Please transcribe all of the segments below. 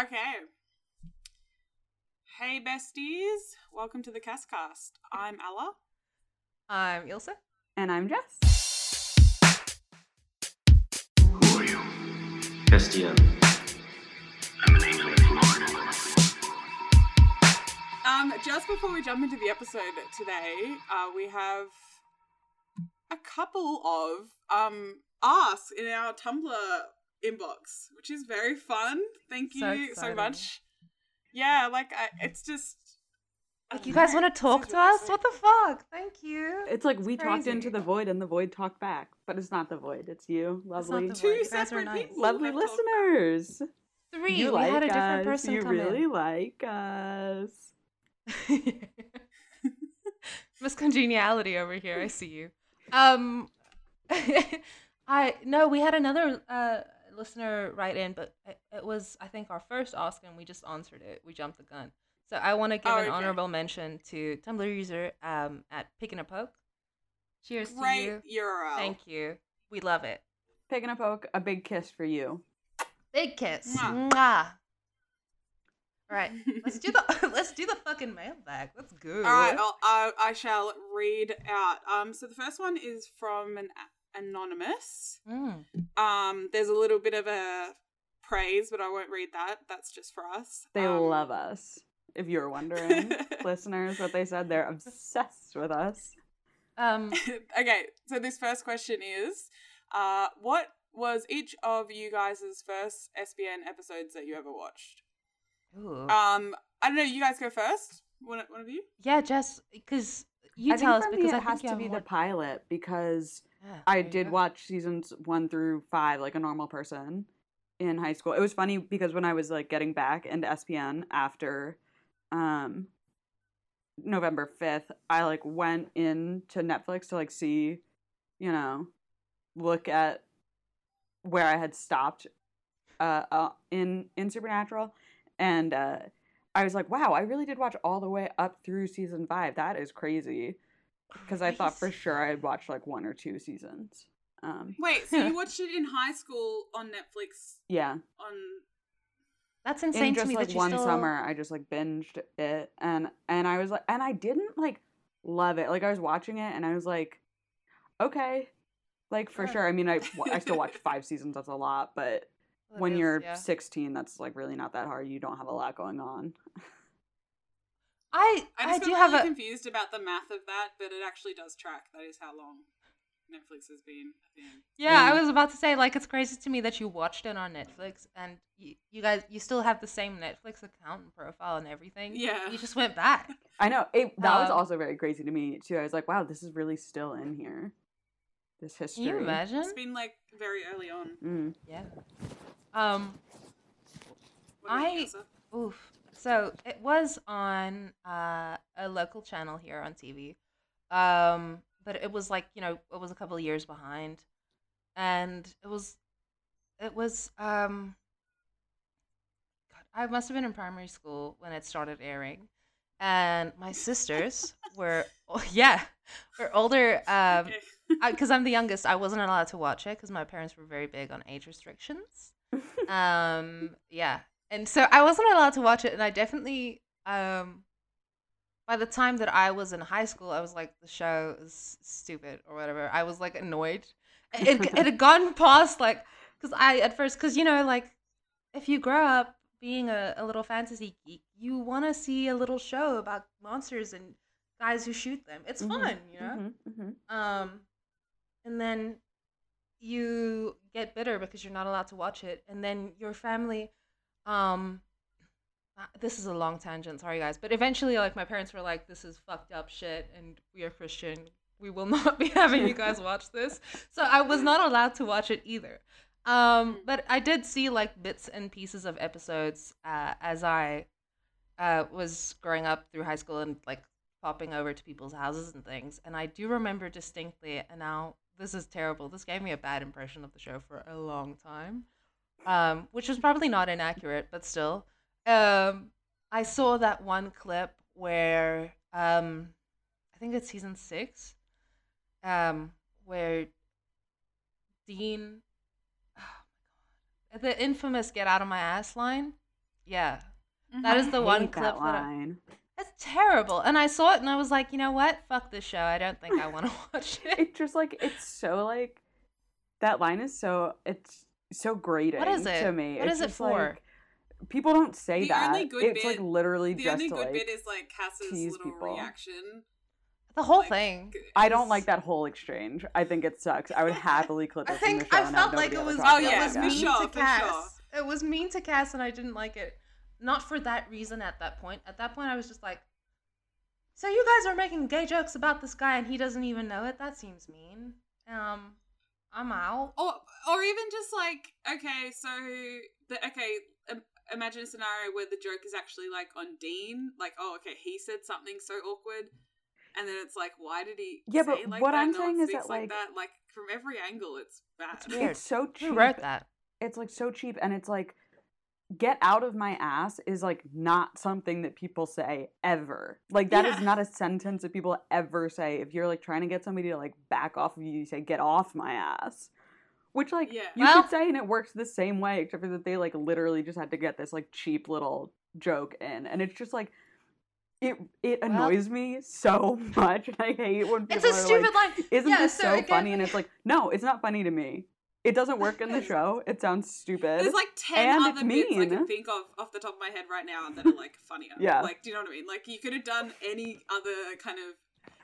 Okay. Hey, besties. Welcome to the CasCast. I'm Ella. I'm Ilse. And I'm Jess. Who are you? Castiel. I'm an angel from Um, just before we jump into the episode today, uh, we have a couple of um asks in our Tumblr inbox, which is very fun. Thank So you so exciting. much. Yeah, like I, it's just Like, you guys know, want to talk to us? What the fuck? Thank you. It's like we talked into the void and the void talked back, but it's not the void. It's you, It's not lovely, the Two void. You guys separate nice. people. lovely have talked back. listeners. Three. You we like had a different us. person You come really like us. in. Miss Congeniality over here. I see you. Um, I no, we had another uh listener write in, but it, it was I think our first ask, and we just answered it. We jumped the gun. So I want to give Oh, an okay. honorable mention to Tumblr user um at Picking a Poke. Cheers to Great you. URL. Thank you. We love it. Picking a poke, a big kiss for you. Big kiss. Mwah. Mwah. All right, let's do the let's do the fucking mailbag. Let's go. All right, I'll, I, I shall read out. Um, so the first one is from an a- anonymous. Mm. Um, there's a little bit of a praise, but I won't read that. That's just for us. They Um, love us. If you're wondering, listeners, what they said, they're obsessed with us. Um, okay, so this first question is, uh, what was each of you guys' first SPN episodes that you ever watched? ooh. Um, I don't know. You guys go first. One, one of you. yeah, Jess, because you I tell us because me I it think has to be more- the pilot because Yeah, I did go. watch seasons one through five like a normal person in high school. It was funny because when I was like getting back into SPN after um November 5th, I like went into Netflix to like see, you know, look at where I had stopped uh, uh in in Supernatural and uh I was like, wow, I really did watch all the way up through season 5. That is crazy. Because I thought for sure I had watched like one or two seasons. Um, Wait, so you watched it in high school on Netflix yeah, on That's in insane to me like that you one still. summer, I just like binged it, and and I was like, and I didn't like love it. Like I was watching it, and I was like, okay, like for Sure. sure. I mean, I I still watched five seasons. That's a lot, but That when is, you're yeah. 16, that's like really not that hard. You don't have a lot going on. I I I, just do got have a confused about the math of that, but it actually does track. That is how long Netflix has been a thing. yeah. I was about to say like it's crazy to me that you watched it on Netflix and you, you guys you still have the same Netflix account and profile and everything. Yeah. You just went back. I know it. That was Um, also very crazy to me too. I was like, wow, this is really still in here. This history. Can you imagine? It's been like very early on. Mm. Yeah. Um. What I- Oof. So it was on uh, a local channel here on TV, um, but it was like you know it was a couple of years behind, and it was, it was um. God, I must have been in primary school when it started airing, and my sisters were yeah, were older. Um, Okay. because I'm the youngest, I wasn't allowed to watch it because my parents were very big on age restrictions. um, yeah, and so I wasn't allowed to watch it, and I definitely, um, by the time that I was in high school, I was like, the show is stupid or whatever. I was like annoyed. It, it, had gone past like, because I at first, because you know, like, if you grow up being a, a little fantasy geek, you want to see a little show about monsters and guys who shoot them. It's Mhm, fun, you know. mhm, mhm. Um, and then you get bitter because you're not allowed to watch it, and then your family, um, this is a long tangent, sorry guys, but eventually, like my parents were like, "This is fucked up shit, and we are Christian. We will not be having you guys watch this." So I was not allowed to watch it either. Um, but I did see like bits and pieces of episodes uh, as I uh, was growing up through high school and like popping over to people's houses and things. And I do remember distinctly, and now this is terrible. This gave me a bad impression of the show for a long time, um, which was probably not inaccurate, but still. Um, I saw that one clip where um, I think it's season six, um, where Dean, oh the infamous "get out of my ass" line. Yeah, that is the one Hate clip that that. I, line. it's terrible, and I saw it and I was like, you know what? Fuck this show. I don't think I want to watch it. It's just like it's so like that line is so it's so grating is it? to me. What it's is it for? like, people don't say The that. only good it's like bit- literally The just only to good like bit is like Cas's little people. reaction. The whole like, thing. I don't like that whole exchange. I think it sucks. I would happily clip I it from the think show I and have felt like nobody it ever was. talk Oh, it about yeah, it for mean sure, to Cas. sure. It was mean to Cas, and I didn't like it. Not for that reason. At that point, at that point, I was just like, "So you guys are making gay jokes about this guy, and he doesn't even know it? That seems mean." Um, I'm out. or or even just like okay so the okay im- imagine a scenario where the joke is actually like on dean like oh okay he said something so awkward and then it's like why did he Yeah, say but like what that? I'm No saying is that, like like- that like from every angle it's bad It's weird. It's so cheap. Who wrote that? It's like so cheap, and it's like get out of my ass is like not something that people say ever. Like that is Yeah. not a sentence that people ever say. If you're like trying to get somebody to like back off of you, you say get off my ass. Which like Yeah. you Well- could say and it works the same way, except for that they like literally just had to get this like cheap little joke in. And it's just like it it Well- annoys me so much. And I hate when people It's a stupid like, line. isn't yeah, this so, again, funny? And it's like, no, it's not funny to me. It doesn't work in the show. It sounds stupid. there's like 10 And other it's bits I can think of off the top of my head right now that are like funnier Yeah. like do you know what I mean like you could have done any other kind of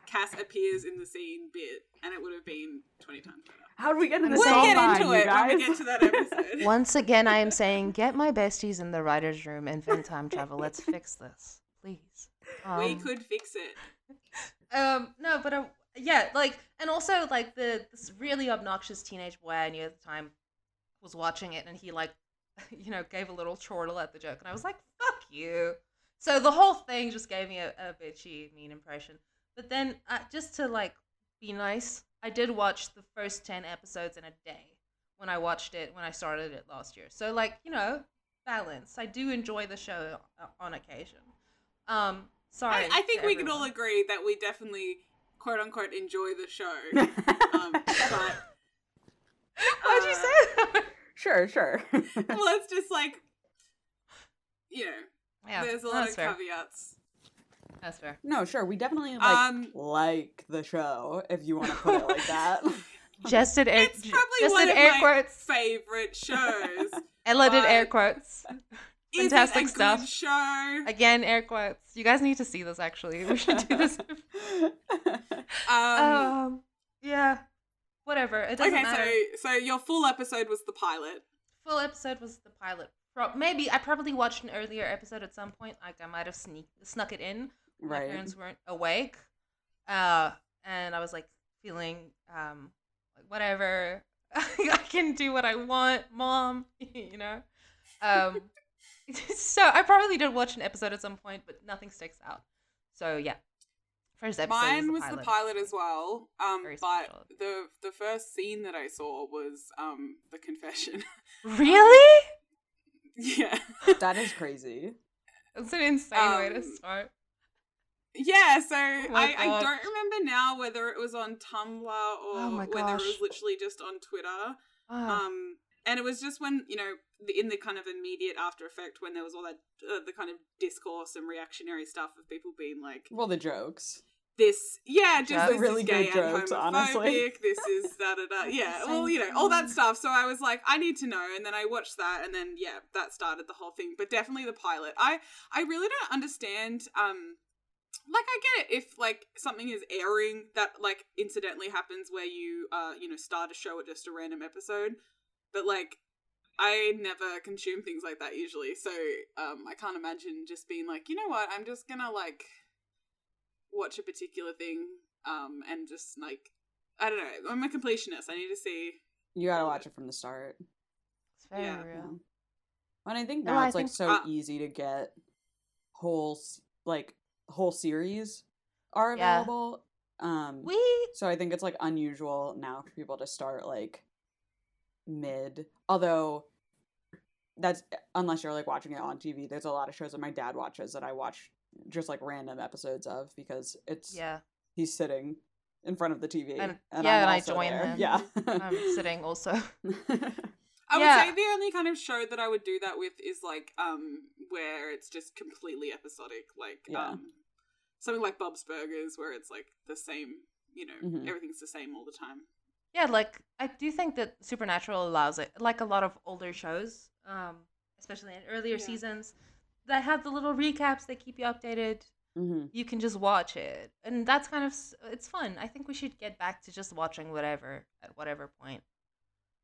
Cas appears in the scene bit and it would have been 20 times better How do we get into We'll this we'll get line, into you it when we get to that episode Once again, I am saying, get my besties in the writers' room, and invent time travel. Let's fix this, please. we Um, could fix it Um, no, but uh, yeah, like, and also like the this really obnoxious teenage boy I knew at the time was watching it, and he like, you know, gave a little chortle at the joke, and I was like, "Fuck you." So the whole thing just gave me a, a bitchy, mean impression. But then, uh, just to like be nice, I did watch the first ten episodes in a day when I watched it when I started it last year. So like, you know, balance. I do enjoy the show uh, on occasion. Um, sorry. I, I think we can all agree that we definitely quote unquote enjoy the show. um, but Why'd you uh, say that? sure, sure. well, it's just like you know, Yeah, there's a lot that's of fair. caveats. That's fair. no, sure. We definitely like Um, like the show, if you want to put it like that. Just did air. It's probably just one did of air my quotes. favorite shows. Ella did air quotes. Fantastic stuff. Show. Again, air quotes. You guys need to see this. Actually, we should do this. Um, Um, yeah, whatever. It doesn't okay, matter. so so your full episode was the pilot. Full episode was the pilot. Pro- maybe I probably watched an earlier episode at some point. Like I might have sneak snuck it in. when My parents weren't awake, uh, and I was like feeling um like whatever. I can do what I want, mom. you know. Um, so I probably did watch an episode at some point, but nothing sticks out. So yeah, first episode. Mine was was the the pilot. pilot as well. Um, Very but the the first scene that I saw was um the confession. Really? yeah, that is crazy. It's an insane way to Um, start. yeah. So Oh I, I don't remember now whether it was on Tumblr or Oh whether it was literally just on Twitter. Ah, Um, and it was just when you know, the, in the kind of immediate after effect when there was all that uh, the kind of discourse and reactionary stuff of people being like, Well, the jokes. this, yeah, just Yeah. this Really is gay good and jokes, homophobic. honestly. This is da da da. Yeah, well, you know, all that stuff. So I was like, I need to know, and then I watched that, and then yeah, that started the whole thing. But definitely the pilot. I I really don't understand. Um, like I get it if like something is airing that like incidentally happens where you uh you know start a show at just a random episode, but like. I never consume things like that usually, so um, I can't imagine just being like, you know what, I'm just gonna like watch a particular thing um and just like I don't know. I'm a completionist. I need to see. You gotta watch it. it from the start. it's very yeah. real. And I think No, now I it's like think- so Uh, easy to get whole like whole series are Yeah. available. Um We so I think it's like unusual now for people to start like mid. Although that's unless you're like watching it on TV. There's a lot of shows that my dad watches that I watch just like random episodes of because it's yeah. he's sitting in front of the TV And- and, yeah, I'm and I join there. him. Yeah. I'm sitting also. I would Yeah. say the only kind of show that I would do that with is like um where it's just completely episodic, like Yeah. um, something like Bob's Burgers, where it's like the same. You know, Mhm. everything's the same all the time. Yeah, like I do think that Supernatural allows it, like a lot of older shows, um, especially in earlier Yeah. seasons, that have the little recaps that keep you updated. hmm You can just watch it, and that's kind of it's fun. I think we should get back to just watching whatever at whatever point.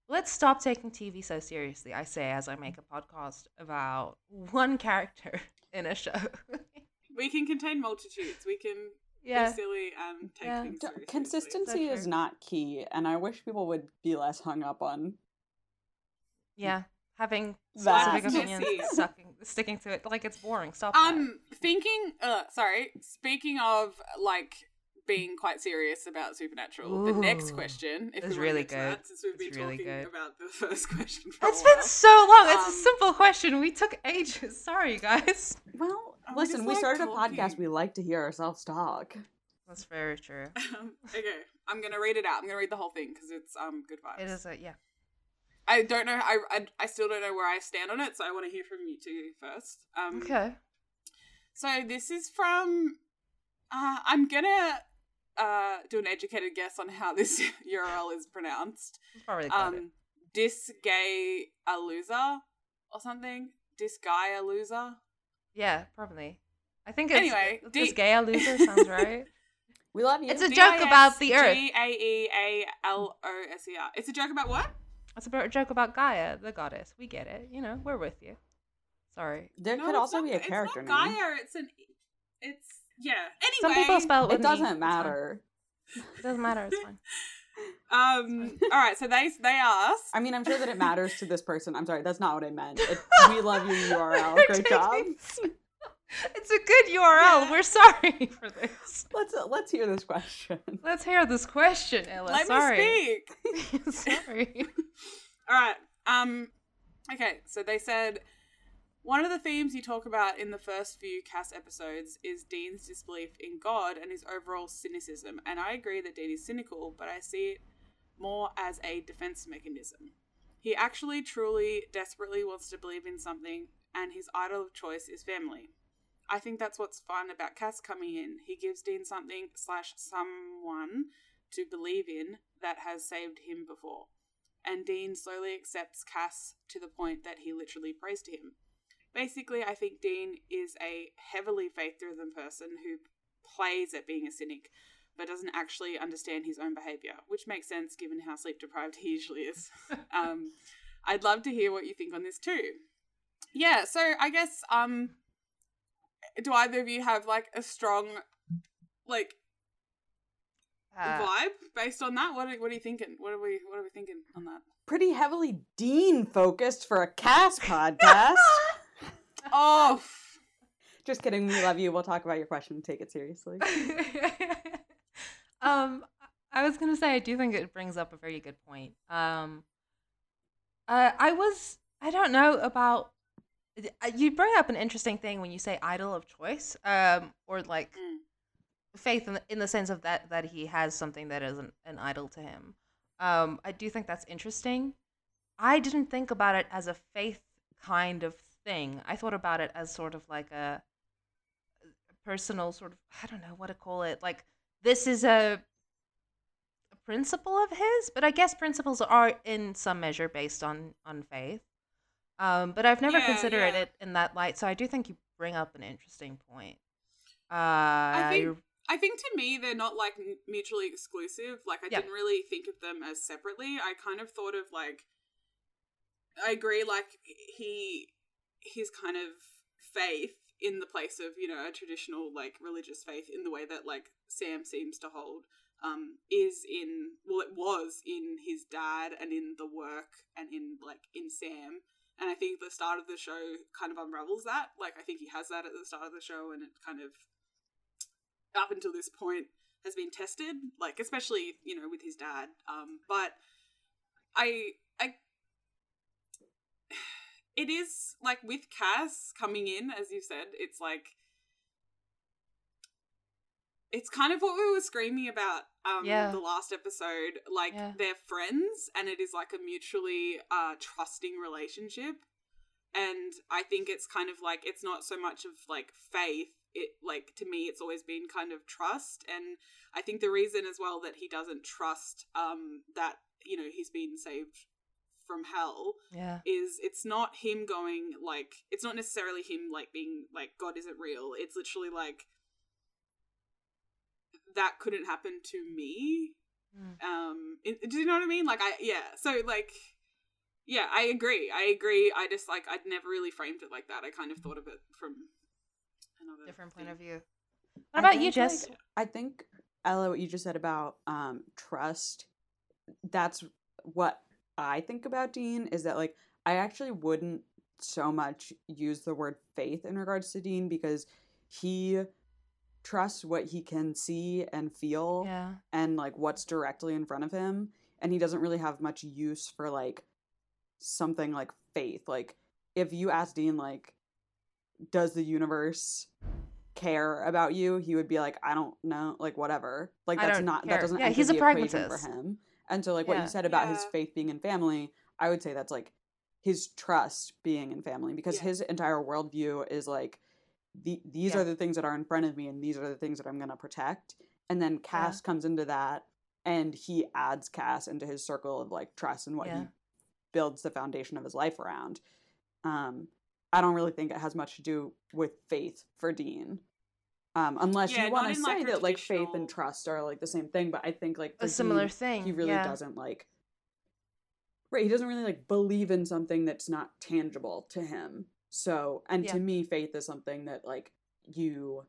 Let's stop taking TV so seriously. I say as I make a podcast about one character in a show. We can contain multitudes. We can yeah, silly and take Yeah. things seriously. Consistency So is not key, and I wish people would be less hung up on. yeah, having That. specific opinions, Consistency. sticking sticking to it like it's boring. Stop. Um, thinking. Uh, sorry. Speaking of like being quite serious about supernatural, the next question, if It's we really want to get to that, good. since we've been It's really talking good. about the first question. For that. a It's been so long. It's a Um, simple question. We took ages. Sorry, guys. Well, we listen, we like started a podcast. We like to hear ourselves talk. That's very true. Um, okay, I'm gonna read it out. I'm gonna read the whole thing because it's um good vibes. It is a yeah. I don't know. I, I I still don't know where I stand on it, so I want to hear from you two first. Um, Okay. So this is from. Uh, I'm gonna uh do an educated guess on how this URL is pronounced. Probably got it. Um, dis gay a loser or something. Dis guy a loser. Yeah, probably. I think it's Anyway, this D- gay loser sounds right. We love you. It's a joke about the Earth. G A E A L O S E R. It's a joke about what? It's a joke about Gaia, the goddess. We get it. You know, we're with you. Sorry. there No, could also not- be a character it's name. not Gaia. It's an. It's yeah. Anyway, Some people spell it with It doesn't It's fine. matter. It doesn't matter. It's fine. Um. all right. So they they asked. I mean, I'm sure that it matters to this person. I'm sorry, that's not what I meant. It, we love you, URL. Great job. It's a good URL. We're sorry for this. Let's uh, let's hear this question. Let's hear this question, Ella. Let sorry. me speak. sorry. All right. Um. Okay. So they said one of the themes you talk about in the first few Cas episodes is Dean's disbelief in God and his overall cynicism, and I agree that Dean is cynical, but I see it more as a defense mechanism. He actually, truly, desperately wants to believe in something, and his idol of choice is family. I think that's what's fun about Cas coming in. He gives Dean something slash someone to believe in that has saved him before and Dean slowly accepts Cas to the point that he literally prays to him. Basically, I think Dean is a heavily faith driven person who plays at being a cynic, but doesn't actually understand his own behavior, which makes sense given how sleep deprived he usually is. um, I'd love to hear what you think on this too. Yeah, so I guess um, do either of you have like a strong like Uh, vibe based on that? What are, what are you thinking? What are we what are we thinking on that? Pretty heavily Dean focused for a cast podcast. Oh, Just kidding. We love you. We'll talk about your question. And take it seriously. um, I was gonna say I do think it brings up a very good point. Um, uh, I was I don't know about uh, you bring up an interesting thing when you say idol of choice, um, or like Mm. faith in the, in the sense of that that he has something that is an, an idol to him. Um, I do think that's interesting. I didn't think about it as a faith kind of thing. I thought about it as sort of like a personal sort of I don't know what to call it. Like this is a, a principle of his, but I guess principles are in some measure based on on faith. Um, but I've never Yeah, considered yeah. it in that light, so I do think you bring up an interesting point. Uh, I think I think to me they're not like mutually exclusive. Like I Yeah. didn't really think of them as separately. I kind of thought of like I agree like he his kind of faith in the place of, you know, a traditional like religious faith in the way that like Sam seems to hold um is in well it was in his dad and in the work and in like in Sam and I think the start of the show kind of unravels that. Like I think he has that at the start of the show and it kind of up until this point has been tested, like especially you know with his dad. Um, but I, I, it is like with Cas coming in, as you said, it's like it's kind of what we were screaming about um Yeah. the last episode. Like Yeah. they're friends, and it is like a mutually uh trusting relationship. and I think it's kind of like it's not so much of like faith. It like to me, it's always been kind of trust, and I think the reason as well that he doesn't trust um that you know he's been saved from hell Yeah. is it's not him going like it's not necessarily him like being like God isn't real. It's literally like that couldn't happen to me. Mm. Um, it- do you know what I mean? Like I yeah. So like yeah, I agree. I agree. I just like I'd never really framed it like that. I kind of thought of it from another Different point thing. of view. I What about you, Jess? like, I think Ella, what you just said about um trust, that's what I think about Dean is that like I actually wouldn't so much use the word faith in regards to Dean because he trusts what he can see and feel Yeah. and like what's directly in front of him and he doesn't really have much use for like something like faith like if you ask dean like does the universe care about you he would be like i don't know like whatever like that's don't care. that doesn't Yeah, he's a pragmatist. for him and so like what Yeah. you said about his faith being in family i would say that's like his trust being in family because Yeah. his entire worldview is like the, these Yeah. are the things that are in front of me and these are the things that i'm going to protect and then cas comes into that and he adds cas into his circle of like trust and what he builds the foundation of his life around um i don't really think it has much to do with faith for dean um unless Yeah, you want to say like, a that like faith and trust are like the same thing but i think like for A similar Dean, thing. he really yeah. doesn't like right he doesn't really like believe in something that's not tangible to him so and Yeah. to me faith is something that like you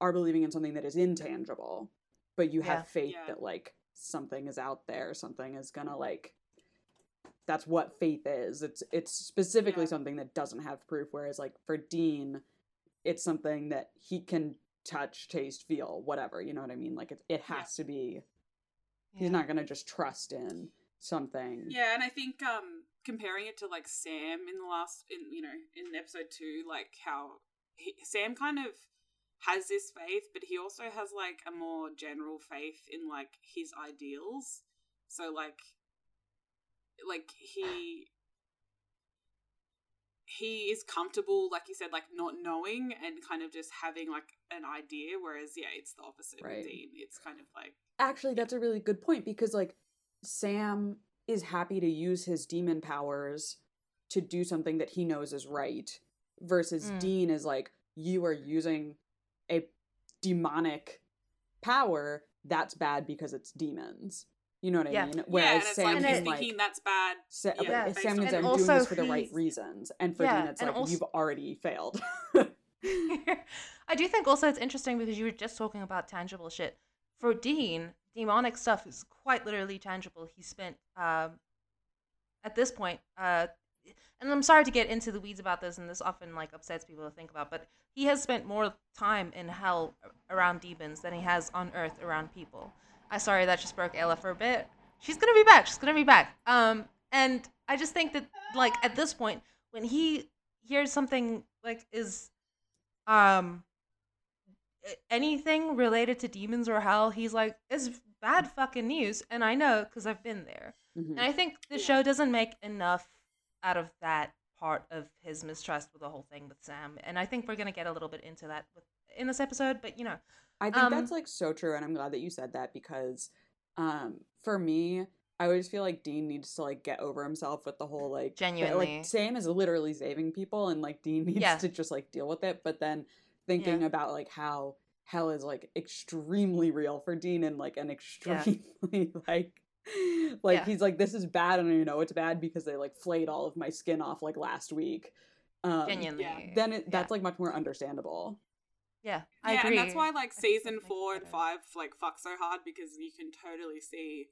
are believing in something that is intangible but you have faith Yeah. that like something is out there something is gonna like that's what faith is it's it's specifically Yeah. something that doesn't have proof whereas like for dean it's something that he can touch taste feel whatever you know what i mean like it, it Yeah. has to be Yeah. he's not gonna just trust in something Yeah, and I think um comparing it to like Sam in the last in you know in episode two, like how he, Sam kind of has this faith, but he also has like a more general faith in like his ideals. So like like he he is comfortable, like you said, like not knowing and kind of just having like an idea. Whereas yeah, it's the opposite Right. Dean. It's kind of like actually that's a really good point because like sam is happy to use his demon powers to do something that he knows is right versus Mm. dean is like you are using a demonic power that's bad because it's demons you know what Yeah. i mean yeah, whereas and it's sam like And he's can like thinking that's bad. Sa- yeah, sam on means i'm doing also this for the right reasons and for Yeah, dean it's like also- you've already failed I do think also it's interesting because you were just talking about tangible shit. For Dean, demonic stuff is quite literally tangible. He spent um, at this point, uh, and I'm sorry to get into the weeds about this, and this often like upsets people to think about, but he has spent more time in hell around demons than he has on Earth around people. I sorry that just broke Ella for a bit. She's gonna be back. She's gonna be back. Um, and I just think that like at this point, when he hears something like is um anything related to demons or hell, he's like, it's bad fucking news, and I know because I've been there. Mhm. And I think the show doesn't make enough out of that part of his mistrust with the whole thing with Sam, and I think we're gonna get a little bit into that with, in this episode. But you know, I think Um, that's like so true, and I'm glad that you said that because, um, for me, I always feel like Dean needs to like get over himself with the whole like Genuinely. like Sam is literally saving people, and like Dean needs Yeah. to just like deal with it. But then thinking Yeah. about like how hell is like extremely real for Dean, and like an extremely like. Like Yeah. he's like, this is bad, and I know it's bad because they like flayed all of my skin off like last week. Um, genuinely, then it, yeah. that's like much more understandable. Yeah, I yeah, agree. and that's why like I season four and five like fuck so hard because you can totally see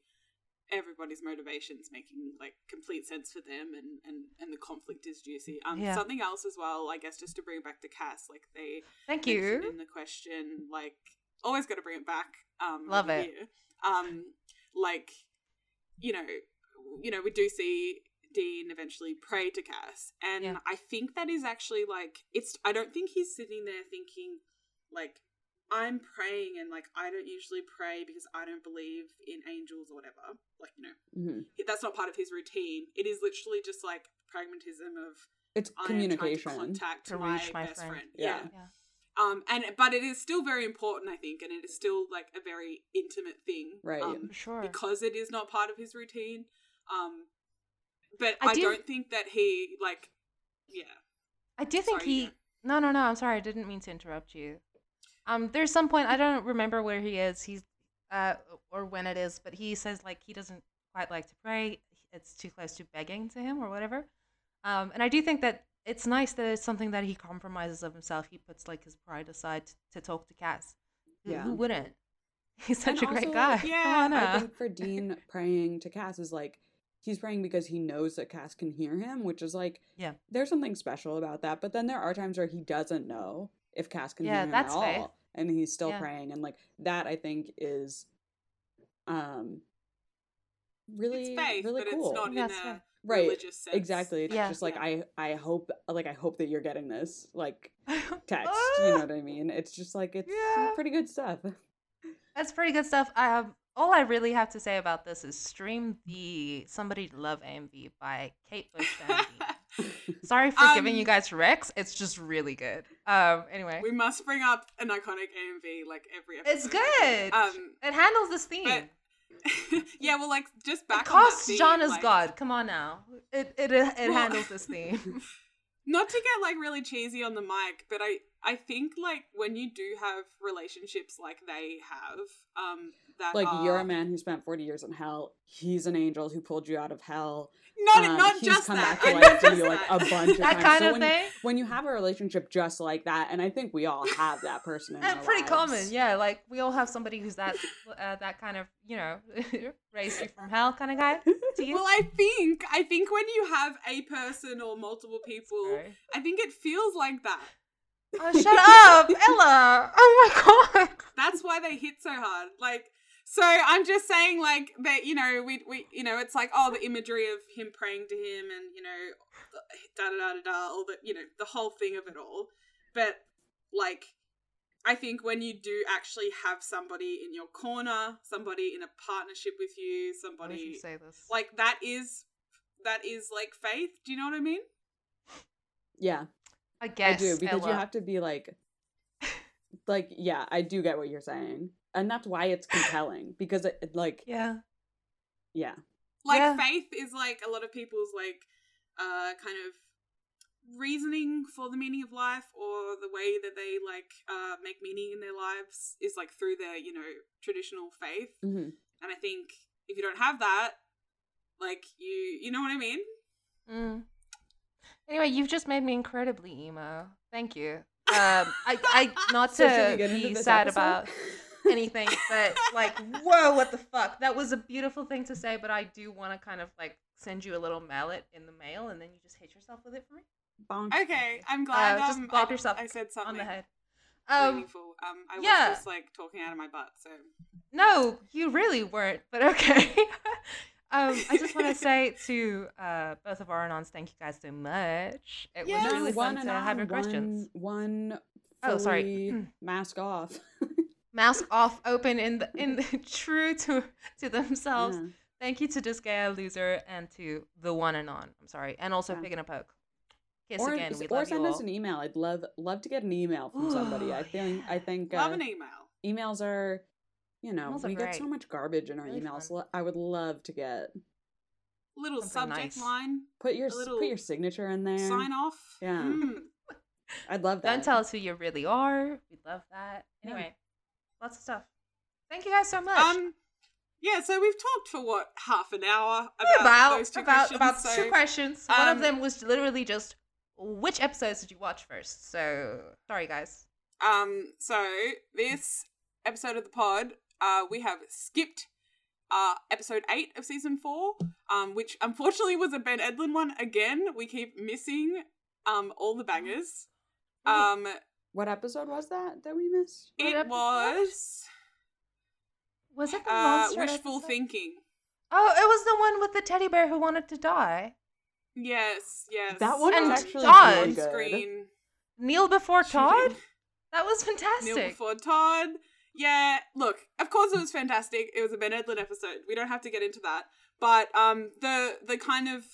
everybody's motivations making like complete sense for them and and and the conflict is juicy um Yeah. something else as well i guess just to bring back to cas like they Thank you. in the question like always got to bring it back um Love it. here. um like you know you know we do see dean eventually pray to cas and Yeah. i think that is actually like it's i don't think he's sitting there thinking like i'm praying and like i don't usually pray because i don't believe in angels or whatever like you know hmm that's not part of his routine. It is literally just like pragmatism of It's I communication. trying to contact To my, reach my best friend. friend. Yeah. Yeah. Yeah. Um, and but it is still very important, I think, and it is still like a very intimate thing, Right. Um, sure. because it is not part of his routine. Um, but I I, do- don't think that he like, yeah. I do think Sorry, he. yeah. No, no, no. I'm sorry. I didn't mean to interrupt you. Um, there's some point I don't remember where he is. He's uh, or when it is, but he says like he doesn't quite like to pray. It's too close to begging to him or whatever. Um, and I do think that it's nice that it's something that he compromises of himself. He puts like his pride aside to, to talk to Cas. Yeah. Who wouldn't? He's such And a great also, guy. yeah, I think for Dean praying to Cas is like he's praying because he knows that Cas can hear him, which is like Yeah. there's something special about that. But then there are times where he doesn't know if Cas can Yeah, hear him that's at faith. all, and he's still Yeah. praying, and like that I think is um really it's faith, really but cool. it's not Yes, in a yeah. right. sense. Exactly. It's Yeah. just like Yeah. I I hope like I hope that you're getting this like text. you know what I mean? It's just like it's Yeah. pretty good stuff. That's pretty good stuff. Um, all I really have to say about this is stream the "Somebody to Love" AMV by Kate Bush. Sorry for giving you Um, guys Rex. It's just really good. Um, anyway, We must bring up an iconic AMV like every episode. it's good. Um, it handles this theme. but yeah, well, like just back it costs theme, John as like, God. Come on now. It it it, it Well- handles this theme. Not to get like really cheesy on the mic, but I I think like when you do have relationships like they have, um, that like you're a man who spent 40 years in hell. He's an angel who pulled you out of hell. not Um, not he's just come that, back to life just you like a bunch of that times. kind So of when, thing. when you have a relationship just like that, and I think we all have that person in And our pretty lives. common, yeah. Like we all have somebody who's that uh, that kind of you know raised you from hell kind of guy. Well, I think I think when you have a person or multiple people, Sorry. I think it feels like that. Oh, shut up, Ella! Oh my god. That's why they hit so hard. Like, so I'm just saying, like that. You know, we we you know, it's like oh, the imagery of him praying to him, and you know, da da da da da, all the you know, the whole thing of it all. But like, I think when you do actually have somebody in your corner, somebody in a partnership with you, Why did you somebody say this? like that is that is like faith. Do you know what I mean? Yeah, I guess I do because you have to be like, like yeah, I do get what you're saying, and that's why it's compelling because it, it, like Yeah. yeah, like Yeah. faith is like a lot of people's like uh kind of reasoning for the meaning of life or the way that they like uh make meaning in their lives is like through their you know traditional faith hmm and i think if you don't have that like you you know what i mean Mm. Anyway, you've just made me incredibly emo. Thank you. Um, I, I not So to get be sad episode? about anything, but like, whoa, what the fuck? That was a beautiful thing to say, but I do want to kind of like send you a little mallet in the mail, and then you just hit yourself with it for me Bonk. okay i'm glad Uh, just um, bop I, yourself I said something on the head. Um, meaningful um i yeah. was just like talking out of my butt so No, you really weren't, but okay. um, I just want to say to uh, both of our anons, thank you guys so much. It Yeah. was really fun one to and have your on, questions. One, one Oh, sorry. mask off. Mask off, open in the, in the, true to to themselves. Yeah. Thank you to this guy loser and to the one and on. I'm sorry, and also Yeah. pig and a poke. Kiss Or, again. We or love send you us an email. I'd love love to get an email from somebody. I think I think love uh, an email emails are, you know, Emails we get so much garbage in our Really emails. fun. I would love to get little Something subject nice. line put your A s- little put your signature in there. sign off Yeah. Mm. I'd love that. Don't tell us who you really are. We'd love that. Yeah. Anyway, lots of stuff. Thank you guys so much. Um, yeah. So we've talked for what half an hour about, about those two about questions. about so, two questions. One of um, them was literally just which episodes did you watch first? So sorry guys. Um, so this episode of the pod, uh, we have skipped uh episode eight of season four, um, which unfortunately was a Ben Edlund one again. We keep missing um all the bangers. Um, What episode was that that we missed? What it episode? was Was it the uh monster wishful episode? thinking. Oh, it was the one with the teddy bear who wanted to die. Yes, yes. That one And was actually Todd. really good. screen. Kneel before Todd. That was Kneel fantastic. before Todd. Yeah, look, of course it was fantastic. It was a Ben Edlund episode. We don't have to get into that. But um the the kind of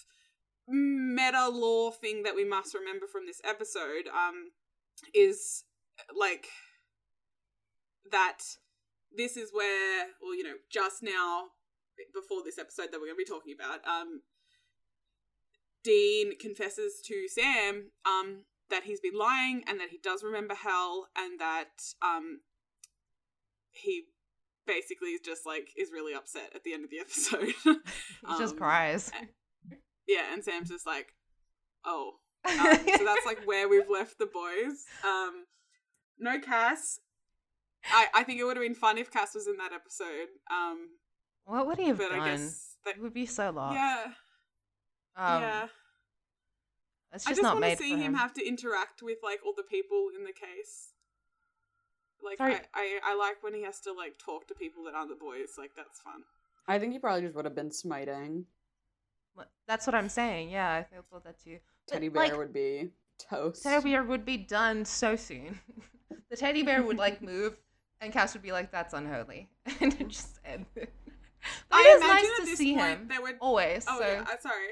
meta lore thing that we must remember from this episode um is like that this is where well you know just now before this episode that we're going to be talking about um Dean confesses to Sam um that he's been lying and that he does remember hell and that um he basically is just like is really upset at the end of the episode. He just Um, cries. Yeah, and Sam's just like, oh. Um, so that's like where we've left the boys. Um, no Cas. I, I think it would have been fun if Cas was in that episode. Um, what would he have but done? I guess that, It would be so lost. yeah, Um, yeah. It's I just just not want to made see for him him. have to interact with like all the people in the case. Like Sorry. I, I, I like when he has to like talk to people that aren't the boys. Like that's fun. I think he probably just would have been smiting. That's what I'm saying. Yeah, I think thought that too. But, Teddy bear like, would be toast. Teddy bear would be done so soon. the teddy bear would like move, and Cas would be like, "That's unholy," and it just end. But I it is imagine nice at to this see point him they would- always. Oh so yeah, I'm sorry.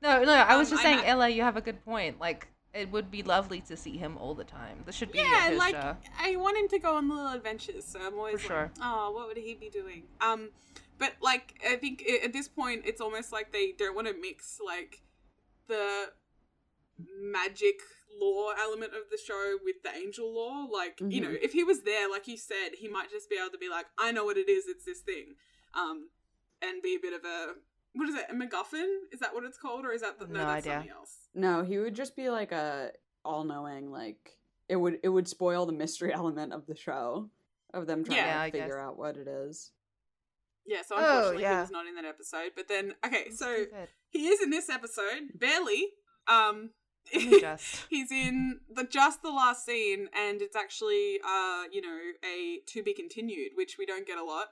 no, no, I was Um, just I saying, know- Ella, you have a good point. Like, it would be lovely to see him all the time. This should be Yeah, his like show. I want him to go on little adventures, so I'm always For sure. like, oh, what would he be doing? Um, but like I think i- at this point, it's almost like they don't want to mix like the magic lore element of the show with the angel lore. Like you know, if he was there, like you said, he might just be able to be like, I know what it is. It's this thing, um, and be a bit of a what is it? A MacGuffin? Is that what it's called, or is that the, no? No that's idea. something else. No, he would just be like a all knowing, like it would it would spoil the mystery element of the show. Of them trying Yeah, to I figure guess. out what it is. Yeah, so Oh, unfortunately yeah. he was not in that episode. But then, okay, so he is in this episode, barely. Um, Only just. he's in the just the last scene, and it's actually uh, you know, a to be continued, which we don't get a lot.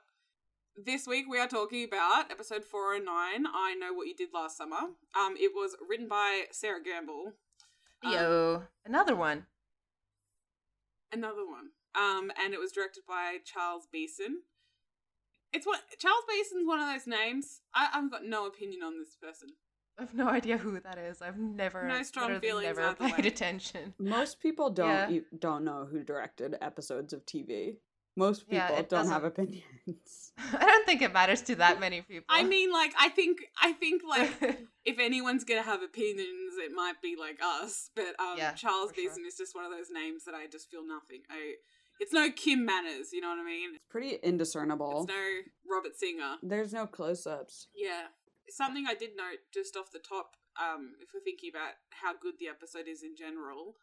This week we are talking about episode four and nine. I know what you did last summer. Um, it was written by Sera Gamble. Um, Yo, another one. another one. Um, and it was directed by Charles Beeson. It's what Charles Beeson's one of those names. I, I've got no opinion on this person. I have no idea who that is. I've never, No strong literally feelings never either paid attention. Most people don't Yeah. e- don't know who directed episodes of TV. Most people Yeah, don't have doesn't- opinions. I don't think it matters to that many people. I mean, like, I think, I think, like, if anyone's gonna have opinions, it might be like us. But um, Yeah, Charles for sure. Is just one of those names that I just feel nothing. I, it's no Kim Manners, you know what I mean? It's pretty indiscernible. It's no Robert Singer. There's no close ups. Yeah. Something I did note just off the top, um, if we're thinking about how good the episode is in general,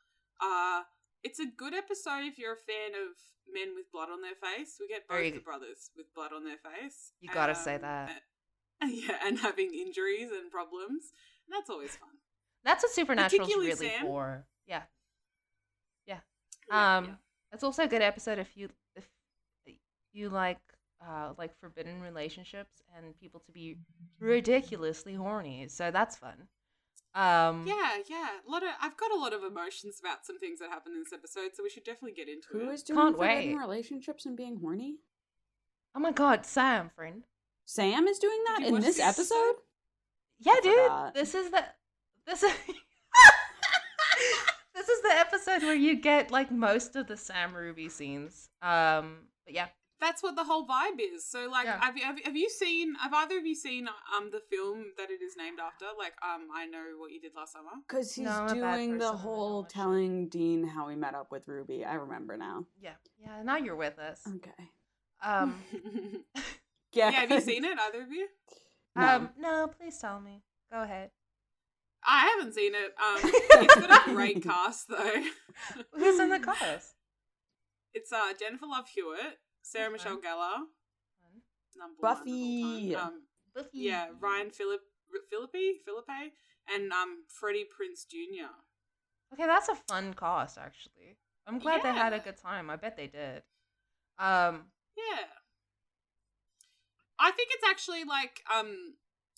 uh, it's a good episode if you're a fan of men with blood on their face. We get both Very the brothers with blood on their face. You gotta say Um, that. and- yeah, and having injuries and problems. That's always fun. That's what Supernatural's Particularly really Sam. for. Yeah. Yeah, Um, yeah. it's also a good episode if you if you like uh like forbidden relationships and people to be ridiculously horny. So that's fun. Um, Yeah, yeah. A lot of I've got a lot of emotions about some things that happened in this episode, so we should definitely get into Who it. is doing Can't forbidden wait. relationships and being horny? Oh my God, Sam, friend. Sam is doing that you in this this episode? Yeah, I dude. forgot. This is the this is this is the episode where you get like most of the Sam Ruby scenes. Um, but yeah, That's what the whole vibe is. So, like, Yeah. have, you, have, have you seen? Have either of you seen um the film that it is named after? Like, um, I know what you did last summer. Because he's No, I'm a bad doing the person, I don't whole telling Dean how he met up with Ruby. I remember now. yeah, yeah. Now you're with us. Okay. Um, Yeah. yeah, have you seen it? Either of you? No. um, no, please tell me. Go ahead. I haven't seen it. Um, it's got a great cast though. Who's in the cast? It's uh Jennifer Love Hewitt, Sarah That's Michelle Gellar, number Buffy. one of. Um, Buffy. yeah, Ryan Philip Philippi Philippe and um Freddie Prinze Jr. Okay, that's a fun cast actually. I'm glad they had a good time. I bet they did. Um, Yeah. I think it's actually like um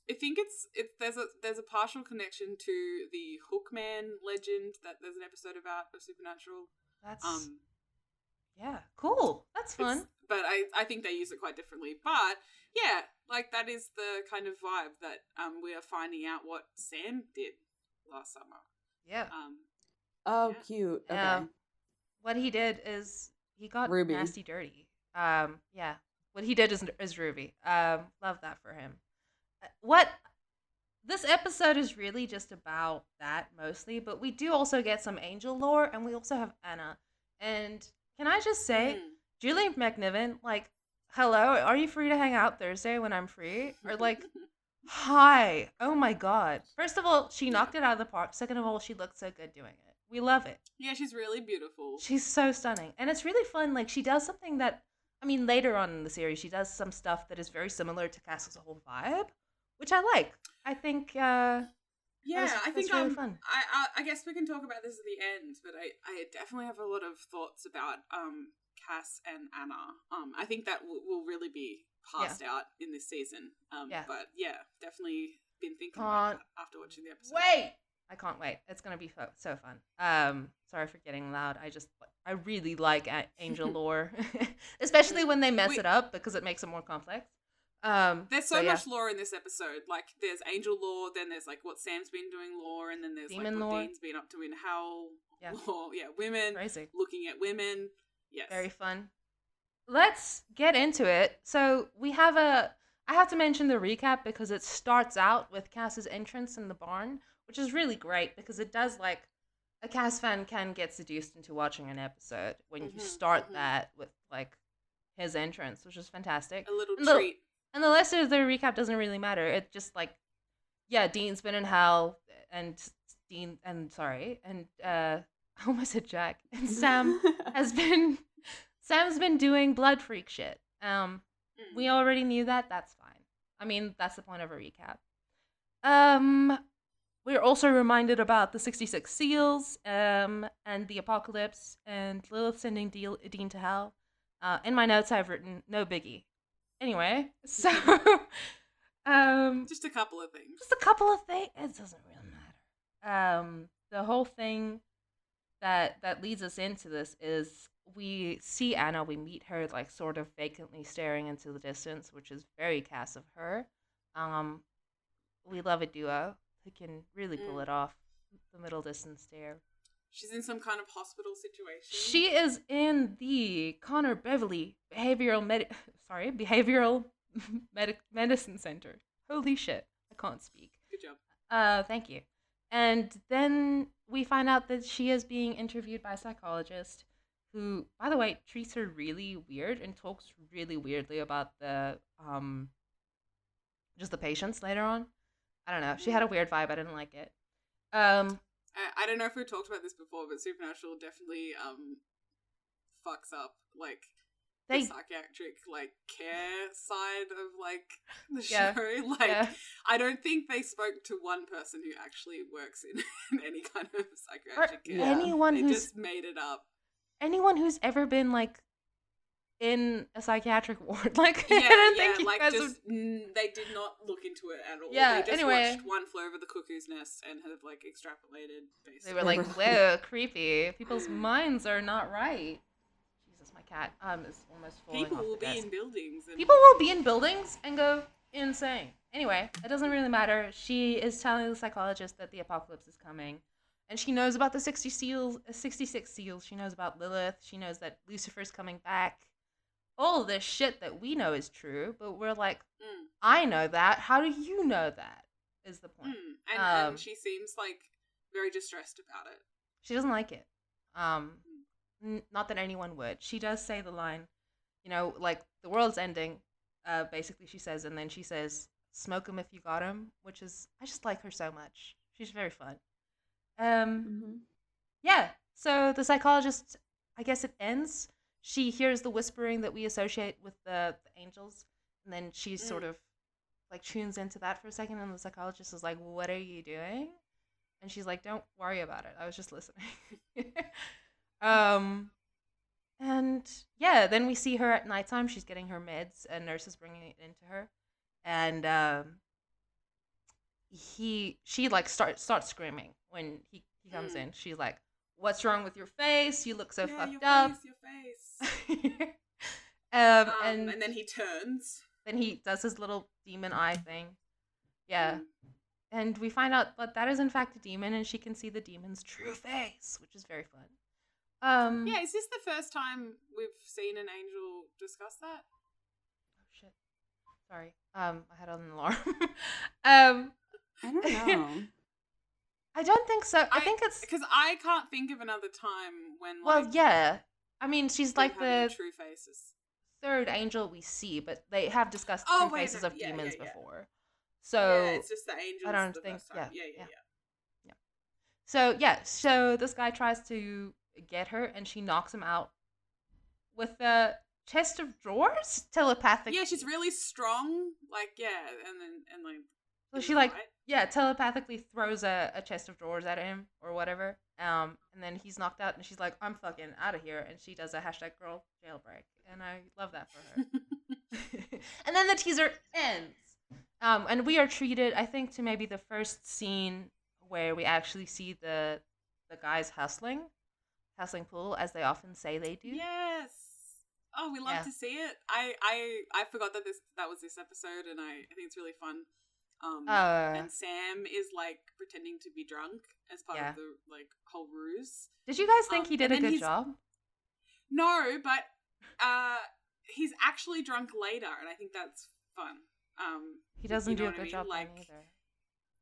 I think it's it's there's a there's a partial connection to the Hookman legend that there's an episode about of Supernatural. that's Um Yeah, cool. That's fun. It's- but I, I think they use it quite differently. But yeah, like that is the kind of vibe that um we are finding out what Sam did last summer. yeah. Um, Oh, Yeah. cute. Okay. Yeah. What he did is he got Ruby. nasty dirty. Um, yeah. What he did is is Ruby. Um, love that for him. Uh, What this episode is really just about that mostly, but we do also get some angel lore, and we also have Anna. And can I just say, mm. Julie McNiven, like, hello, are you free to hang out Thursday when I'm free? Or like, hi, oh my god. First of all, she knocked it out of the park. Second of all, she looked so good doing it. We love it. yeah, she's really beautiful. She's so stunning. And it's really fun. Like, she does something that, I mean, later on in the series, she does some stuff that is very similar to Castle's whole vibe, which I like. I think, uh, Yeah, was- I think really um, fun. I, I I guess we can talk about this at the end, but I I definitely have a lot of thoughts about um Cas and Anna. Um, I think that w- will really be passed out in this season. Um, Yeah. but yeah, definitely been thinking about Can't that after watching the episode. wait! I can't wait. It's gonna be fo- so fun. Um, sorry for getting loud. I just I really like A- Angel lore, especially when they mess We- it up because it makes it more complex. Um, There's so yeah. much lore in this episode. Like, there's angel lore, then there's like what Sam's been doing lore, and then there's Demon like what lore. Dean's been up to in Hell Yeah. lore. Yeah, women crazy. looking at women. Yes, Very fun. Let's get into it. So we have a. I have to mention the recap because it starts out with Cas's entrance in the barn, which is really great because it does like a Cas fan can get seduced into watching an episode when you Mhm, start mhm. that with like his entrance, which is fantastic. a little Look, treat. And the rest of the recap doesn't really matter. It just like, yeah, Dean's been in hell, and Dean and sorry, and uh, I almost said Jack and Sam has been Sam's been doing blood freak shit. Um, Mm. we already knew that. That's fine. I mean, that's the point of a recap. Um, we're also reminded about the 66 seals, um, and the apocalypse, and Lilith sending Deal- Dean to hell. Uh, in my notes, I've written no biggie. Anyway, so um, Just a couple of things. just a couple of things. It doesn't really matter. Um, the whole thing that that leads us into this is we see Anna. We meet her like sort of vacantly staring into the distance, which is very Cas of her. Um, we love a duo who can really pull Mm. it off. The middle distance stare. She's in some kind of hospital situation. She is in the Connor Beverly Behavioral Med. Sorry, Behavioral Medic Medicine Center. Holy shit! I can't speak. Good job. Uh, thank you. And then we find out that she is being interviewed by a psychologist who, by the way, treats her really weird and talks really weirdly about the um just the patients later on. I don't know. She had a weird vibe. I didn't like it. Um, I, I don't know if we've talked about this before, but Supernatural definitely um fucks up like they the psychiatric like care side of like the Yeah. show. Like yeah. I don't think they spoke to one person who actually works in, in any kind of psychiatric care. Anyone They who's just made it up. Anyone who's ever been like in a psychiatric ward. Like Yeah, I don't yeah, think you like guys just mm, they did not look into it at all. Yeah, they just anyway. watched One Flew Over the Cuckoo's Nest and have like extrapolated. Basically. they were like, "Whoa, creepy! People's minds are not right." Jesus, my cat um is almost falling people off will the be desk. in buildings. And People will be in buildings and go insane. Anyway, it doesn't really matter. She is telling the psychologist that the apocalypse is coming. And she knows about the 60 seals, uh, 66 seals. She knows about Lilith. She knows that Lucifer's coming back. All this shit that we know is true, but we're like, Mm, I know that. How do you know that? Is the point. mm. And, Um, and she seems like very distressed about it. She doesn't like it. Um, n- not that anyone would. She does say the line, you know, like the world's ending. Uh, basically, she says, and then she says, "Smoke 'em if you got 'em," which is I just like her so much. She's very fun. Um, Mhm. yeah. So the psychologist, I guess it ends. She hears the whispering that we associate with the, the angels, and then she sort Mm. of like tunes into that for a second, and the psychologist is like, "What are you doing?" And she's like, "Don't worry about it. I was just listening." um, and yeah, then we see her at nighttime. She's getting her meds, and nurse is bringing it into her, and um, he she like start starts screaming when he he comes Mm. in. She's like, "What's wrong with your face? You look so yeah, fucked your up." Face, your face. um, Um, and, and then he turns. then he does his little demon eye thing. Yeah. Mm. And we find out that that is in fact a demon, and she can see the demon's true face, which is very fun. Um, Yeah, is this the first time we've seen an angel discuss that? Oh shit. Sorry. Um, I had an alarm. um, I don't know. I don't think so. I, think it's because I can't think of another time when. well, yeah. I mean, she's like the true faces. third angel we see, but they have discussed Oh, true wait, faces no, of yeah, yeah, demons yeah. before. So yeah, it's just the angels. I don't the think- first time. yeah, yeah, yeah, yeah. yeah. So yeah, so this guy tries to get her, and she knocks him out with a chest of drawers telepathically. Yeah, she's really strong. Like, yeah, and then and like. So she like yeah telepathically throws a, a chest of drawers at him or whatever. Um, and then he's knocked out, and she's like, "I'm fucking out of here," and she does a hashtag girl jailbreak, and I love that for her. and then the teaser ends. Um, and we are treated, I think, to maybe the first scene where we actually see the the guys hustling, hustling pool as they often say they do. Yes. Oh, we love Yeah. to see it. I I I forgot that this that was this episode, and I, I think it's really fun. Um, Uh, and Sam is like pretending to be drunk as part Yeah. of the like whole ruse. did you guys think um, he did a good job? No, but uh, he's actually drunk later, and I think that's fun. Um, He doesn't you do a what I good mean? job Like either.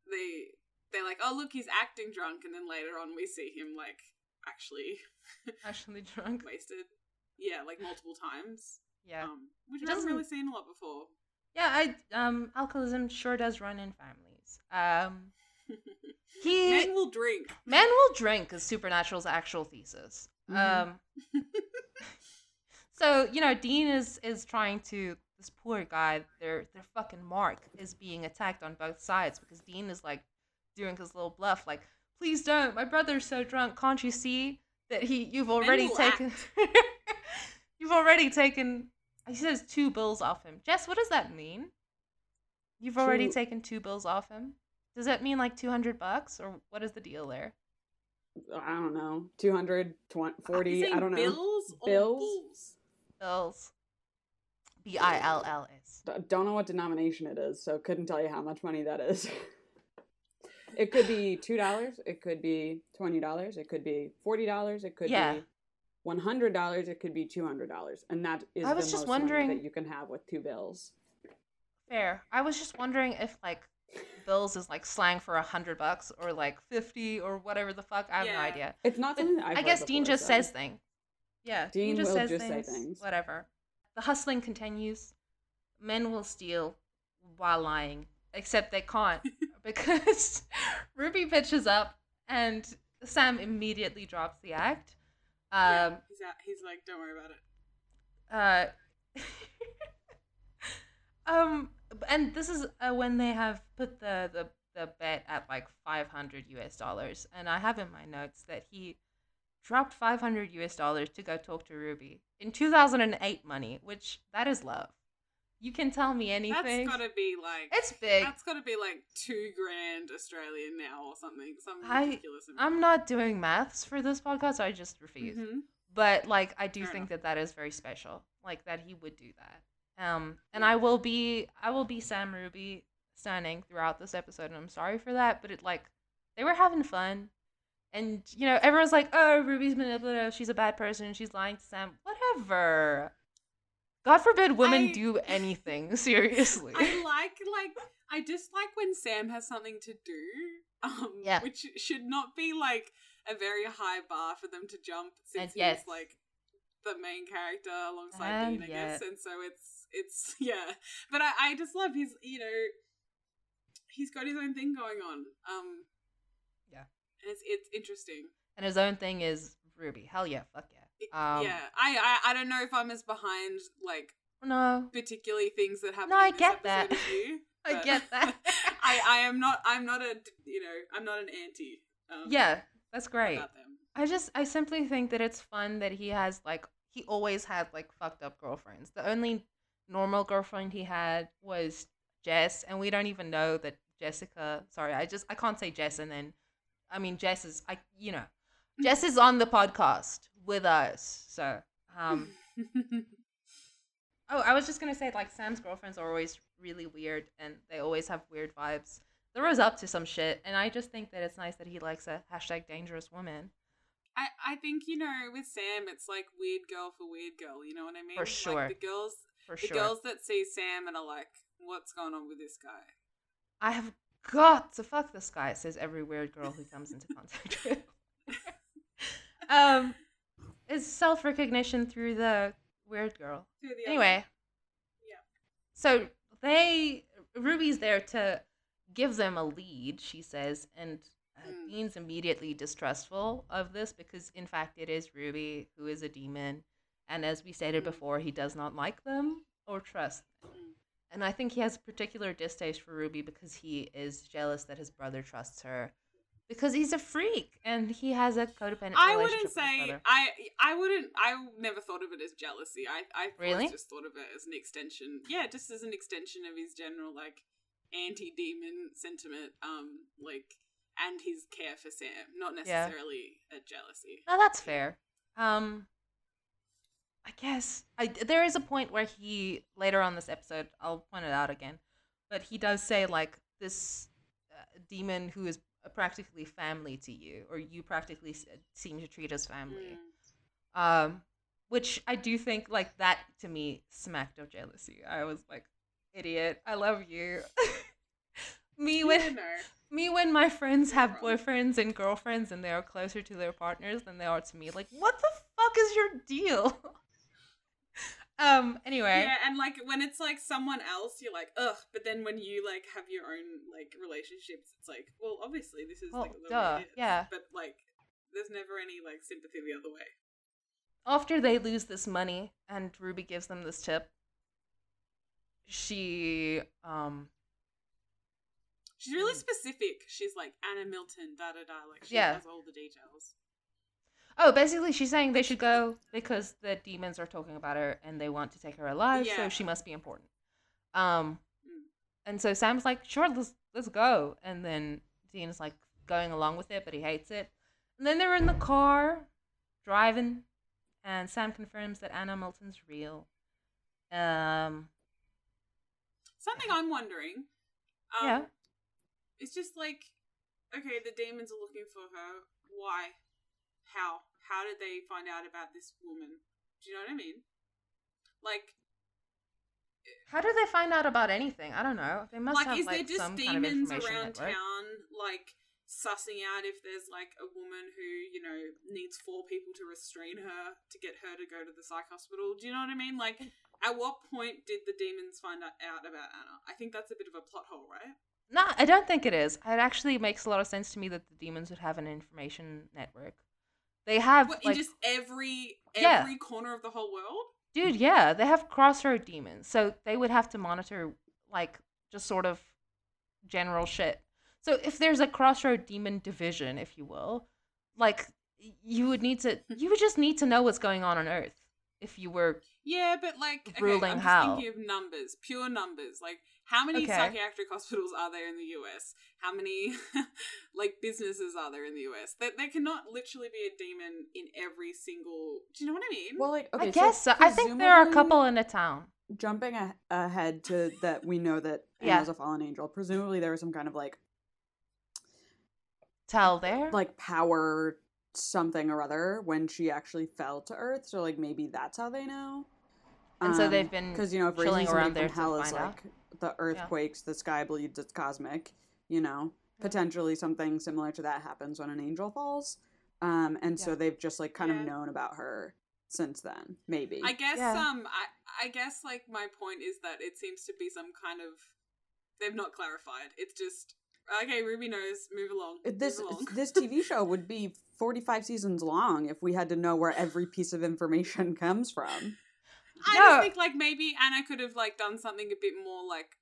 they they're like, oh look, he's acting drunk, and then later on we see him like actually Actually drunk. wasted. Yeah, like multiple times. Yeah. Um, which we haven't really seen a lot before. Yeah, I um alcoholism sure does run in families. Um he Men will drink. men will drink is Supernatural's actual thesis. Mhm. Um So, you know, Dean is is trying to this poor guy, their their fucking Mark is being attacked on both sides because Dean is like doing his little bluff like, "Please don't. My brother's so drunk. Can't you see that he you've already taken You've already taken he says two bills off him. Jess, what does that mean? You've already Two- taken two bills off him? Does that mean like 200 bucks or what is the deal there? I don't know. 200, 20, 40, I don't know. Bills Bills. Bills? B I L L S. Don't know what denomination it is, so couldn't tell you how much money that is. it could be two dollars. It could be twenty dollars. It could be forty dollars. It could Yeah. be one hundred dollars. It could be two hundred dollars, and that is I was the just most money wondering- that you can have with two bills. Fair. I was just wondering if like bills is like slang for a hundred bucks or like fifty or whatever the fuck. I have no idea. It's not something that I've I heard guess Dean before, just so- says things. Yeah, Dean just will says just say things. things. Whatever. The hustling continues. Men will steal while lying, except they can't because Ruby pitches up and Sam immediately drops the act. Yeah, Um, he's out. He's like, don't worry about it. uh, um, and this is uh, when they have put the, the the bet at like 500 US dollars, and I have in my notes that he dropped 500 US dollars to go talk to Ruby in 2008 money, which that is love. You can tell me anything. That's gotta be like. it's big. That's gotta be like two grand Australian now or something. Some I- ridiculous. amount. I'm not doing maths for this podcast. I just refuse. Mhm. but like i do Fair think enough. that that is very special like that he would do that um and i will be i will be sam ruby standing throughout this episode and i'm sorry for that but it like they were having fun and you know everyone's like oh ruby's manipulative she's a bad person she's lying to sam whatever god forbid women I- do anything seriously I like like I dislike when Sam has something to do. Um, Yeah. Which should not be like a very high bar for them to jump since he's like the main character alongside And Dean, I guess. And so it's it's yeah. But I, I just love his you know he's got his own thing going on. Um Yeah. And it's it's interesting. and his own thing is ruby hell yeah fuck yeah um yeah. I, I I don't know if I'm as behind like no particularly things that happen No, I get that. you. i get that I, I am not I'm not a you know I'm not an anti. Um, yeah that's great About them. I just I simply think that it's fun that he has like he always had like fucked up girlfriends. The only normal girlfriend he had was Jess, and we don't even know that Jessica. Sorry, I just I can't say Jess, and then I mean Jess is I you know Jess is on the podcast with us, so Um, oh, I was just gonna say like Sam's girlfriends are always really weird, and they always have weird vibes. They're always up to some shit, and I just think that it's nice that he likes a hashtag dangerous woman. I, I think you know with Sam it's like weird girl for weird girl. You know what I mean? For sure. Like the girls, For the sure. girls that see Sam and are like, "What's going on with this guy?" I have got to fuck this guy, says every weird girl who comes into contact with. Um, is self recognition through the weird girl. The other- Anyway, Yeah. So they Ruby's there to give them a lead, she says, and uh, Mm. Dean's immediately distrustful of this because, in fact, it is Ruby who is a demon, and as we stated Mm. before, he does not like them or trust them. Mm. And I think he has a particular distaste for Ruby because he is jealous that his brother trusts her. Because he's a freak and he has a codependent I wouldn't say. I I wouldn't I never thought of it as jealousy. I I Really? just thought of it as an extension. Yeah, just as an extension of his general like anti-demon sentiment um like and his care for Sam, not Yeah. necessarily a jealousy. No, that's fair. Um, I guess I there is a point where he later on this episode, I'll point it out again, but he does say like this uh, demon who is practically family to you, or you practically seem to treat as family. Mm. Um, which I do think like that to me smacked of jealousy. I was like, idiot, I love you. me when me when my friends have boyfriends and girlfriends and they are closer to their partners than they are to me. Like, what the fuck is your deal? um. Anyway. Yeah, and like when it's like someone else, you're like, ugh. But then when you like have your own like relationships, it's like, well, obviously this is Well, like duh, is. yeah. But like, there's never any like sympathy the other way. After they lose this money and Ruby gives them this tip, she um She's really Mm. specific. She's like Anna Milton, da da da. Like she Yeah. has all the details. Oh, basically, she's saying they should go because the demons are talking about her and they want to take her alive, so she must be important. Um, Mm. and so Sam's like, "Sure, let's let's go," and then Dean is like going along with it, but he hates it. And then they're in the car, driving, and Sam confirms that Anna Milton's real. Um, Something I'm wondering. Um, Yeah. It's just like, okay, the demons are looking for her. Why? How? How did they find out about this woman? Do you know what I mean? Like, how do they find out about anything? I don't know. They must like have is like there just some kind of demons around network. town like sussing out if there's like a woman who you know needs four people to restrain her to get her to go to the psych hospital do you know what i mean like at what point did the demons find out out about anna i think that's a bit of a plot hole right No, I don't think it is. It actually makes a lot of sense to me that the demons would have an information network. They have what, in just every Yeah. every corner of the whole world dude, yeah, they have crossroad demons, so they would have to monitor like just sort of general shit. So if there's a crossroad demon division, if you will, like you would need to, you would just need to know what's going on on Earth if you were yeah but like okay, Ruling i'm just how? thinking of numbers pure numbers like how many Okay. psychiatric hospitals are there in the us how many like businesses are there in the us there, there cannot literally be a demon in every single do you know what i mean Well, like okay, I guess so. I think there are a couple in a town. jumping a- ahead to that we know that Yeah. Anna's a fallen angel. Presumably there was some kind of like Tell there. like power something or other when she actually fell to Earth. So like maybe that's how they know. And so they've um, been because you know if chilling raising around there to hell is find out. Like the earthquakes, the sky bleeds, it's cosmic. You know, potentially something similar to that happens when an angel falls. Um, and so they've just like kind Yeah. of known about her since then. Maybe. I guess Yeah. um I I guess like my point is that it seems to be some kind of they've not clarified. It's just okay, Ruby knows, move along. It- this move along. this TV show would be 45 seasons long if we had to know where every piece of information comes from. I No. just think like maybe Anna could have like done something a bit more like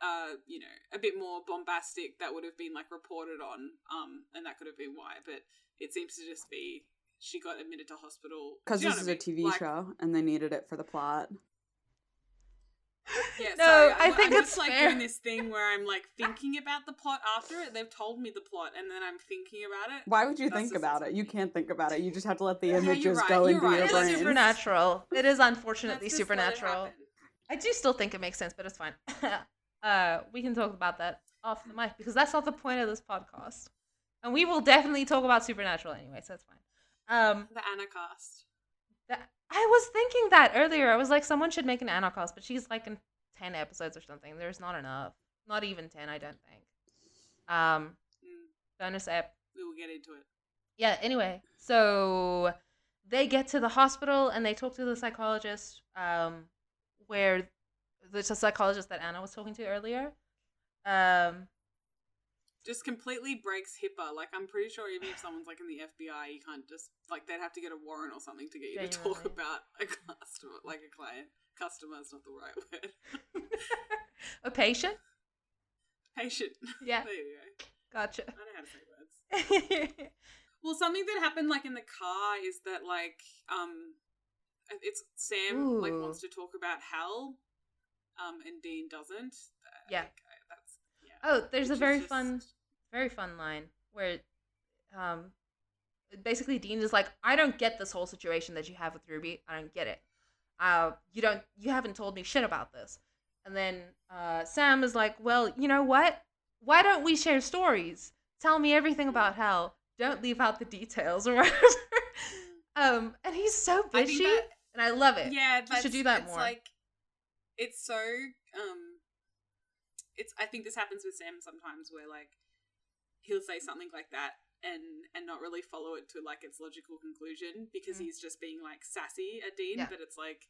uh you know a bit more bombastic that would have been like reported on um and that could have been why but it seems to just be she got admitted to hospital Because Do you know this is I a mean? TV Like, show and they needed it for the plot. Yeah, No, so I I'm- think I'm it's just like fair. doing this thing where I'm like thinking about the plot after it. They've told me the plot, and then I'm thinking about it. Why would you That's think about it? You can't think about it. You just have to let the Yeah, you're images right, go you're into right. your It brain. It is supernatural. It is unfortunately Let's just let it supernatural. I do still think it makes sense, but it's fine. uh, we can talk about that off the mic because that's not the point of this podcast. And we will definitely talk about supernatural anyway, so it's fine. Um, The Anacast. that, I was thinking that earlier. I was like, someone should make an Anacast, but she's like in ten episodes or something. There's not enough. Not even ten, I don't think. Um, Mm, bonus ep. we will get into it. Yeah, anyway, so they get to the hospital and they talk to the psychologist, um, where the psychologist that Anna was talking to earlier. Um, Just completely breaks HIPAA. Like I'm pretty sure even if someone's like in the FBI, you can't just like they'd have to get a warrant or something to get you to talk about a customer, like a client. Customer is not the right word. a patient? Patient. Yeah. there you go. Gotcha. I know how to say words. Well, something that happened like in the car is that like um, it's Sam like wants to talk about hell, um, and Dean doesn't. Yeah. like, that's yeah. oh, there's a Which is very just- fun, very fun line where, um, basically Dean is like, I don't get this whole situation that you have with Ruby. I don't get it. Uh, you don't, you haven't told me shit about this. And then uh, Sam is like, well, you know what? Why don't we share stories? Tell me everything about hell. Don't leave out the details or whatever. um, and he's so I bitchy, that- and I love it. Yeah, He should do that it's more. Like, it's so um, it's. I think this happens with Sam sometimes, where like he'll say something like that and and not really follow it to like its logical conclusion because Mm. he's just being like sassy at Dean. Yeah. But it's like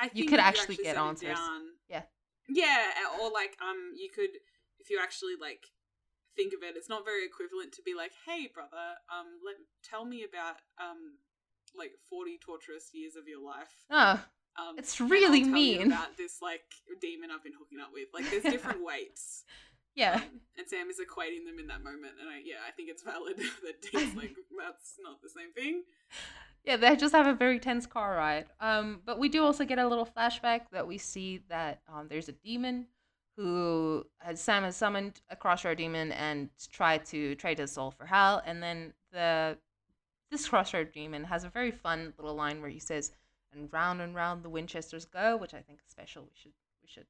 I You think could if actually get answers. down- Yeah. yeah, or like um, you could if you actually like think of it, it's not very equivalent to be like, hey brother, um, let tell me about um like 40 torturous years of your life. Oh, Um, It's really you mean. about this like demon I've been hooking up with. Like, there's different weights, yeah. um, and Sam is equating them in that moment. And I, yeah, I think it's valid that Dean's like, that's not the same thing. Yeah, they just have a very tense car ride. Um, but we do also get a little flashback that we see that um, there's a demon who has Sam has summoned a crossroad demon and tried to trade his soul for hell. And then the this crossroad demon has a very fun little line where he says, "And round and round the Winchesters go," which I think is special. We should we should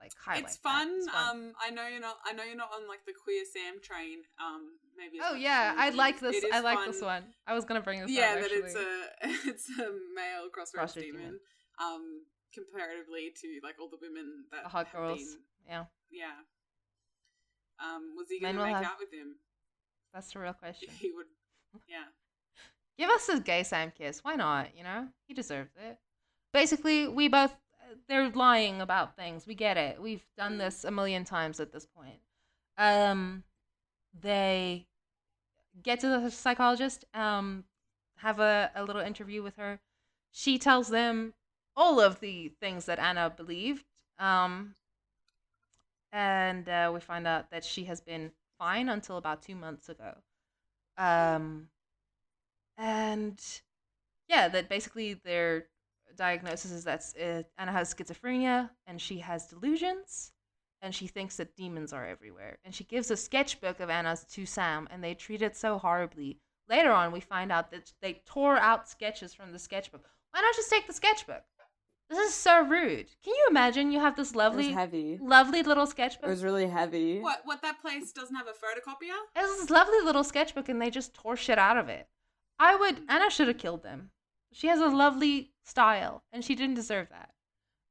like highlight. it's fun. It's fun. Um, I know you're not. I know you're not on like the queer Sam train. Um, maybe. oh yeah, I like this. I like fun. this one. I was gonna bring this Yeah, up that it's a it's a male crossroads Crossroad demon. demon. Um, comparatively to like all the women that the hot girls. been- Yeah, yeah. Um, was he gonna make have- out with him? that's the real question. He would. Yeah. Give us a gay Sam kiss. Why not? You know, he deserves it. Basically, we both they're lying about things. We get it. We've done this a million times at this point. Um, they get to the psychologist. Um, have a, a little interview with her. She tells them all of the things that Anna believed. Um, and uh, we find out that she has been fine until about two months ago. Um, and yeah, that basically their diagnosis is that uh, Anna has schizophrenia and she has delusions, and she thinks that demons are everywhere. And she gives a sketchbook of Anna's to Sam, and they treat it so horribly. Later on, we find out that they tore out sketches from the sketchbook. Why not just take the sketchbook? This is so rude. Can you imagine you have this It was lovely, heavy. lovely little sketchbook. It was really heavy. What? What? That place doesn't have a photocopier? It was this lovely little sketchbook, and they just tore shit out of it. I would. Anna should have killed them. She has a lovely style, and she didn't deserve that.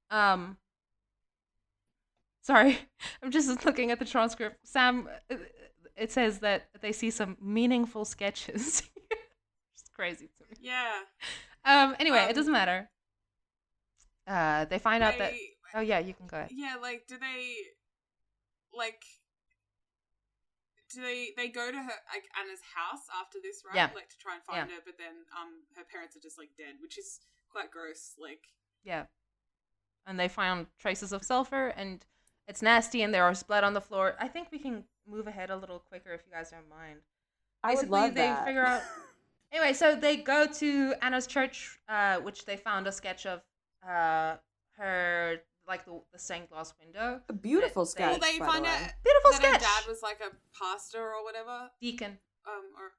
Um. Sorry, I'm just looking at the transcript. Sam, uh, it says that they see some meaningful sketches. it's crazy to me. Yeah. Um. Anyway, Um, it doesn't matter. Uh, they find out that. Oh yeah, you can go ahead. Yeah, like, do they, like, do they they go to her like Anna's house after this, right? Yeah. Like to try and find her, but then um her parents are just like dead, which is quite gross. Like, Yeah. And they found traces of sulfur and it's nasty and there is blood on the floor. I think we can move ahead a little quicker if you guys don't mind. I would love they that. figure out- Anyway, so they go to Anna's church, uh, which they found a sketch of uh, her like the, the stained glass window. A beautiful They- sketch. Well, they by find the out way. Beautiful that her sketch. dad was like a pastor or whatever. Deacon. Um, or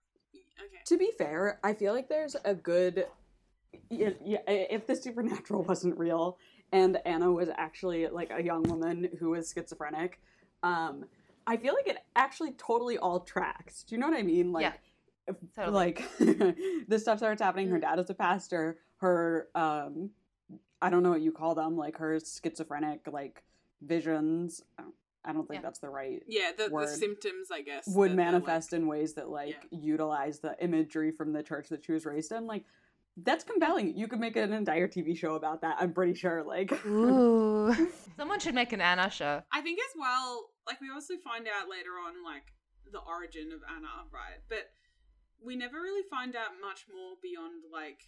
okay. To be fair, I feel like there's a good. Yeah, yeah, if the supernatural wasn't real and Anna was actually like a young woman who was schizophrenic, um, I feel like it actually totally all tracks. Do you know what I mean? Like, Yeah, totally. like this stuff starts happening. Her dad is a pastor. Her, um, I don't know what you call them, like her schizophrenic like visions. I don't think Yeah. that's the right Yeah, the, the symptoms, I guess, would that they're, like- manifest in ways that like utilize the imagery from the church that she was raised in like that's compelling you could make an entire tv show about that i'm pretty sure like Ooh. Someone should make an Anna show. I think as well, like we also find out later on, like the origin of Anna, right? But we never really find out much more beyond like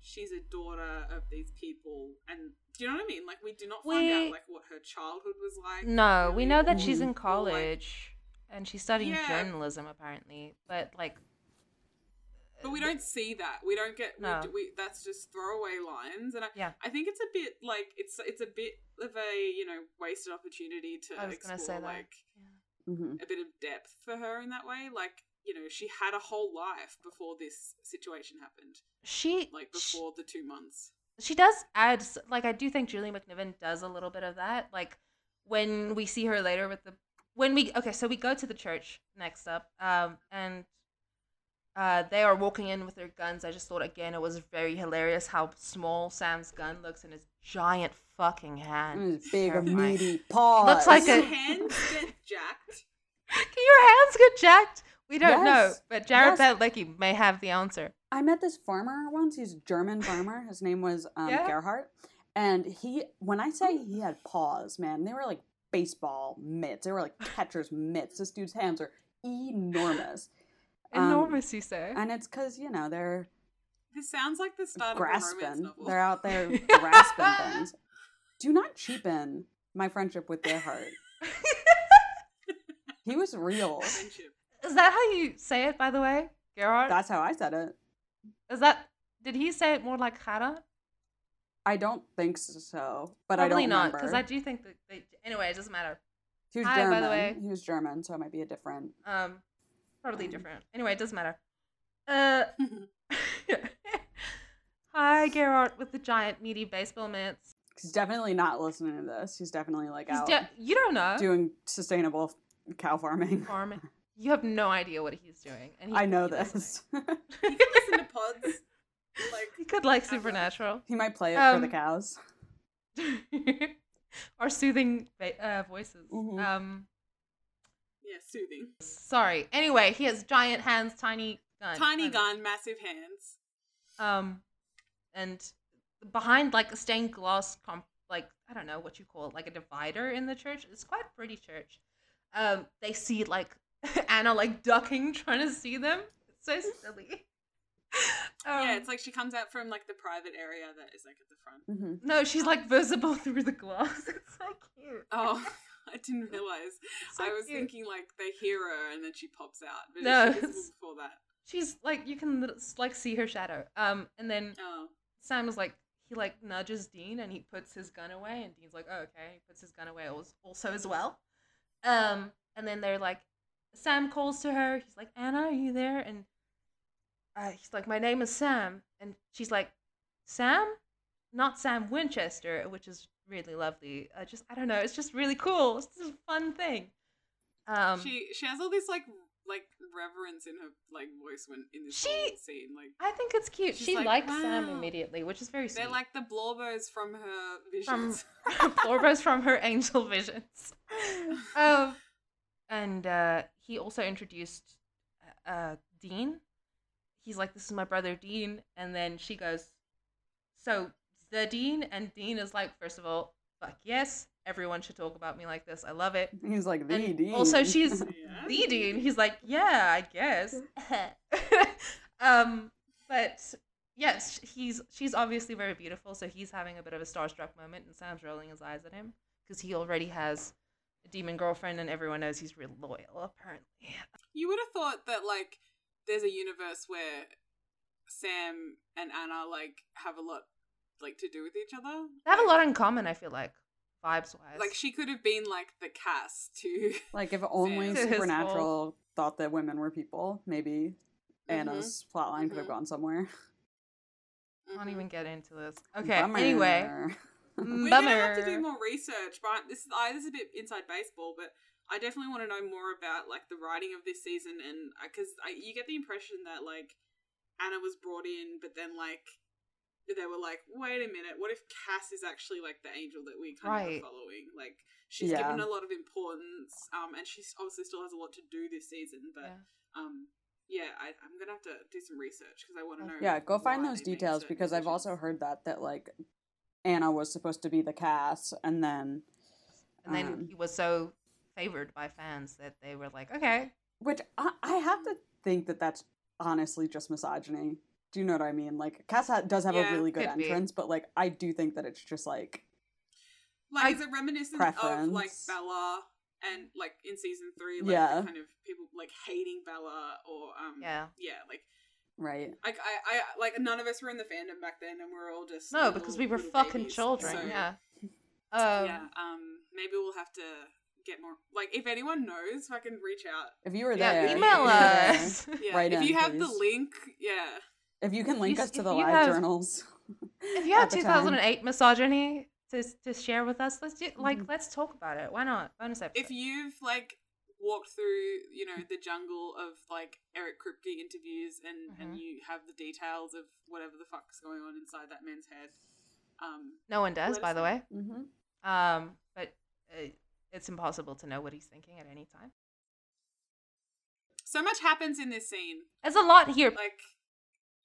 she's a daughter of these people, and do you know what I mean? Like we do not find We- out like what her childhood was like. No, we know that she's in or, like- college and she's studying Yeah. journalism apparently, but like But we don't see that. We don't get. No. We, we, that's just throwaway lines, and I, Yeah. I think it's a bit like it's it's a bit of a you know wasted opportunity to I was explore say that. like Mhm. a bit of depth for her in that way. Like you know, she had a whole life before this situation happened, she like before the two months. she does add like I do think Julie McNiven does a little bit of that. Like when we see her later with the when we okay, so we go to the church next up, um, and uh, they are walking in with their guns. I just thought again it was very hilarious how small Sam's gun looks in his giant fucking hand. Mm, It's big terrifying. meaty paws Looks like a- hands get jacked. Can your hands get jacked? We don't know, but Jared Yes. Padalecki may have the answer. i met this farmer once he's a german farmer his name was um, Yeah? gerhardt and he when i say he had paws man they were like baseball mitts they were like catcher's mitts this dude's hands are enormous Um, Enormous, you say? and it's because you know they're This sounds like the start of a romance grasping. novel. They're out there grasping things. Do not cheapen my friendship with Gerhardt. He was real. Friendship. Is that how you say it, by the way, Gerard? That's how I said it. Is that? Did he say it more like Hara? I don't think so, but Probably I don't not, remember. because I do think that. They, anyway, it doesn't matter. he was Hi, German. by the way. He was German, so it might be a different. Um, totally Um. different. Anyway, it doesn't matter. Uh, hi, Gerard with the giant meaty baseball mitts. He's definitely not listening to this. He's definitely like He's out de- you don't know. doing sustainable cow farming. Farming. You have no idea what he's doing, and he I know could be this. you can listen to pods. Like He could like Supernatural. he might play it for the Um, cows. Our soothing uh, voices. Mhm. Um, yeah, soothing. sorry. Anyway, he has giant hands, tiny gun. Tiny kind of. gun, massive hands. Um, and behind like a stained glass, comp- like I don't know what you call it, like a divider in the church. It's quite a pretty church. Um, they see like Anna like ducking, trying to see them. It's so silly. Um, yeah, it's like she comes out from like the private area that is like at the front. Mm-hmm. no, she's like visible through the glass. It's so cute. Oh, I didn't realize. So I was cute. thinking like they hear her and then she pops out. But No, before that. She's like you can like see her shadow. Um, and then Oh. Sam is like he like nudges Dean and he puts his gun away and Dean's like, oh, okay. He puts his gun away also as well. Um, and then they're like, Sam calls to her. He's like, Anna, are you there? And uh, he's like, my name is Sam. And she's like, Sam, not Sam Winchester, which is really lovely. I just I don't know. It's just really cool. It's just a fun thing. Um, she she has all this like like reverence in her like voice when in this She- scene. Like I think it's cute. She like, likes Sam immediately, which is very sweet. they're like the blorbos from her from visions. Florbos from her angel visions. Um, and uh, he also introduced uh, Dean. He's like, "This is my brother Dean," and then she goes, "So the Dean?" And Dean is like, first of all, fuck yes, everyone should talk about me like this. I love it." He's like the And Dean. also, she's Yeah. the Dean. He's like, yeah, I guess. um, but yes, he's she's obviously very beautiful, so he's having a bit of a starstruck moment, and Sam's rolling his eyes at him because he already has a demon girlfriend, and everyone knows he's real loyal. Apparently, You would have thought that like there's a universe where Sam and Anna like have a lot like to do with each other. They have a lot in common. I feel like vibes wise. Like she could have been like the Cas to Like if only Supernatural thought that women were people, maybe. Anna's plotline could have Mhm. gone somewhere. Can't Mhm. even get into this. Okay. Bummer. Anyway, We're bummer. gonna have to do more research, but this I, this is a bit inside baseball, but I definitely want to know more about like the writing of this season, and because you get the impression that like Anna was brought in, but then like they were like, wait a minute, what if Cas is actually like the angel that we kind of Right. are following? Like she's Yeah. given a lot of importance, um, and she obviously still has a lot to do this season, but Yeah. um. Yeah, I, I'm gonna have to do some research because I want to know. Yeah, go find those details certain because I've also heard that that like Anna was supposed to be the Cas, and then and then um, he was so favored by fans that they were like, okay, which I, I have to think that that's honestly just misogyny. Do you know what I mean? Like Cas ha- does have Yeah, a really good could be. entrance, but like I do think that it's just like Like, I- is it reminiscent of like Bella and like in season three, like Yeah. the kind of people like hating Bella or um yeah. yeah, like right. like I, I like none of us were in the fandom back then, and we're all just No, little- because we were fucking babies, children. so, yeah. Um, yeah. Um, maybe we'll have to get more. Like, if anyone knows, fucking reach out. If you were there, if email you were there, us. Yeah, Write if in, you have the link, yeah. If you can link you- us to the live have- journals. if you have at the time. 2008 misogyny to, to share with us, let's do, like Mhm. let's talk about it. Why not? Bonus episode. If you've like walked through, you know, the jungle of like Eric Kripke interviews, and Mhm. and you have the details of whatever the fuck's going on inside that man's head, um, no one does, by the know. way. Mm-hmm. Um, but uh, it's impossible to know what he's thinking at any time. so much happens in this scene. There's a lot here. Like,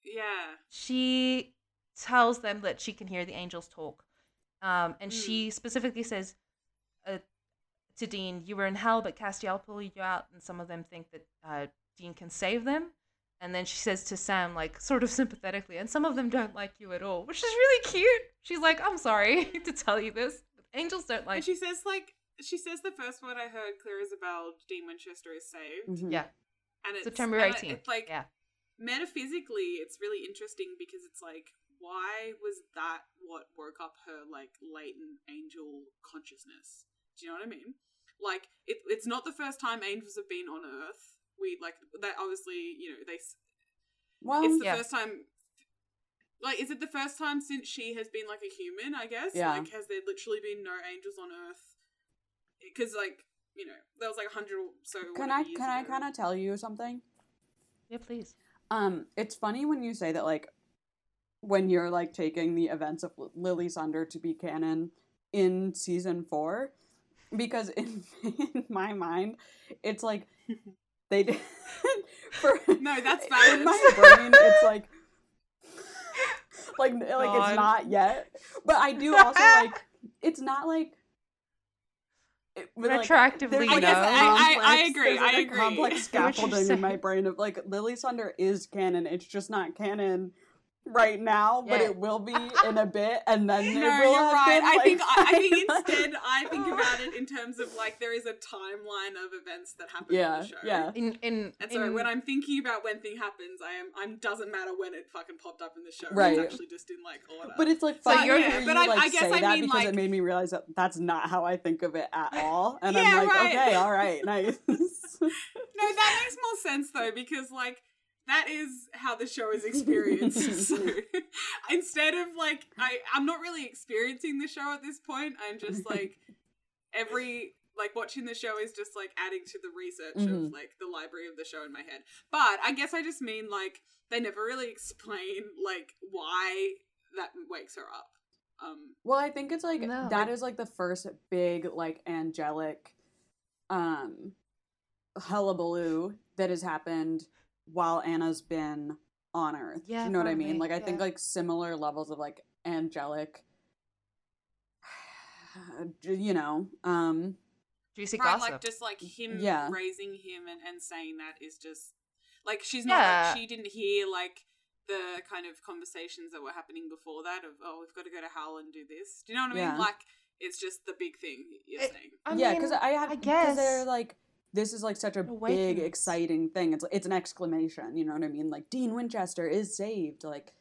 yeah, she tells them that she can hear the angels talk. Um, and Mm. she specifically says uh, to Dean, You were in hell, but Castiel pulled you out. And some of them think that uh, Dean can save them. And then she says to Sam, like, sort of sympathetically, and some of them don't like you at all, which is really cute. She's like, I'm sorry to tell you this. But angels don't like and she says like she says the first word I heard, Clear as a Bell, Dean Winchester is saved, Mm-hmm. Yeah, and it's September and 18th. It's like yeah. Metaphysically, it's really interesting because it's like, why was that what woke up her like latent angel consciousness? Do you know what I mean? Like, it, it's not the first time angels have been on Earth. We like that. Obviously, you know they. s- Well, It's the Yeah. first time. Like, is it the first time since she has been like a human? I guess. Yeah. Like, has there literally been no angels on Earth? Because like you know there was like a hundred or so. can I years can I kind of tell you something? Yeah, please. Um, it's funny when you say that, like, when you're like taking the events of L- Lily Sunder to be canon in season four, because in in my mind, it's like they did for No, that's In my brain, it's like like like God. it's not yet, but I do also like it's not like. It- but, like, Retroactively, there's, I like, guess a I- I- I complex- agree, there's, like, I a agree. complex I get what you're scaffolding in my brain of like Lily Sunder is canon. It's just not canon right now, but it will be in a bit, and then it No, will you're right. been, I think I, I think instead I think about it in terms of like there is a timeline of events that happen Yeah, on the show. yeah. In in, And so in when I'm thinking about when thing happens, I am I'm doesn't matter when it fucking popped up in the show. Right. It's actually just in like order. But it's like So funny you're- to Yeah, hear but you I- like I guess say I that mean, because like- it made me realize that that's not how I think of it at all, and Yeah, I'm like, right. okay, all right, nice. no, that makes more sense though because like that is how the show is experienced. so instead of like I I'm not really experiencing the show at this point. I'm just like every like watching the show is just like adding to the research of Mhm. like the library of the show in my head. But I guess I just mean like they never really explain like why that wakes her up. Um Well, I think it's like No, that like- is like the first big like angelic um hullabaloo that has happened while Anna's been on Earth. Yeah, you know what I mean? Like I think like similar levels of like angelic you know, um juicy right, gossip. like just like him Yeah. raising him and, and saying that is just like she's Yeah. not like she didn't hear like the kind of conversations that were happening before that of oh we've got to go to hell and do this. Do you know what I Yeah. mean? Like it's just the big thing you're It- saying. I yeah, because I have I because they're like this is like such a big exciting thing. It's it's an exclamation, you know what I mean? Like Dean Winchester is saved. Like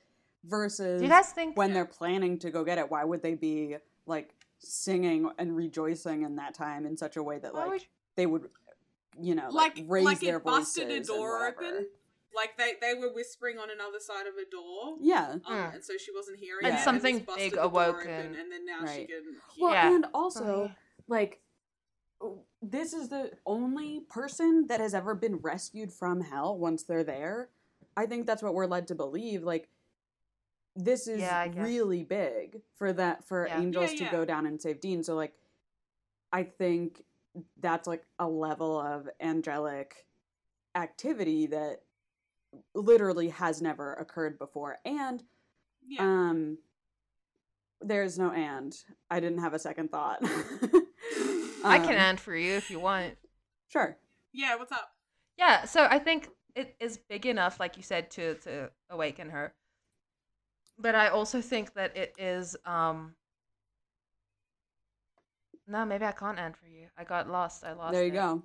versus Do you guys think when they're planning to go get it, why would they be like singing and rejoicing in that time in such a way that like would- they would, you know, like, like raise like their it busted a door open. Like they they were whispering on another side of a door. Yeah. Um, Mm. and so she wasn't hearing And it. something this busted big the awoke open, and- and then now she can. Hear. Well, Yeah. and also Oh, like this is the only person that has ever been rescued from hell once they're there. I think that's what we're led to believe. Like this is Yeah, really big for that for Yeah. angels Yeah, to go down and save Dean. So like I think that's like a level of angelic activity that literally has never occurred before. And um there's no and. I didn't have a second thought. I can Um, end for you if you want. Sure. yeah. What's up? Yeah, so I think it is big enough, like you said, to to awaken her. But I also think that it is um No, maybe I can't end for you. I got lost. I lost There you it. go.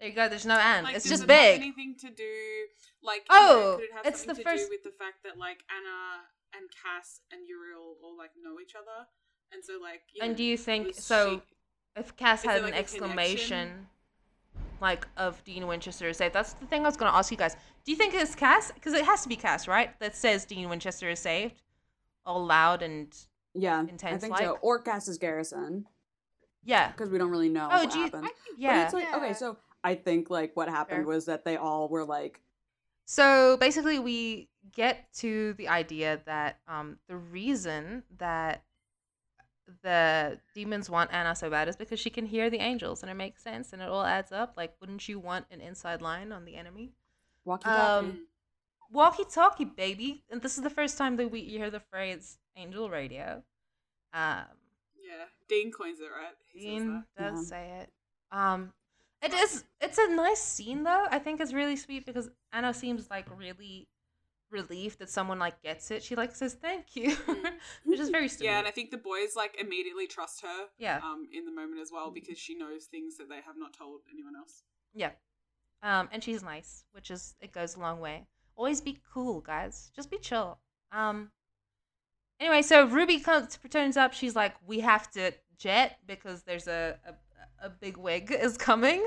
There you go. There's no end. Like, it's does just it have big. anything to do, like, Oh, you know, could it have it's the to first- do with the fact that like Anna and Cas and Uriel all like know each other, and so like. You And know, do you think so? she- If Cas Is there, had like, an a exclamation, like of Dean Winchester is saved, that's the thing I was going to ask you guys. Do you think it's Cas? Because it has to be Cas, right? That says Dean Winchester is saved, all loud and Yeah, I Intense think so. like? Or Cas's Garrison, yeah, because we don't really know Oh, what you- happened. yeah. But it's like okay, so I think like what happened Fair. was that they all were like, So basically, we get to the idea that um, the reason that the demons want Anna so bad is because she can hear the angels, and it makes sense, and it all adds up. Like, wouldn't you want an inside line on the enemy? walkie talkie. Um, walkie talkie, baby. And this is the first time that we hear the phrase angel radio. Um, Yeah, Dean coins it, right? He Dean does Yeah. say it. Um, it is. It's a nice scene though. I think it's really sweet because Anna seems like really relieved that someone like gets it. She like says thank you, which is very sweet. Yeah, and I think the boys like immediately trust her. Yeah. Um, in the moment as well because she knows things that they have not told anyone else. yeah. Um, and she's nice, which is it goes a long way. Always be cool, guys. Just be chill. Um. Anyway, so Ruby comes turns up. She's like, "We have to jet because there's a a, a big wig is coming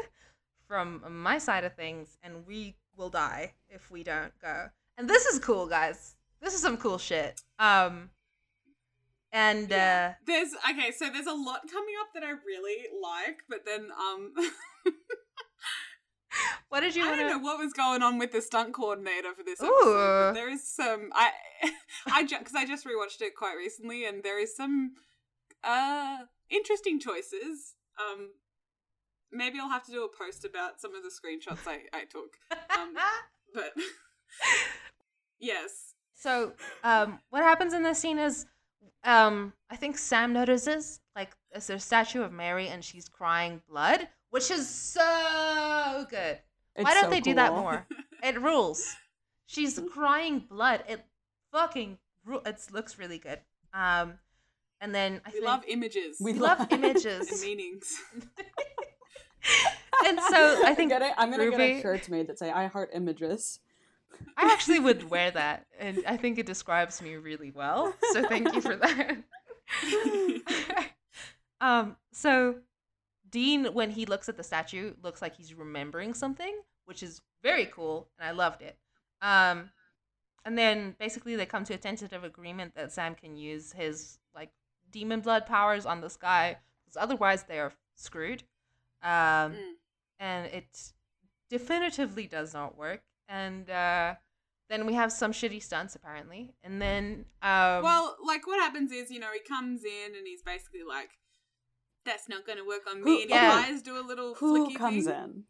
from my side of things, and we will die if we don't go." And this is cool, guys. This is some cool shit. Um. And uh, There's okay, so there's a lot coming up that I really like, but then um what did you I don't to? know what was going on with the stunt coordinator for this episode. Ooh. There is some I I because I just rewatched it quite recently, and there is some uh interesting choices. Um, maybe I'll have to do a post about some of the screenshots I I took. Um, but yes, So, um, what happens in this scene is, um, I think Sam notices like there's a statue of Mary and she's crying blood, which is so good. It's Why don't so they do that more? It rules. She's crying blood. It fucking ru- it looks really good. Um, and then I we think, love images. We we love- love and meanings. and so I think Get it? I'm gonna get Ruby- a shirts made that say "I heart images." I actually would wear that, and I think it describes me really well. So thank you for that. um, so Dean, when he looks at the statue, looks like he's remembering something, which is very cool, and I loved it. Um, and then basically they come to a tentative agreement that Sam can use his like demon blood powers on this guy, because otherwise they are screwed. Um, Mm. and it definitively does not work. And uh, then we have some shitty stunts apparently, and then um, well, like what happens is, you know, he comes in and he's basically like, "That's not going to work on Who- me." And yeah. his eyes do a little Who flicky comes thing. in?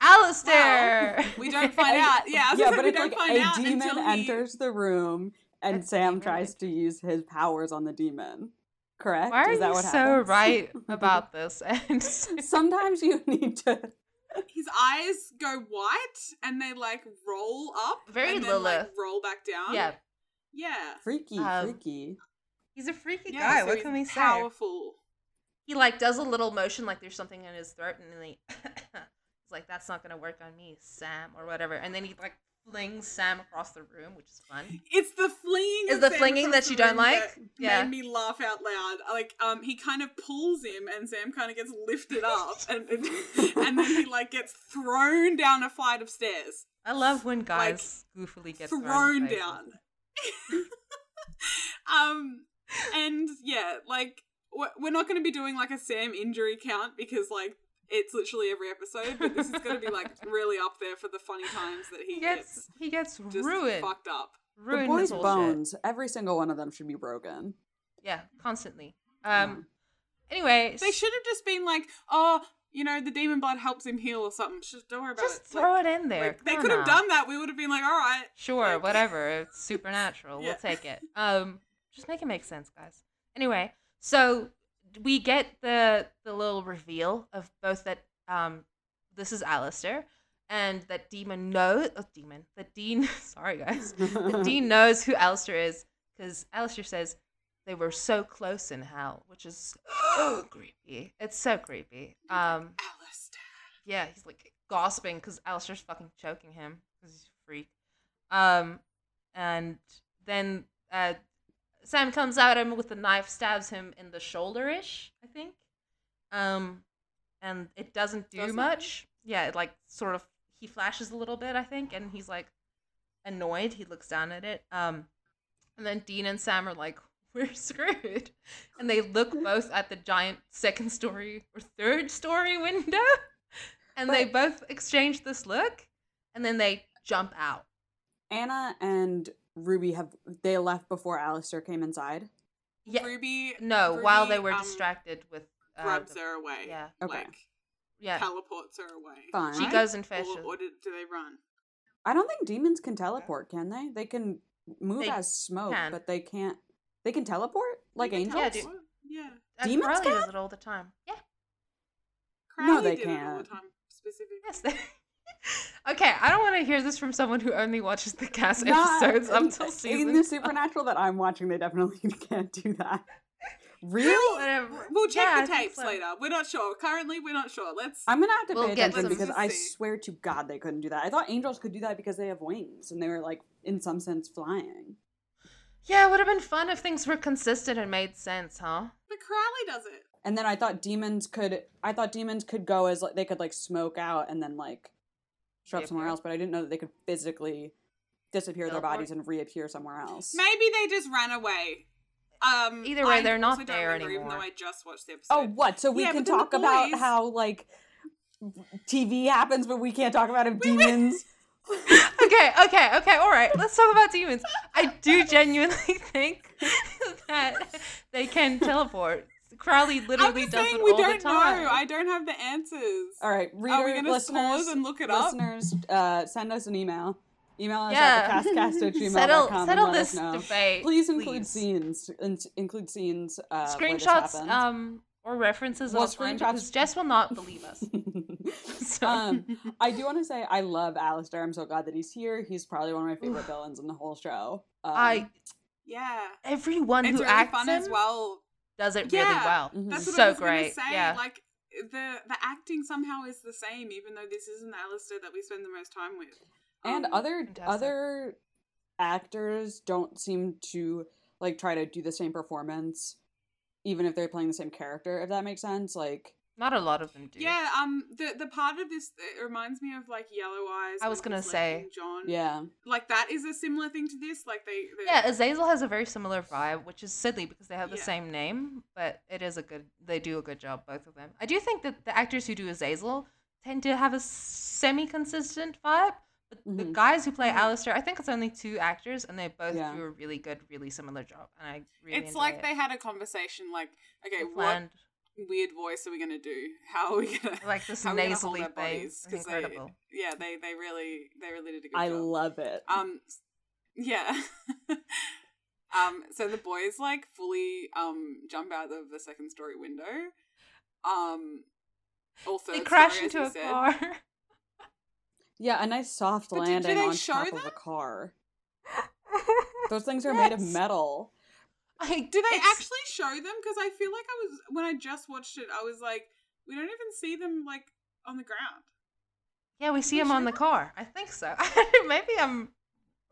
Alistair. Well, we don't find out. Yeah, I was yeah, but we it's don't like find a out demon until he- enters the room and A Sam tries to use his powers on the demon. Correct? Why are Is that you what so right about this? And Sometimes you need to. His eyes go white and they like roll up, Very and then, like, roll back down. yeah, yeah, Freaky, Um, freaky. he's a freaky yeah. guy. so what he's can we say? Powerful. He like does a little motion like there's something in his throat, and then he, he's like, "That's not gonna work on me, Sam," or whatever. And then he like flings Sam across the room, which is fun. It's the flinging. Is the Sam flinging that you don't like? that Yeah. Made me laugh out loud. Like, um, he kind of pulls him, and Sam kind of gets lifted up, and and, and then he like gets thrown down a flight of stairs, I love when guys goofily get thrown, thrown, down. um, and yeah, like we're not going to be doing like a Sam injury count because like. It's literally every episode, but this is going to be like really up there for the funny times that he, He gets he gets just ruined. fucked up. The Ruined boys' his bones, every single one of them should be broken. Yeah, constantly. Um. Anyway, They should have just been like, oh, you know, the demon blood helps him heal or something. Just don't worry about just it. Just throw Like- it in there. like, they could have done that. We would have been like, all right. Sure, like- whatever. It's supernatural. Yeah. We'll take it. Um, just make it make sense, guys. Anyway, so we get the the little reveal of both that um this is Alistair and that demon knows oh, demon that Dean sorry guys that Dean knows who Alistair is because Alistair says they were so close in hell, which is so creepy. It's so creepy. Um, Alistair. yeah, he's like gasping because Alistair's fucking choking him because he's a freak. Um, and then uh, Sam comes at him with a knife, stabs him in the shoulder ish, I think. Um, and it doesn't do Doesn't it? much. Yeah, it like sort of he flashes a little bit, I think, and he's like annoyed. He looks down at it. Um, and then Dean and Sam are like, "We're screwed," and they look both at the giant second story or third story window, and they both exchange this look, and then they jump out. Anna and Ruby have they left before Alistair came inside? Yeah, Ruby. no, while they were um, distracted with uh, grabs the- her away. yeah. Okay. Like, yeah. teleports her away. Fine. She goes and fetches. Or, or do, do they run? I don't think demons can teleport, can they? They can move They as smoke, can. but they can't. They can teleport like can angels. Yeah, teleport. Yeah. Uh, demons Crowley can? does it all the time. Yeah. No, they did it all the can't. time, specifically. Yes. They... okay, I don't want to hear this from someone who only watches the cast Not- episodes up in- till In the supernatural that I'm watching, they definitely can't do that. Really? Whatever. We'll check Yeah, the tapes so. later. We're not sure. Currently, we're not sure. Let's. I'm gonna have to We'll pay attention because I see. swear to God they couldn't do that. I thought angels could do that because they have wings and they were like in some sense flying. Yeah, it would have been fun if things were consistent and made sense, huh? But Crowley does it. And then I thought demons could. I thought demons could go as like they could like smoke out and then like show up somewhere Reappear. else, but I didn't know that they could physically disappear their Teleport. bodies and reappear somewhere else. Maybe they just ran away. Um, Either way, I they're not there remember, Even though I just watched the episode. Oh, what? So we Yeah, can but then the talk about how like TV happens, but we can't talk about if demons. okay, okay, okay, all right. Let's talk about demons. I do genuinely think that they can teleport. Crowley I'm literally just does saying it we all don't the time. know. I don't have the answers. All right, reader, Are we gonna listeners, pause and look it up? listeners, uh, send us an email. Email us yeah, at thecascast@gmail.com settle and settle let this us know. debate. Please include please. scenes. In- include scenes. Uh, screenshots, um, or references Well, offline screenshots- because Jess will not believe us. So- um, I do want to say I love Alistair. I'm so glad that he's here. He's probably one of my favorite villains in the whole show. Um, I Yeah, everyone it's who really acts fun him as well. Does it Yeah, really well. That's what so I was great. gonna say. Yeah. Like the the acting somehow is the same, even though this isn't Alistair that we spend the most time with. and Um, other fantastic. other actors don't seem to like try to do the same performance, even if they're playing the same character. If that makes sense, like Not a lot of them do. Yeah, um, the the part of this it reminds me of like Yellow Eyes. I was gonna say. John. yeah, like that is a similar thing to this. Like they, they Yeah, Azazel has a very similar vibe, which is silly because they have the Yeah. same name, but it is a good. They do a good job, both of them. I do think that the actors who do Azazel tend to have a semi-consistent vibe, but the Mhm. guys who play Mhm. Alistair, I think it's only two actors, and they both Yeah. do a really good, really similar job, and I really. it's enjoy like it. they had a conversation. Like, okay, They what planned, weird voice are we gonna do? How are we gonna like this how are we gonna hold nasally our thing. bodies? It's 'Cause they- incredible. yeah, they they really they really did a good I job. I love it. Um, yeah. um, so the boys like fully um jump out of the second story window. Um, also They crash story, into a said. car. Yeah, a nice soft But landing do they on show top of them? a car. Those things are made of metal. I, Do they it's- actually show them? Because I feel like I was when I just watched it, I was like, we don't even see them like on the ground. Yeah, we see You him on the car. I think so. Maybe I'm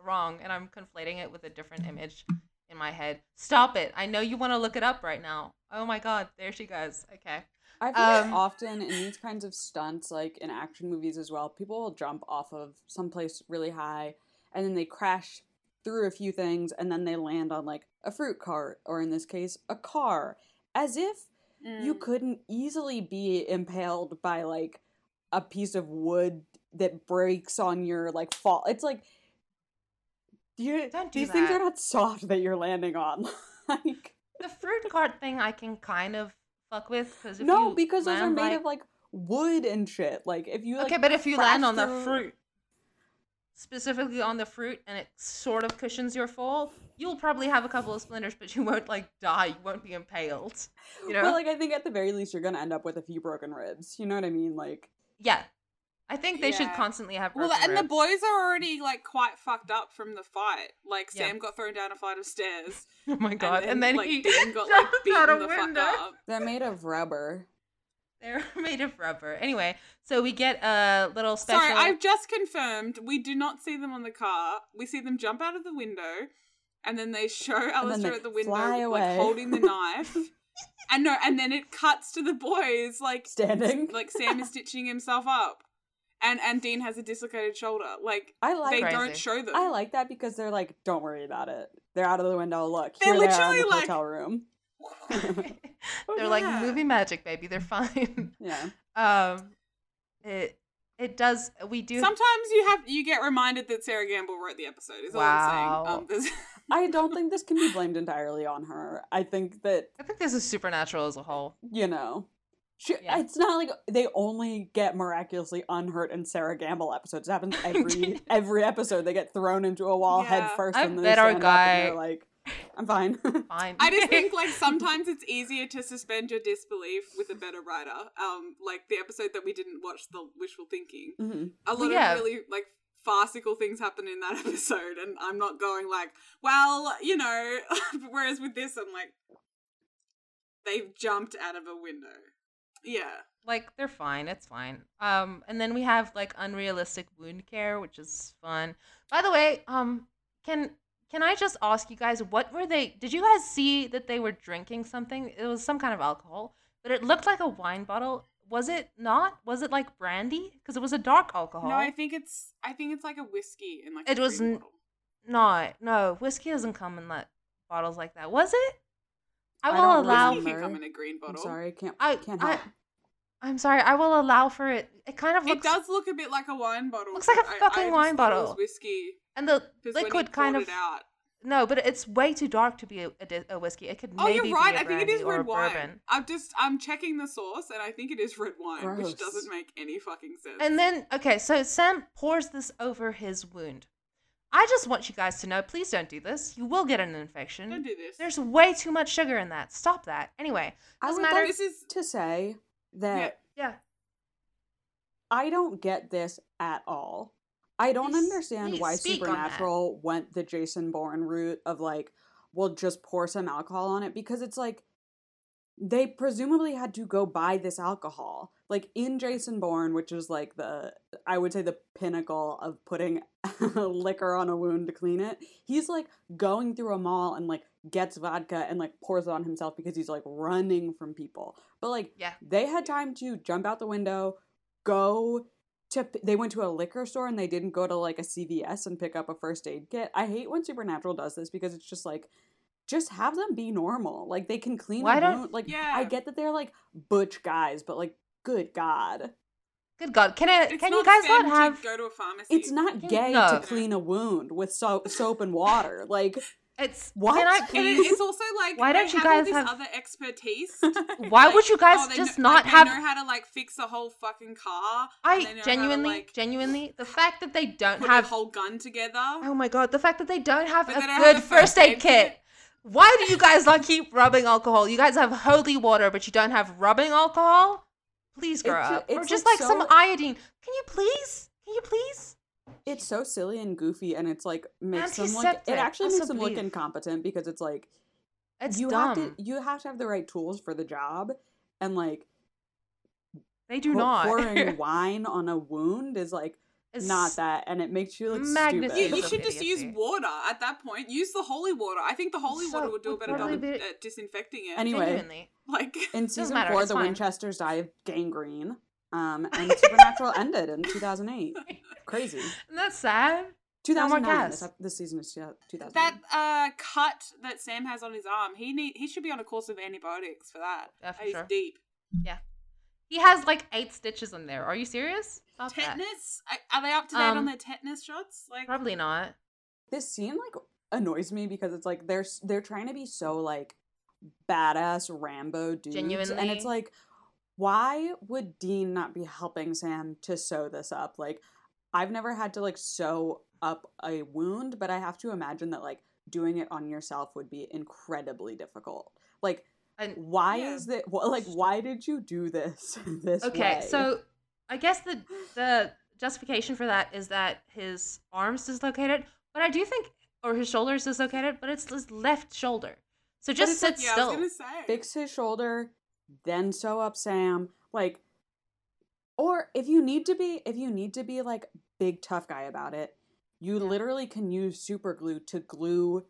wrong and I'm conflating it with a different image in my head. Stop it. I know you want to look it up right now. Oh my god, there she goes. Okay. I feel like Um, often in these kinds of stunts, like in action movies as well, people will jump off of someplace really high and then they crash through a few things and then they land on like a fruit cart or in this case, a car. As if you Mm. couldn't easily be impaled by like a piece of wood that breaks on your like fall. It's like you, Don't do these things are not soft that you're landing on. like The fruit cart thing I can kind of fuck with because no, you because those are made like- of like wood and shit. Like if you like, okay, but if you land on the fruit, specifically on the fruit, and it sort of cushions your fall, you'll probably have a couple of splinters, but you won't like die. You won't be impaled. You know? But like I think at the very least you're gonna end up with a few broken ribs. You know what I mean? Like yeah, I think they should constantly have. Well, broken and the boys are already like quite fucked up from the fight. Like Yeah. Sam got thrown down a flight of stairs, Oh my god! And then, like he Dean got like jumped out beaten a the fuck window. up. they're made of rubber. They're made of rubber. Anyway, so we get a little special. Sorry, I've just confirmed we do not see them on the car. We see them jump out of the window, and then they show then Alistair they at the window, like holding the knife. and no, and then it cuts to the boys, like Standing. like Sam is stitching himself up, and and Dean has a dislocated shoulder. Like I like they Crazy. don't show them. I like that because they're like, don't worry about it. They're out of the window. Look, They're here they are in literally the like- hotel room. They're like movie magic, baby. They're fine. Yeah. um, it it does. We do. Sometimes you have you get reminded that Sera Gamble wrote the episode. Is all Wow. I'm saying. Um, there's- I don't think this can be blamed entirely on her. I think that I think this is supernatural as a whole. you know, she, Yeah. it's not like they only get miraculously unhurt in Sera Gamble episodes. It happens every every episode. They get thrown into a wall Yeah. head first, I and then bet they our stand up and guy- they're like, "I'm fine." Fine. I just think like sometimes it's easier to suspend your disbelief with a better writer. Um, like the episode that we didn't watch, the wishful thinking. Mhm. A lot Well, yeah. of really like farcical things happen in that episode, and I'm not going like, well, you know. Whereas with this, I'm like, they've jumped out of a window. Yeah. like they're fine. It's fine. Um, and then we have like unrealistic wound care, which is fun. By the way, um, can can I just ask you guys what were they? Did you guys see that they were drinking something? It was some kind of alcohol, but it looked like a wine bottle. Was it not? Was it like brandy? Because it was a dark alcohol. No, I think it's I think it's like a whiskey in like It a was green n- bottle. No, no, whiskey doesn't come in like bottles like that. Was it? I I will don't allow. Whiskey can come in a green I'm bottle. sorry, can't I, can't I, help. I'm sorry. I will allow for it. It kind of looks. It does look a bit like a wine bottle. Looks like a but I- fucking I just wine thought it was bottle. whiskey. and the when he liquid kind of it out. no, but it's way too dark to be a, a, a whiskey. It could Oh, maybe you're right. be a I think it brandy is or a red wine. bourbon. I'm just I'm checking the source, and I think it is red wine, Gross. which doesn't make any fucking sense. And then okay, so Sam pours this over his wound. I just want you guys to know, please don't do this. You will get an infection. don't do this. There's way too much sugar in that. Stop that. Anyway, I doesn't would matter. like this is to say that yeah. yeah. I don't get this at all. I don't Please- understand please why speak on that. Supernatural went the Jason Bourne route of like, we'll just pour some alcohol on it because it's like they presumably had to go buy this alcohol. Like in Jason Bourne, which is like the I would say the pinnacle of putting liquor on a wound to clean it. He's like going through a mall and like gets vodka and like pours it on himself because he's like running from people. But like Yeah. they had time to jump out the window, go to they went to a liquor store and they didn't go to like a CVS and pick up a first aid kit. I hate when Supernatural does this because it's just like just have them be normal. Like they can clean Why a don't- Like Yeah. I get that they're like butch guys, but like good god. Good God, can I? It's can you guys Sam not to have? go to a pharmacy? It's not gay no. to clean a wound with soap, soap and water. Like It's What? Can I, And can it's also like Why don't you have all guys this have- other expertise. why Like, would you guys oh, just know, not like, have? They know how to like fix a whole fucking car. I know how to, genuinely, like, genuinely, the fact that they don't put have a whole gun together. Oh my god, the fact that they don't have But a don't good have a first first aid aid kit. kit. Why do you guys not keep rubbing alcohol? You guys have holy water, but you don't have rubbing alcohol? Please grow It's ju- up. or just like, like some iodine. Can you please? Can you please? It's so silly and goofy and it's like makes them like Antiseptic, it actually makes them look incompetent because it's like It's you dumb. have to you have to have the right tools for the job and like They do Pour- not. pouring wine on a wound is like It's- not that, and it makes you look magnificent. You, stupid. you Of should just use water at that point. Use the holy water. I think the holy So, water would do a better job totally at, disinfecting it. Anyway. Genuinely. like In season matter, four, the fine. Winchesters die of gangrene, um, and Supernatural ended in 2008. Crazy. Isn't that sad? No 2009. gas. This, this season is 2009. that uh, cut that Sam has on his arm, he need he should be on a course of antibiotics for that. Yeah, for He's sure. deep. Yeah. He has like eight stitches in there. Are you serious? Stop. Tetanus? Are- Are they up to date on Um, their tetanus shots? Like Probably not. this scene like annoys me because it's like they're they're trying to be so like badass Rambo dudes, and it's like, why would Dean not be helping Sam to sew this up? Like, I've never had to like sew up a wound, but I have to imagine that like doing it on yourself would be incredibly difficult. Like, And why Yeah. is that? wh- Like, why did you do this this okay, way? so I guess the the justification for that is that his arms dislocated, but I do think or his shoulders dislocated, but it's his left shoulder. So just sit like- yeah, I still. was gonna say. fix his shoulder, then sew up Sam. Like, or if you need to be, if you need to be like big tough guy about it, you Yeah. literally can use super glue to glue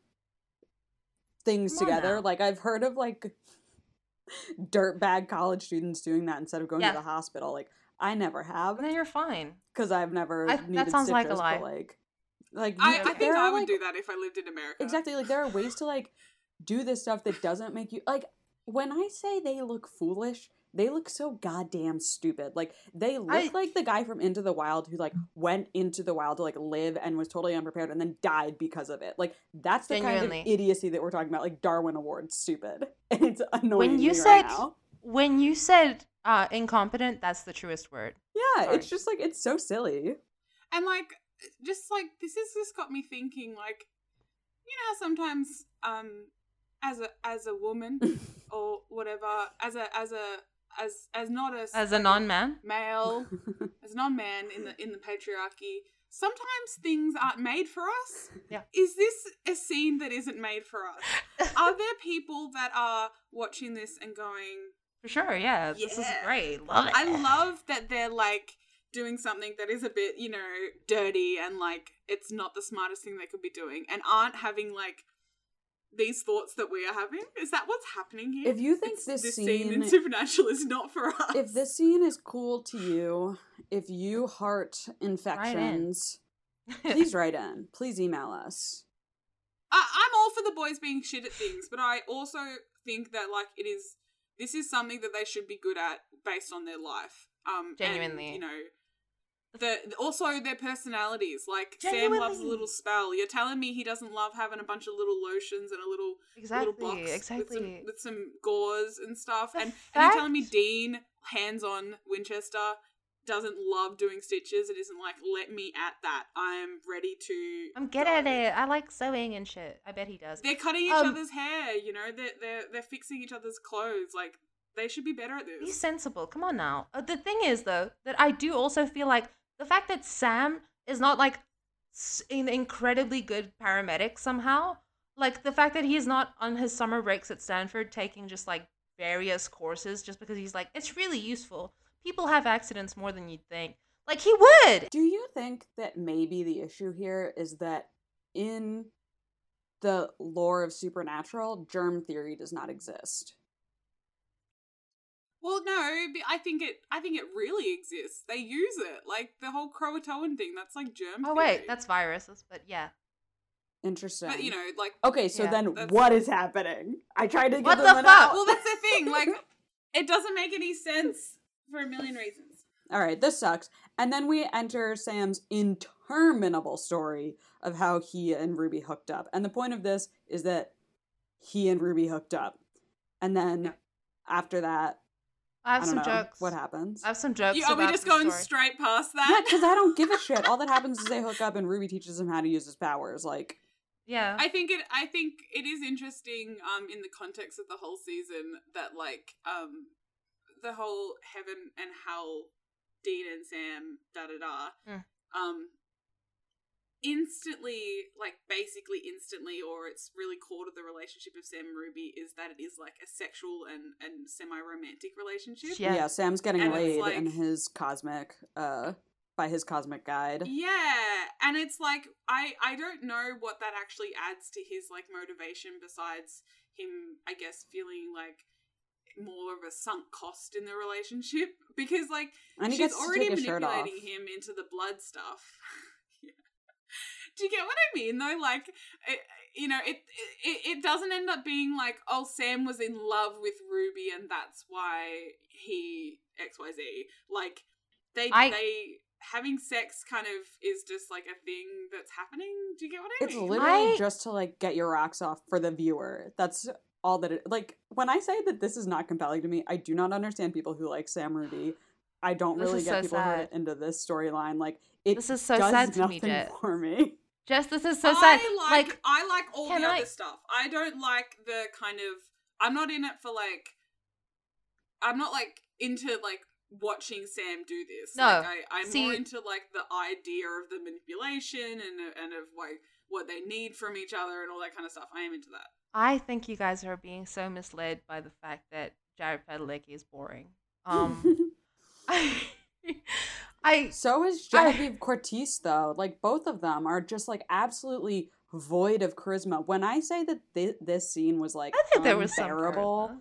things Come together. Like I've heard of like dirtbag college students doing that instead of going Yeah. to the hospital. Like I never have And then you're fine. because I've never I- that needed sounds like a stitches, lie. But like, like I, you- I think I would like, do that if I lived in America. Exactly. Like there are ways to like do this stuff that doesn't make you like when I say they look foolish, they look so goddamn stupid. Like they look I- like the guy from Into the Wild who like went into the wild to like live and was totally unprepared and then died because of it. Like that's the kind of idiocy that we're talking about. Like Darwin Awards stupid. And it's annoying. When you me said- right now. When you said uh, incompetent, that's the truest word. Yeah, Sorry. it's just like it's so silly. And like, just like this has just got me thinking. Like, you know sometimes, um, as a as a woman or whatever, as a as a as as not a As a non-man, male, as a non-man in the in the patriarchy, sometimes things aren't made for us. Yeah. Is this a scene that isn't made for us? Are there people that are watching this and going, for sure. Yeah, this is Yeah. great. Love it. I love that they're like doing something that is a bit, you know, dirty and like it's not the smartest thing they could be doing and aren't having like these thoughts that we are having. Is that what's happening here? If you think It's- this scene in Supernatural is not for us. if this scene is cool to you, if you heart infections, please write in. Please email us. I, I'm all for the boys being shit at things, but I also think that like it is this is something that they should be good at based on their life. Um, and, Genuinely. you know. The, also their personalities. Like Sam loves a little spell. You're telling me he doesn't love having a bunch of little lotions and a little exactly, little box exactly. with some with some gauze and stuff. The and, and you're telling me Dean, hands on Winchester, doesn't love doing stitches. It isn't like let me at that. I'm ready to. I'm good at it. I like sewing and shit. I bet he does. They're cutting each Um, other's hair. You know, they're they're they're fixing each other's clothes. Like they should be better at this. Be sensible. Come on now. Uh, the thing is, though, that I do also feel like the fact that Sam is not like an incredibly good paramedic somehow, like the fact that he's not on his summer breaks at Stanford taking just like various courses just because he's like, it's really useful. People have accidents more than you'd think. Like he would. Do you think that maybe the issue here is that in the lore of supernatural, germ theory does not exist? Well, no, but I think it. I think it really exists. They use it, like the whole Croatoan thing. That's like germ. Oh theory. wait, that's viruses, but yeah. Interesting. But you know, like Okay, so Yeah, then what is happening? I tried to give What the fuck? out. well, that's the thing. Like, it doesn't make any sense for a million reasons. All right, this sucks. And then we enter Sam's interminable story of how he and Ruby hooked up. And the point of this is that he and Ruby hooked up. And then Yeah. after that, I have I don't some know jokes. what happens. I have some jokes. You, are we just the going story. straight past that? Yeah, that? because I don't give a shit. All that happens is they hook up and Ruby teaches him how to use his powers. Like, Yeah. I think it. I think it is interesting. Um, in the context of the whole season, that like um, the whole heaven and hell, Dean and Sam, da da da. Mm. Um, instantly, like basically instantly, or it's really core to the relationship of Sam and Ruby is that it is like a sexual and and semi romantic relationship. Yeah. Yeah, Sam's getting And laid like- in his cosmic uh by his cosmic guide. Yeah, and it's like I I don't know what that actually adds to his like motivation besides him I guess feeling like more of a sunk cost in the relationship because like And he she's gets already take his shirt off. manipulating him into the blood stuff. Yeah. Do you get what I mean though? Like it, you know, it, it it doesn't end up being like oh Sam was in love with Ruby and that's why he XYZ. Like they I- they having sex kind of is just like a thing that's happening. Do you get what I It's mean? It's literally I- just to like get your rocks off for the viewer. That's all that it like when I say that this is not compelling to me, I do not understand people who like Sam Ruby. I don't This really get so people who are into this storyline. Like it This is so does sad to me, nothing Jet. for me. Jess, this is so sad. I like, Like, I like all the I- other stuff. I don't like the kind of I'm not in it for like I'm not like into like watching Sam do this. No, like, I, I'm more into like the idea of the manipulation and and of like what they need from each other and all that kind of stuff. I am into that. I think you guys are being so misled by the fact that Jared Padalecki is boring. Um, I, I so is I- Genevieve Cortese though. Like both of them are just like absolutely void of charisma. When I say that thi- this scene was like I think there was unbearable, charisma.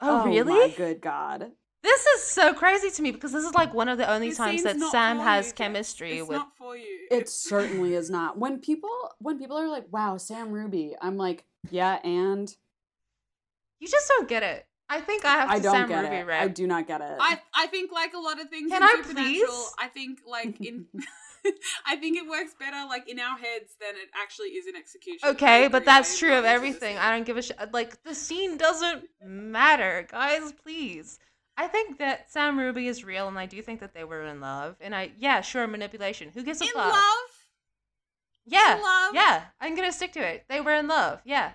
Oh, oh really? my good god. This is so crazy to me because this is like one of the only This times that Sam has you, chemistry It's with. not for you. It certainly is not. When people when people are like, "Wow, Sam Ruby," I'm like, "Yeah," and You just don't get it. I think I have to I don't Sam get Ruby it. rap. I do not get it. I I think like a lot of things Can in I Supernatural, please? I think like in I think it works better like in our heads than it actually is in execution. Okay, but that's I true of love it to everything. I don't give a shit. Like the scene doesn't matter, guys. Please. I think that Sam Ruby is real, and I do think that they were in love. And I, yeah, sure, manipulation. Who gives a In fuck? love, Yeah, love. yeah. I'm gonna stick to it. They were in love. Yeah.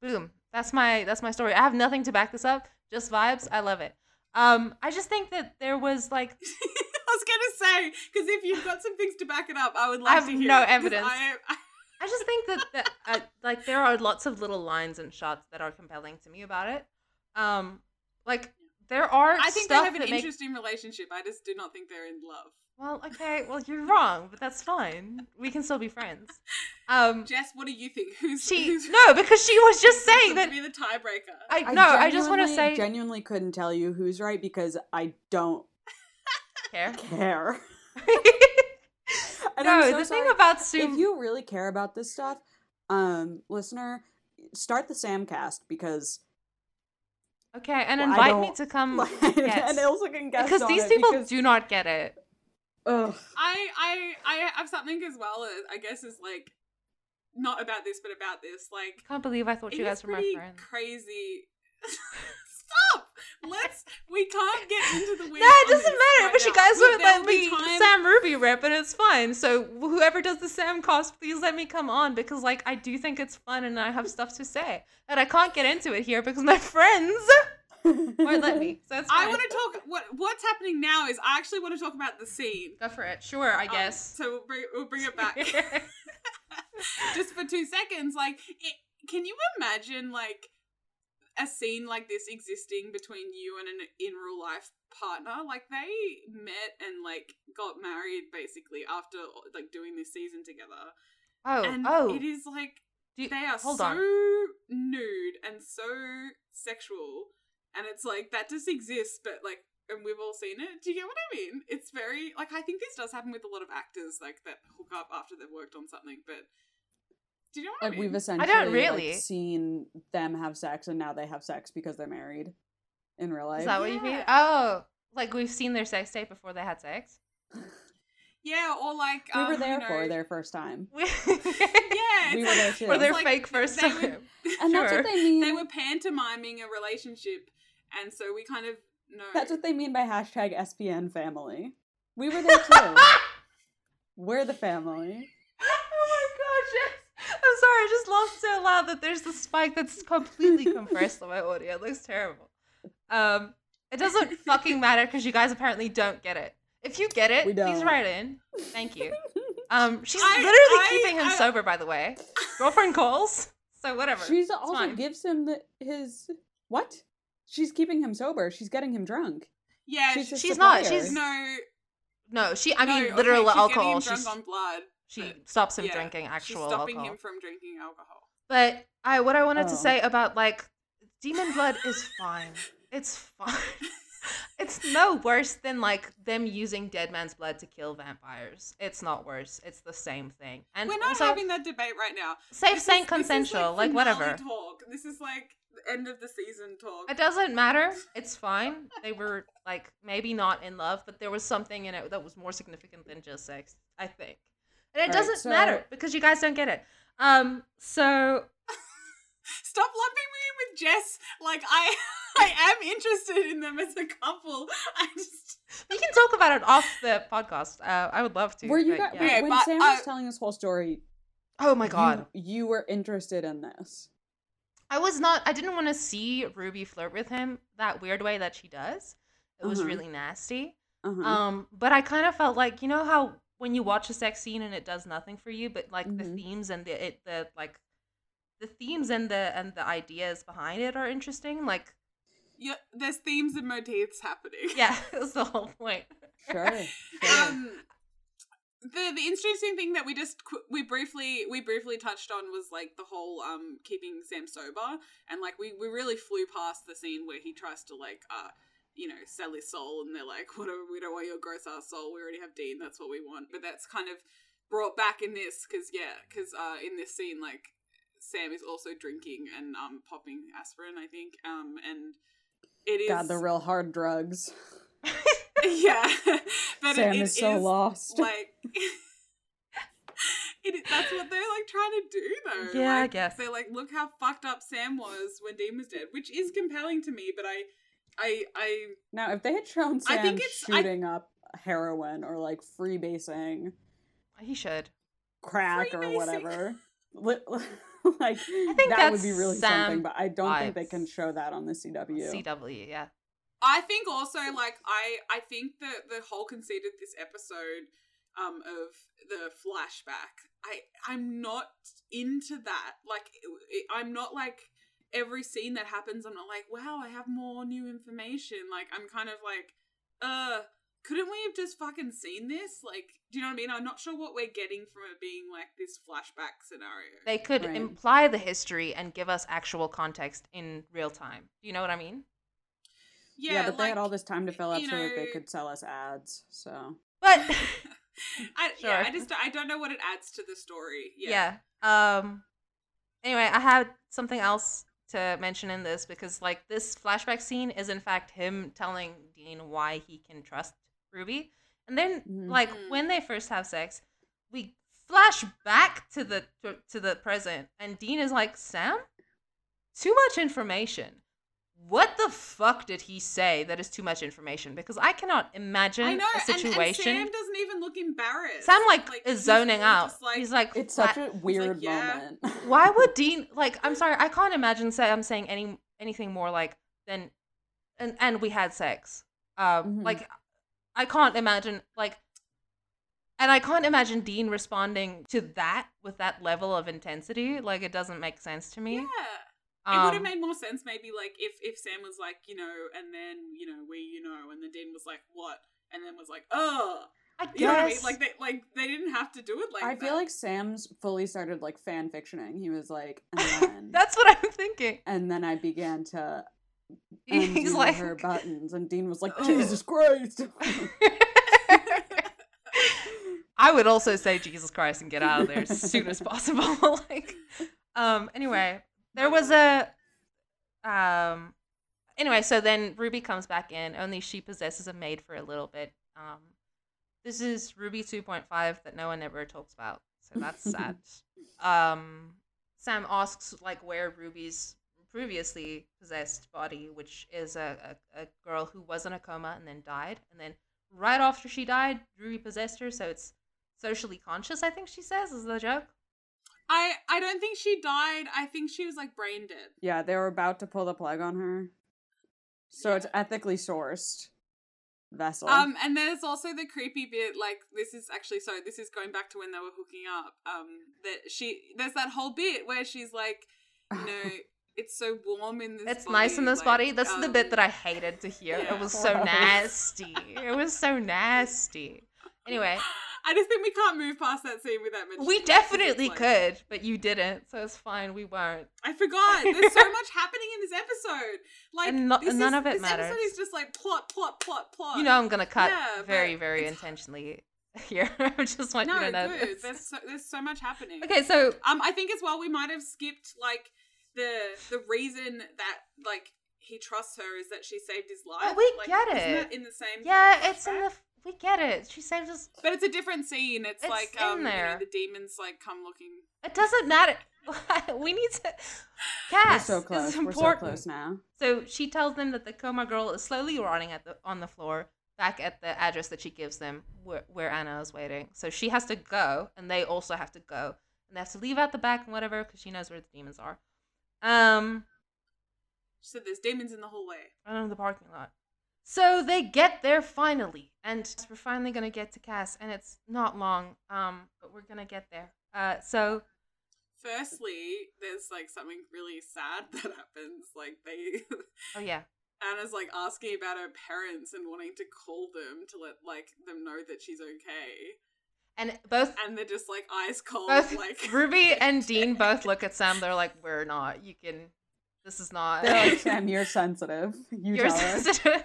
Boom. That's my that's my story. I have nothing to back this up. Just vibes. I love it. Um, I just think that there was like I was gonna say because if you've got some things to back it up, I would I have to hear no it, evidence. I, I, I just think that, that uh, like there are lots of little lines and shots that are compelling to me about it. Um, like there are I think they have an that make- interesting relationship. I just do not think they're in love. Well, okay, well you're wrong, but that's fine. We can still be friends. Um, Jess, what do you think? Who's she who's no, because she was just saying that be the tiebreaker? I no, I just want to genuinely- say genuinely couldn't tell you who's right because I don't care. care. And no, I'm so the thing about Sue, if you really care about this stuff, um, listener, start the Samcast because okay, and invite me to come like, yes. and Ilsa can guest because on these it people because- do not get it. Ugh. I I I have something as well. As, I guess is like not about this, but about this. Like I can't believe I thought you guys were my friends. crazy. Stop! Let's. We can't get into the weeds. No, it doesn't this matter. right but you guys Look, won't let me time- Sam Ruby rep, and it's fine. So whoever does the Samcast, please let me come on because, like, I do think it's fun and I have stuff to say, and I can't get into it here because my friends won't let me. So it's. I want to talk. What What's happening now is I actually want to talk about the scene. go for it. Sure, I Um, guess. so we'll bring we'll bring it back just for two seconds. Like, it, can you imagine like a scene like this existing between you and an in real life partner? Like they met and like got married basically after like doing this season together, oh, and oh. it is like you- they are so on. nude and so sexual, and it's like that just exists, but like. And we've all seen it. Do you get what I mean? It's very like I think this does happen with a lot of actors like that hook up after they've worked on something. But do you know what like I mean? we've essentially I don't really. like, seen them have sex and now they have sex because they're married in real life. Is that what you mean? Oh, like we've seen their sex tape before they had sex. yeah, or like we um, were there you for their first time. Yeah, it's We were there too. For their like fake first they time. were- And that's Sure. what they mean. they were pantomiming a relationship, and so we kind of know. That's what they mean by hashtag SPN family. We were there too. we're the family. Oh my gosh, yes. I'm sorry, I just laughed so loud that there's the spike that's completely compressed on my audio. It looks terrible. Um, it doesn't fucking matter because you guys apparently don't get it. If you get it, We please write in. Thank you. Um, she's I- literally I- keeping him I- sober, by the way. Girlfriend calls, so whatever. She's It's also fine. gives him the, his what? She's keeping him sober. She's getting him drunk. Yeah, She's sh- She's not, she's- no. no, she. I mean, no, literal okay, she's alcohol. Getting him drunk She's on blood. she but- stops him yeah, drinking She's stopping alcohol. him from drinking alcohol. But I, what I wanted to Oh. say about like demon blood is fine. It's fine. it's no worse than like them using dead man's blood to kill vampires. It's not worse. It's the same thing. And We're not also, having that debate right now. safe, sane, is- is, consensual, like, finale whatever. Talk. This is like the end of the season talk. It doesn't matter. It's fine. They were like maybe not in love, but there was something in it that was more significant than just sex. I think, and it All right, doesn't matter so- because you guys don't get it. Um. So Stop lumping me in with Jess. Like I, I am interested in them as a couple. I just we can talk about it off the podcast. Uh, I would love to. Were you but guys, yeah. Okay, when but, Sam uh, was telling this whole story? Oh my god. you, you were interested in this. I was not. I didn't want to see Ruby flirt with him that weird way that she does. It was Uh-huh. really nasty. Uh-huh. Um, but I kind of felt like you know how when you watch a sex scene and it does nothing for you, but like the Mhm. themes and the it the like the themes and the and the ideas behind it are interesting. Like yeah, there's themes and motifs happening. yeah, that's the whole point. sure. sure. um the the interesting thing that we just we briefly we briefly touched on was like the whole um keeping Sam sober and like we we really flew past the scene where he tries to like uh you know sell his soul and they're like whatever we don't want your gross ass soul we already have Dean that's what we want but that's kind of brought back in this because yeah because uh in this scene like Sam is also drinking and um popping aspirin I think um and it is God, the real hard drugs. yeah but Sam it, it is so lost. like it, that's what they're like trying to do though Yeah, I guess. they're like look how fucked up sam was when dean was dead which is compelling to me but i i i Now, if they had shown Sam I think it's- I- shooting up heroin or like freebasing he should. crack or whatever, li- like think that would be really Sam something. But I don't think they can show that on the CW. CW, yeah. I think also like i i think that the whole conceit of this episode um of the flashback i i'm not into that like it, i'm not like every scene that happens i'm not like wow i have more new information like i'm kind of like uh couldn't we have just fucking seen this like do you know what i mean i'm not sure what we're getting from it being like this flashback scenario They could Right. imply the history and give us actual context in real time. Do you know what I mean? Yeah, but they had all this time to fill up you so that they could sell us ads. So But I, yeah, I just I don't know what it adds to the story. Yeah. yeah. Um anyway, I had something else to mention in this because like this flashback scene is in fact him telling Dean why he can trust Ruby. And then Mhm. like Mm. when they first have sex, we flash back to the to, to the present and Dean is like, "Sam, too much information." What the fuck did he say that is too much information? Because I cannot imagine I know, a and- and, situation. Sam doesn't even look embarrassed. Sam like, he's is zoning out. like- he's like, it's flat- such a weird yeah. moment. why would Dean like? I'm sorry, I can't imagine Sam saying any anything more like than, and and we had sex. Um, Mhm. like, I can't imagine like, and I can't imagine Dean responding to that with that level of intensity. Like, it doesn't make sense to me. yeah. It Um, would have made more sense maybe like if if Sam was like you know and then you know we you know and then Dean was like what and then was like oh I you know I mean like they like they didn't have to do it like I that. feel like Sam's fully started like fan fictioning. He was like, and then, That's what I'm thinking. and then I began to He's like, her buttons, and Dean was like. Jesus Christ. I would also say Jesus Christ and get out of there as soon as possible. like, um. Anyway, there was a, um. Anyway, so then Ruby comes back in. Only she possesses a maid for a little bit. Um, this is Ruby 2.5 that no one ever talks about. So that's sad. um, Sam asks like where Ruby's previously possessed body, which is a, a, a girl who was in a coma and then died, and then right after she died, Ruby possessed her, so it's socially conscious, I think she says, is the joke. I I don't think she died I think she was like brain dead yeah, they were about to pull the plug on her. So Yeah. it's ethically sourced. vessel. Um, and there's also the creepy bit, like this is actually so this is going back to when they were hooking up. Um, that she there's that whole bit where she's like, you know, it's so warm in this. It's body, nice in this like, body. This is the bit um, that I hated to hear. yeah. It was so nasty. It was so nasty. Anyway, I just think we can't move past that scene without mentioning. we it, 'cause it's definitely like- could, but you didn't, so it's fine. We won't. I forgot. There's so much happening in this episode. Like no- this none is- of it this matters. episode is just like plot, plot, plot, plot. You know I'm gonna cut Yeah, very, very intentionally here. I just want no, you to know good. this. There's so, there's so much happening. Okay, so Um, I think as well we might have skipped like the the reason that like he trusts her is that she saved his life. Oh, we like, get isn't it. that in the same. yeah, it's in the. We get it. She saved us. But it's a different scene. It's, It's like in um, you know, the demons like come looking. It doesn't matter. we need to. We're so close. is We're so close now. So she tells them that the coma girl is slowly rotting at the on the floor, back at the address that she gives them, where, where Anna is waiting. So she has to go, and they also have to go, and they have to leave out the back and whatever, because she knows where the demons are. Um, She said there's demons in the hallway. I don't know the parking lot. So they get there finally, and we're finally gonna get to Cas, and it's not long, um, but we're gonna get there. Uh, so Firstly, there's like something really sad that happens. Like they oh yeah, Anna's like asking about her parents and wanting to call them to let like them know that she's okay. and both And they're just like eyes cold, both like Ruby and Dean both look at Sam. They're like, "We're not. You can. This is not. They're like, Sam, you're sensitive. You You're sensitive.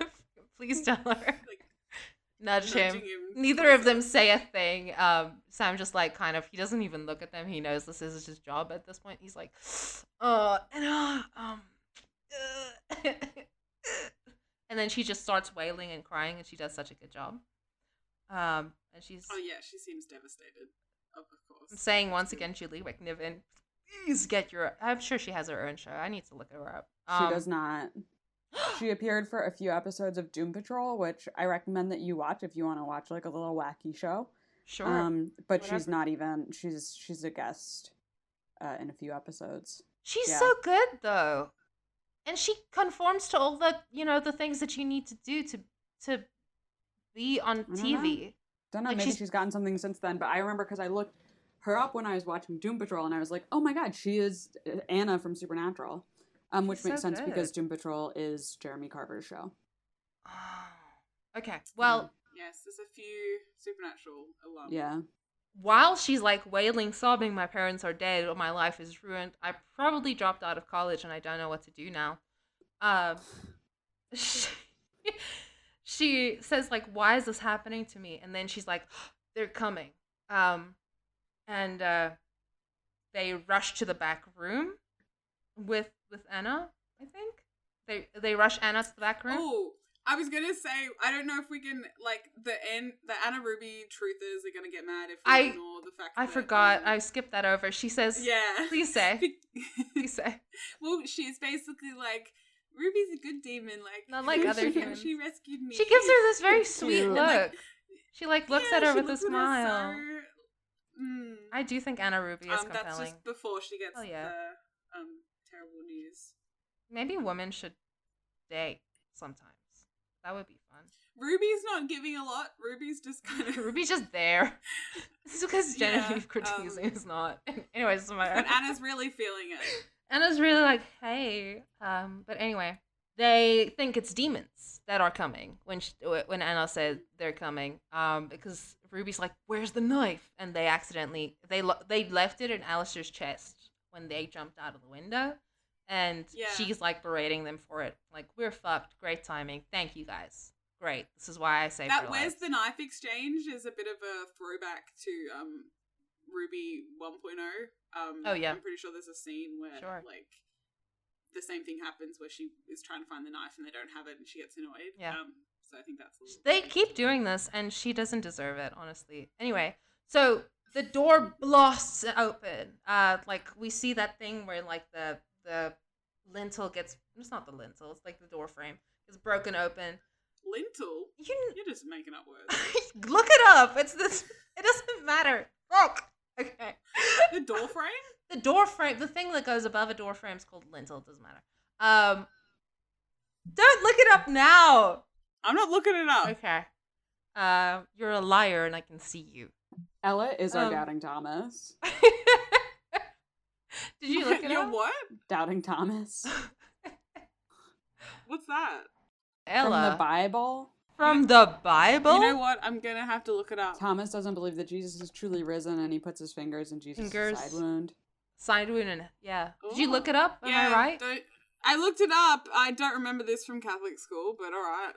Please tell her. like Nudge him." him. Neither of them say a thing. Um, Sam just like kind of he doesn't even look at them. He knows this is his job at this point. He's like, "Uh, and uh, um." uh," and then she just starts wailing and crying, and she does such a good job. Um, and she's Oh yeah, she seems devastated. Of course. I'm saying once again, Julie McNiven, please get your. I'm sure she has her own show. I need to look her up. She Um, does not. She appeared for a few episodes of Doom Patrol, which I recommend that you watch if you want to watch like a little wacky show. Sure. Um, but she's not even. She's she's a guest uh, in a few episodes. She's yeah. so good though, and she conforms to all the you know the things that you need to do to to be on know. TV. Don't know. Like, maybe she's- she's gotten something since then. But I remember because I looked her up when I was watching Doom Patrol, and I was like, oh my god, she is uh, Anna from Supernatural. Um, which makes so sense because. Doom Patrol is Jeremy Carver's show. Okay, well, Yes, there's a few supernatural alum. Yeah. while she's like wailing, sobbing, "My parents are dead. or My life is ruined. I probably dropped out of college and I don't know what to do now." Um, she, she says like, "Why is this happening to me?" And then she's like, "They're coming." Um, and uh, they rush to the back room with with Anna. I think they they rush Anna to the back room. Oh, I was gonna say I don't know if we can like the end the Anna Ruby truthers are gonna get mad if we I- ignore the fact. I that, forgot. um, I skipped that over. She says, yeah. Please say. Please say. well, she's basically like Ruby's a good demon. Like Not like other demons. She rescued me. She gives her this very sweet. Look. like, She like looks yeah, at her with a looks at her smile. so- mm. I do think Anna Ruby is um, that's just before she gets Oh, yeah. the. Maybe women should date sometimes. That would be fun. Ruby's not giving a lot. Ruby's just kind of. Ruby's just there. this is because Yeah, Genevieve Cortese um, is not. Anyways, it's my But Anna's really feeling it. Anna's really like, hey. Um, but anyway, they think it's demons that are coming when she, when Anna said they're coming. Um, because Ruby's like, where's the knife? And they accidentally they lo- they left it in Alastair's chest when they jumped out of the window, and Yeah. she's like berating them for it. Like, we're fucked. Great timing. Thank you guys. Great. This is why I say that where's the knife exchange is a bit of a throwback to um Ruby 1.0. Um, Oh, yeah. I'm pretty sure there's a scene where Sure. like the same thing happens where she is trying to find the knife and they don't have it and she gets annoyed. Yeah. Um, so I think that's a little They keep doing this, and she doesn't deserve it, honestly. Anyway, so the door blasts open. Uh, like we see that thing where like the the lintel gets. It's not the lintel. It's like the door frame is broken open. lintel. You You're just making up words. look it up. It's this. It doesn't matter. Look. Okay. the door frame. The door frame, the thing that goes above a door frame is called lintel. It doesn't matter. Um, don't look it up now. I'm not looking it up. Okay. Uh, you're a liar, and I can see you. Ella is our Um, doubting Thomas. Did you look it You're up? what? Doubting Thomas What's that? from the Bible. from the Bible. You know what? I'm gonna have to look it up. Thomas doesn't believe that Jesus is truly risen, and he puts his fingers in Jesus' Fingers. side wound. Side wound and yeah. Did you look it up? Am yeah, I right? don't- I looked it up. I don't remember this from Catholic school, but all right.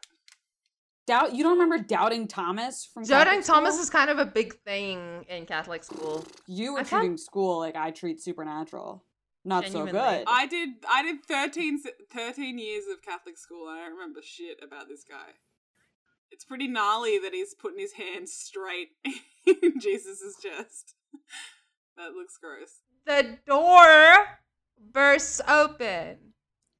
Doubt you don't remember doubting Thomas from Doubting Thomas is kind of a big thing in Catholic school. You were I can't- treating school like I treat supernatural. Not so good. I did. I did 13, s- 13 years of Catholic school. and I don't remember shit about this guy. It's pretty gnarly that he's putting his hand straight in Jesus' chest. That looks gross. The door bursts open.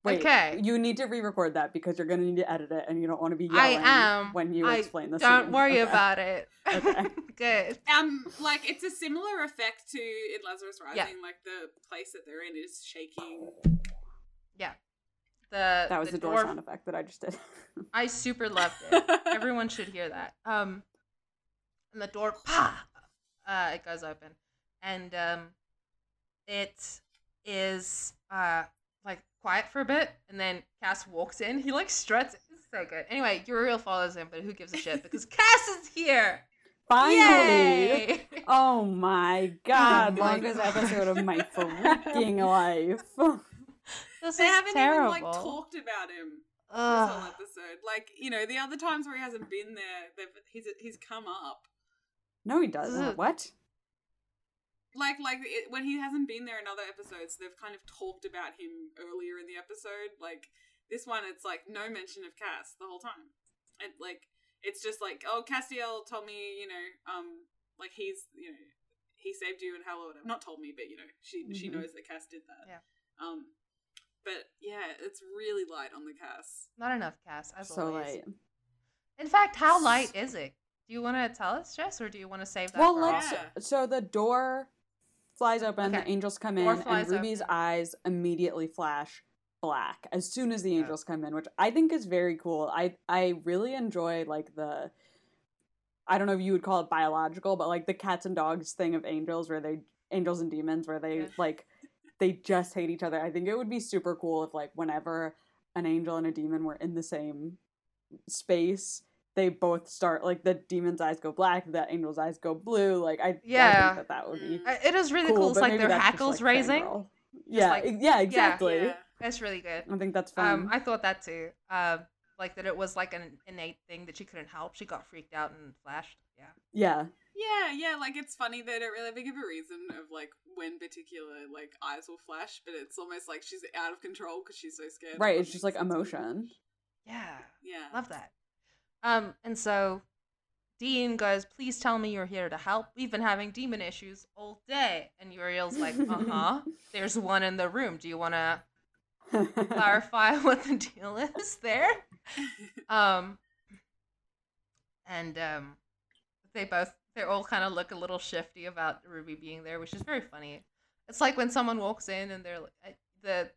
Wait, okay. You need to re-record that because you're gonna need to edit it, and you don't want to be I yelling am. when you I explain this. Don't worry about it. Okay. Good. Um, like it's a similar effect to in Lazarus Rising. Yeah. Like the place that they're in is shaking. Yeah. The That was the, door, sound effect that I just did. I super loved it. Everyone should hear that. Um, and the door, pa, uh, it goes open, and um, it is uh like quiet for a bit, and then Cas walks in. He like struts. It's so good. Anyway, Uriel follows him, but who gives a shit because Cas is here. Finally. Yay! Oh my god, my longest episode of my freaking life. this they is haven't terrible. even like talked about him this whole episode. Like you know, the other times where he hasn't been there, he's he's come up. No, he doesn't. What? Like like it, when he hasn't been there in other episodes, they've kind of talked about him earlier in the episode. Like this one, it's like no mention of Cas the whole time, and like it's just like oh Castiel told me you know um like he's you know he saved you and hell or whatever. Not told me, but you know she she Mhm. knows that Cas did that. Yeah. Um, but yeah, it's really light on the Cas. Not enough Cas, as So always. late. In fact, how light is it? Do you want to tell us, Jess, or do you want to save that Well, for let's. off? Yeah. So the door flies open. The angels come in, and Ruby's open. eyes immediately flash black as soon as the angels come in, which I think is very cool. I I really enjoy like the. I don't know if you would call it biological, but like the cats and dogs thing of angels, where they angels and demons, where they Yeah. like they just hate each other. I think it would be super cool if like whenever an angel and a demon were in the same space, they both start like the demon's eyes go black, the angel's eyes go blue. Like I, I Yeah. think that that would be It is really cool. cool. It's like their that's just, hackles like, raising. Yeah, like- yeah, exactly. Yeah. That's really good. I think that's fun. Um, I thought that too. Um, like that it was like an innate thing that she couldn't help. She got freaked out and flashed. Yeah. yeah, Yeah, yeah, like it's funny they don't really give a reason of like when particular like eyes will flash, but it's almost like she's out of control because she's so scared. right. It's just like something. emotion. Yeah. Yeah. Love that. Um, and so Dean goes, "Please tell me you're here to help. We've been having demon issues all day." And Uriel's like, "Uh huh. There's one in the room. Do you want to clarify what the deal is there?" Um, and um, they both they all kind of look a little shifty about Ruby being there, which is very funny. It's like when someone walks in and they're like, the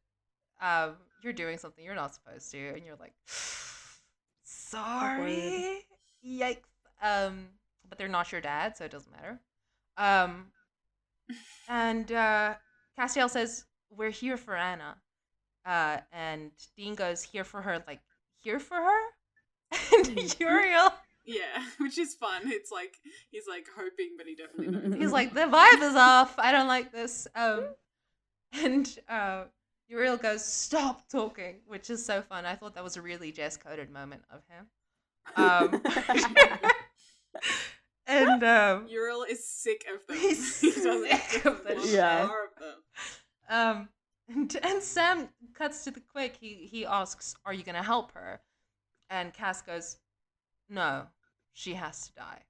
um, you're doing something you're not supposed to, and you're like, sorry, yikes. Um, but they're not your dad, so it doesn't matter. Um, and uh, Castiel says, "We're here for Anna," uh, and Dean goes, "Here for her, like here for her." And Uriel, Yeah, which is fun. It's like he's like hoping, but he definitely knows. he's like, "The vibe is off. I don't like this." Um, and uh, Uriel goes, "Stop talking," which is so fun. I thought that was a really Jess coded moment of him. Um, and um, Uriel is sick of them. He's He sick of the want shit. them. Um, and, and Sam cuts to the quick. He he asks, "Are you gonna help her?" And Cas goes, "No, she has to die."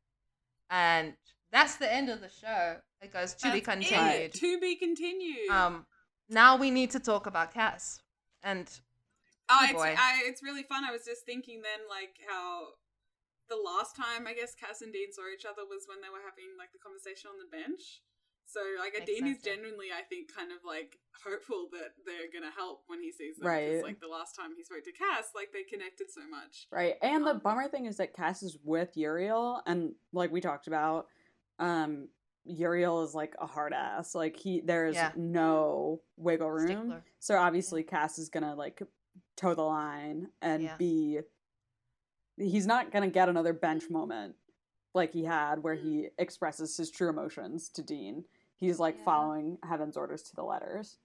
And that's the end of the show. It goes to be That's it. continued. To be continued. Um, now we need to talk about Cas. And Oh, Oh, it's, boy. I, it's really fun. I was just thinking then, like, how the last time I guess Cas and Dean saw each other was when they were having like the conversation on the bench. So like Makes Adine is genuinely, I think, kind of like hopeful that they're gonna help when he sees them. 'cause, Right. Like the last time he spoke to Cas, like they connected so much. Right. And the Um, bummer thing is that Cas is with Uriel and like we talked about, um Uriel is like a hard ass. Like he there's Yeah. no wiggle room. Stickler. So obviously Cas is gonna like toe the line and Yeah. be he's not gonna get another bench moment like he had where he mm. expresses his true emotions to Dean. He's like Yeah. following Heaven's orders to the letters.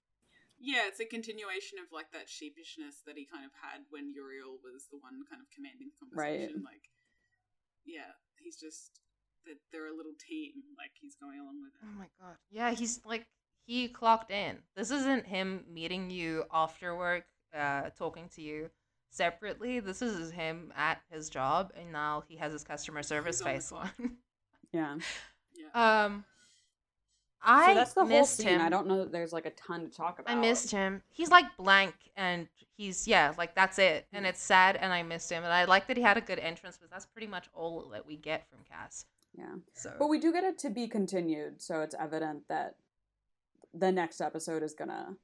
Yeah, it's a continuation of like that sheepishness that he kind of had when Uriel was the one kind of commanding the Right. conversation. Like, yeah, he's just that they're a little team. Like he's going along with it. Oh my god. Yeah, he's like he clocked in. This isn't him meeting you after work, uh, talking to you separately. This is him at his job, and now he has his customer service on face on. Yeah. Yeah. um, I so that's the whole missed scene. him. I don't know that there's like a ton to talk about. I missed him. He's like blank, and he's yeah, like that's it, and it's sad, and I missed him, and I like that he had a good entrance, but that's pretty much all that we get from Cas. Yeah. So, But we do get it to be continued, so it's evident that the next episode is gonna.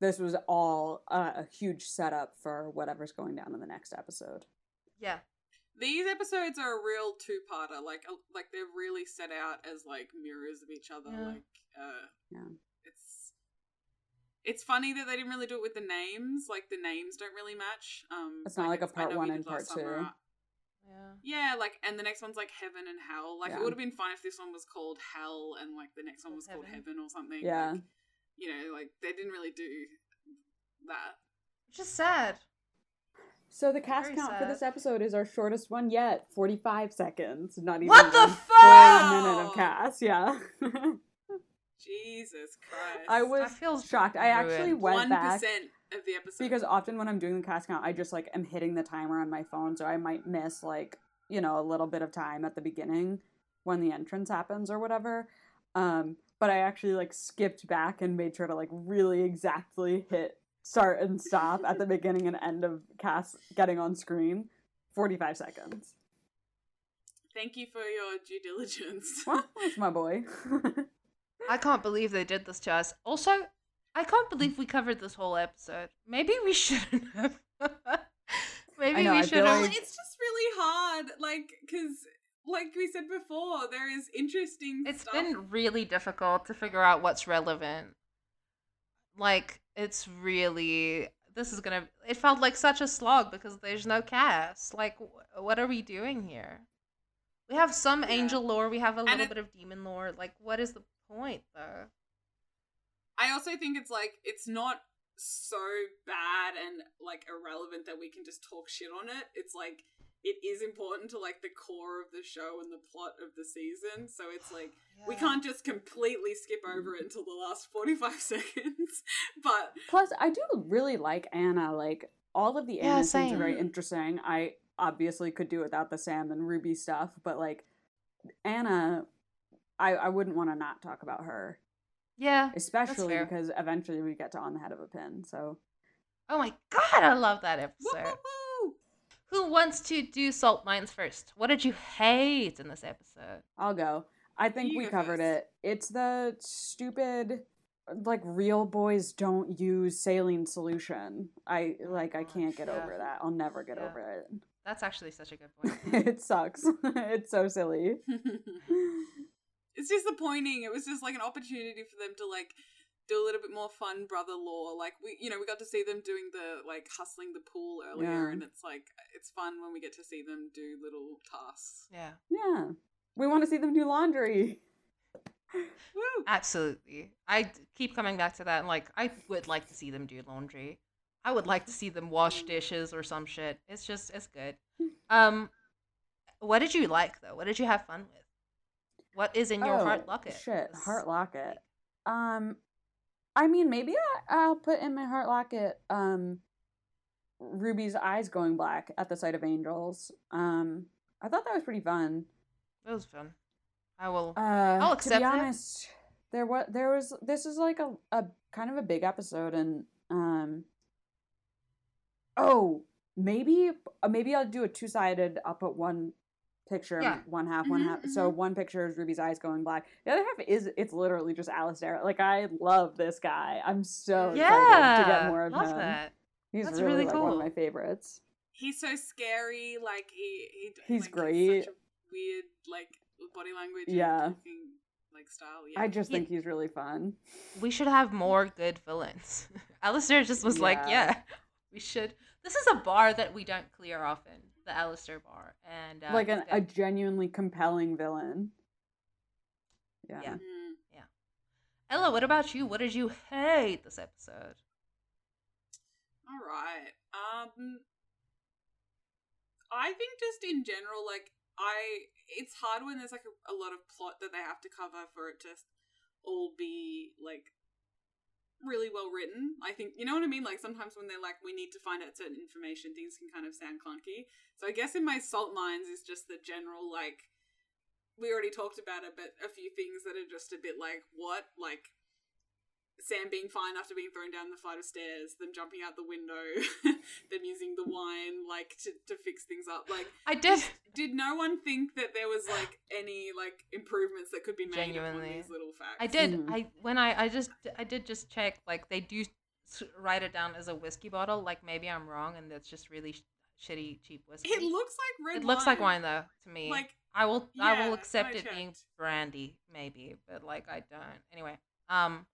This was all a, a huge setup for whatever's going down in the next episode. yeah, These episodes are a real two-parter. Like, like they're really set out as like mirrors of each other. Yeah. Like, uh, Yeah. it's it's funny that they didn't really do it with the names. Like the names don't really match. Um, It's not like a I part know we one and last part summer. Two. yeah. Yeah, like, and the next one's like heaven and hell. Like, Yeah. it would have been fine if this one was called hell and like the next one was called Heaven. heaven or something. Yeah. Like, you know, like they didn't really do that. Which is sad. So the Cas Very count for this episode is our shortest one yet, forty-five seconds. Not even What the one fuck? minute of Cas. Yeah. Jesus Christ. I was feel shocked. I actually went one back percent of the episode because often when I'm doing the Cas count, I just like am hitting the timer on my phone, so I might miss like you know a little bit of time at the beginning when the entrance happens or whatever. Um, but I actually like skipped back and made sure to like really exactly hit start and stop at the beginning and end of Cas getting on screen. Forty five seconds. Thank you for your due diligence. Well, that's my boy. I can't believe they did this to us. Also, I can't mm. believe we covered this whole episode. Maybe we shouldn't have. Maybe know, we should feel have. Well, it's just really hard, like, because, like we said before, there is interesting. It's stuff. been really difficult to figure out what's relevant. Like, it's really. This is gonna. It felt like such a slog because there's no Cas. Like, wh- what are we doing here? We have some Yeah. angel lore, we have a little it- bit of demon lore. Like, what is the point, though? I also think it's like it's not so bad and like irrelevant that we can just talk shit on it. It's like it is important to like the core of the show and the plot of the season. So it's like we can't just completely skip over it until the last 45 seconds. but Plus, I do really like Anna. Like all of the Yeah, Anna scenes are very interesting. I obviously could do without the Sam and Ruby stuff, but like Anna, I I wouldn't want to not talk about her, Yeah. especially fair. because eventually we get to on the head of a pin. So Oh my god, I love that episode. woo, woo. Who wants to do salt mines first? What did you hate in this episode? I'll go. I think You we covered first. it. It's the stupid like real boys don't use saline solution. I like I oh, can't get yeah. over that. I'll never get Yeah. over it. That's actually such a good point. it sucks. it's so silly. it's disappointing. It was just like an opportunity for them to like do a little bit more fun brother lore. Like we, you know, we got to see them doing the like hustling the pool earlier, Yeah. and it's like it's fun when we get to see them do little tasks. yeah, Yeah. We want to see them do laundry. Absolutely. I keep coming back to that. And like, I would like to see them do laundry. I would like to see them wash dishes or some shit. It's just, it's good. Um, what did you like though? What did you have fun with? What is in your heart Oh, locket? Shit, heart locket. Um, I mean, maybe I, I'll put in my heart locket. Um, Ruby's eyes going black at the sight of angels. Um, I thought that was pretty fun. It was fun. I will. Uh, I'll to accept be it. honest, there was there was this is like a, a kind of a big episode, and um. Oh, maybe maybe I'll do a two sided. I'll put one picture, Yeah. one half, one Mhm, half. So mhm. one picture is Ruby's eyes going black. The other half is it's literally just Alastair. Like I love this guy. I'm so excited yeah, to get more of love him. that. He's That's really, really like one of my favorites. He's so scary. Like he, he He's like, great. Such a weird like body language. Yeah. Talking, like style. Yeah. I just think he's really fun. We should have more good villains. Alastair just was like, Yeah. yeah, we should. This is a bar that we don't clear often, the Alastair bar, and uh, like an, a genuinely compelling villain. Yeah. Yeah. Mm. Ella, what about you? What did you hate this episode? All right. Um, I think just in general, like I, it's hard when there's like a, a lot of plot that they have to cover for it to all be like really well written. I think you know what I mean. Like sometimes when they're like, we need to find out certain information, things can kind of sound clunky. So I guess in my salt mines is just the general like. We already talked about it, but a few things that are just a bit like what, like Sam being fine after being thrown down the flight of stairs, them jumping out the window, them using the wine like to, to fix things up. Like, I did. did no one think that there was like any like improvements that could be made upon these little facts? I did. Mhm. I when I I just I did just check. Like they do write it down as a whiskey bottle. Like maybe I'm wrong, and that's just really sh- shitty cheap whiskey. It looks like red. It looks like wine though to me. Like, I will I will accept I it being brandy maybe, but like I don't. Anyway, um,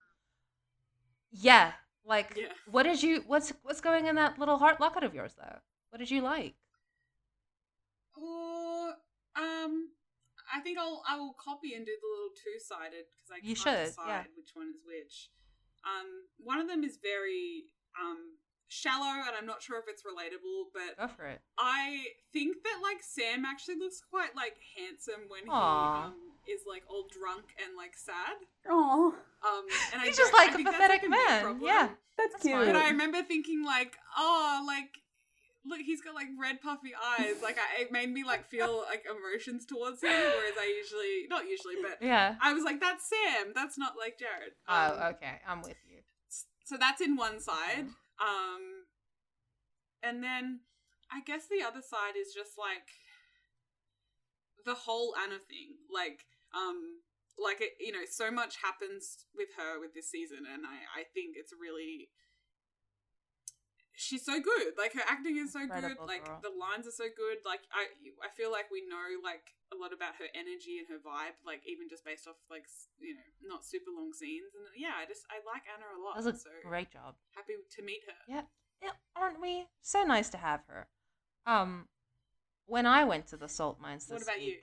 yeah, like yeah. what did you what's what's going in that little heart locket of yours though? What did you like? Or um, I think I'll I will copy and do the little two sided because I You can't should, yeah. decide which one is which. Um, one of them is very um shallow, and I'm not sure if it's relatable, but Go for it. I think that like Sam actually looks quite like handsome when he um is like all drunk and like sad. Oh, Um, and He's I just like a think that's, pathetic big man, problem. yeah. that's, That's cute. fine. But I remember thinking like, oh, like look, he's got like red puffy eyes. Like I, it made me like feel like emotions towards him, whereas I usually not usually, but Yeah. I was like, that's Sam. That's not like Jared. Oh, Um, okay. I'm with you. so that's in one side um and then i guess the other side is just like the whole anna thing like um like it, you know so much happens with her with this season and i i think it's really she's so good like her acting is so good Incredible like girl. the lines are so good like i i feel like we know like a lot about her energy and her vibe like even just based off like you know not super long scenes and yeah i just i like anna a lot That was a so great job. happy to meet her Yeah. Yeah, aren't we? So nice to have her. Um, when I went to the salt mines this what about you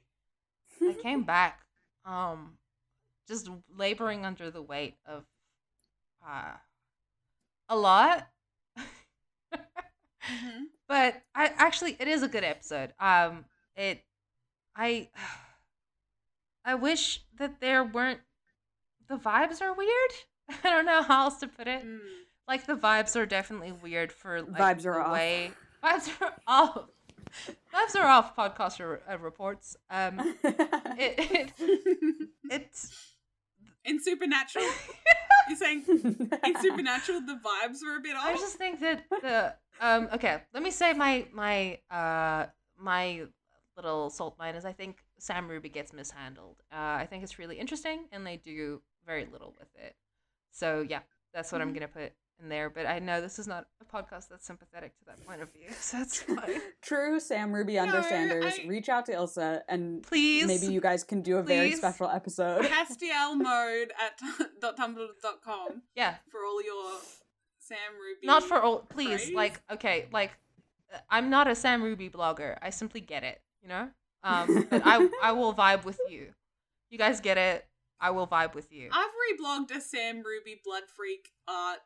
I came back, um, just laboring under the weight of, uh, a lot. mm-hmm. but I actually it is a good episode. Um, it, I, I wish that there weren't. The vibes are weird. I don't know how else to put it. Mm. Like the vibes are definitely weird for like, Vibes are the off. way vibes are off. Vibes are off. Podcaster uh, reports. Um, it, it it's in supernatural you're saying in supernatural the vibes were a bit off. I just think that the um okay, let me say my my uh my little salt mine is I think Sam Ruby gets mishandled. Uh, I think it's really interesting and they do very little with it. So yeah, that's what I'm Mhm. gonna put in there. But I know this is not a podcast that's sympathetic to that point of view, so that's fine. True Sam Ruby No, understanders, I- reach out to Ilsa and Please, maybe you guys can do a very special episode. Castiel mode at tumblr.com yeah, for all your Sam Ruby not for all. Please, praise? like okay, like I'm not a Sam Ruby blogger. I simply get it, you know. Um, but I I will vibe with you. You guys get it. I will vibe with you. I've reblogged a Sam Ruby blood freak art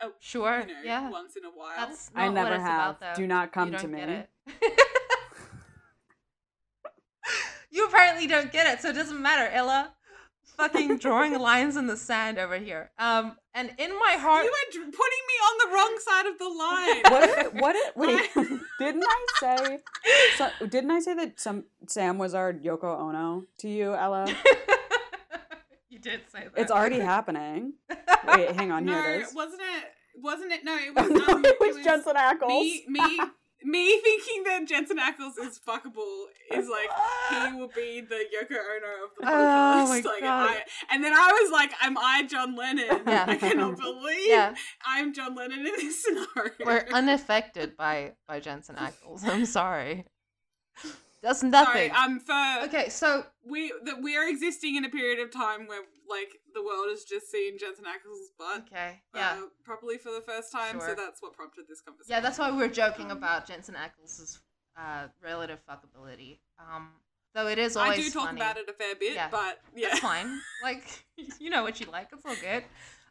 Oh, sure. you know yeah. once in a while That's I never what it's have. about, though. Do not come you to don't me. get it. you apparently don't get it, so it doesn't matter, Ella. Fucking drawing lines in the sand over here. Um, and in my heart, you were putting me on the wrong side of the line What? If, what? If, wait, didn't I say? So, didn't I say that some Sam was our Yoko Ono to you, Ella? You did say that. It's already happening. Wait, hang on. no Here it is. wasn't it wasn't it no it was no, um, it was Jensen Ackles. me me me thinking that Jensen Ackles is fuckable is like he will be the Yoko Ono of the Oh my like, God. I, and then I was like, "Am I John Lennon? Yeah. I cannot believe Yeah, I'm John Lennon in this scenario." we're unaffected by by Jensen Ackles. I'm sorry. Does Sorry, nothing. um, for okay, so we that we are existing in a period of time where like the world has just seen Jensen Ackles' butt okay, yeah, uh, properly for the first time, so that's what prompted this conversation. yeah. That's why we were joking Um, about Jensen Ackles' uh, relative fuckability. Um, though it is always I do talk funny. about it a fair bit, Yeah. but yeah, That's fine. Like you know what you like. It's all good.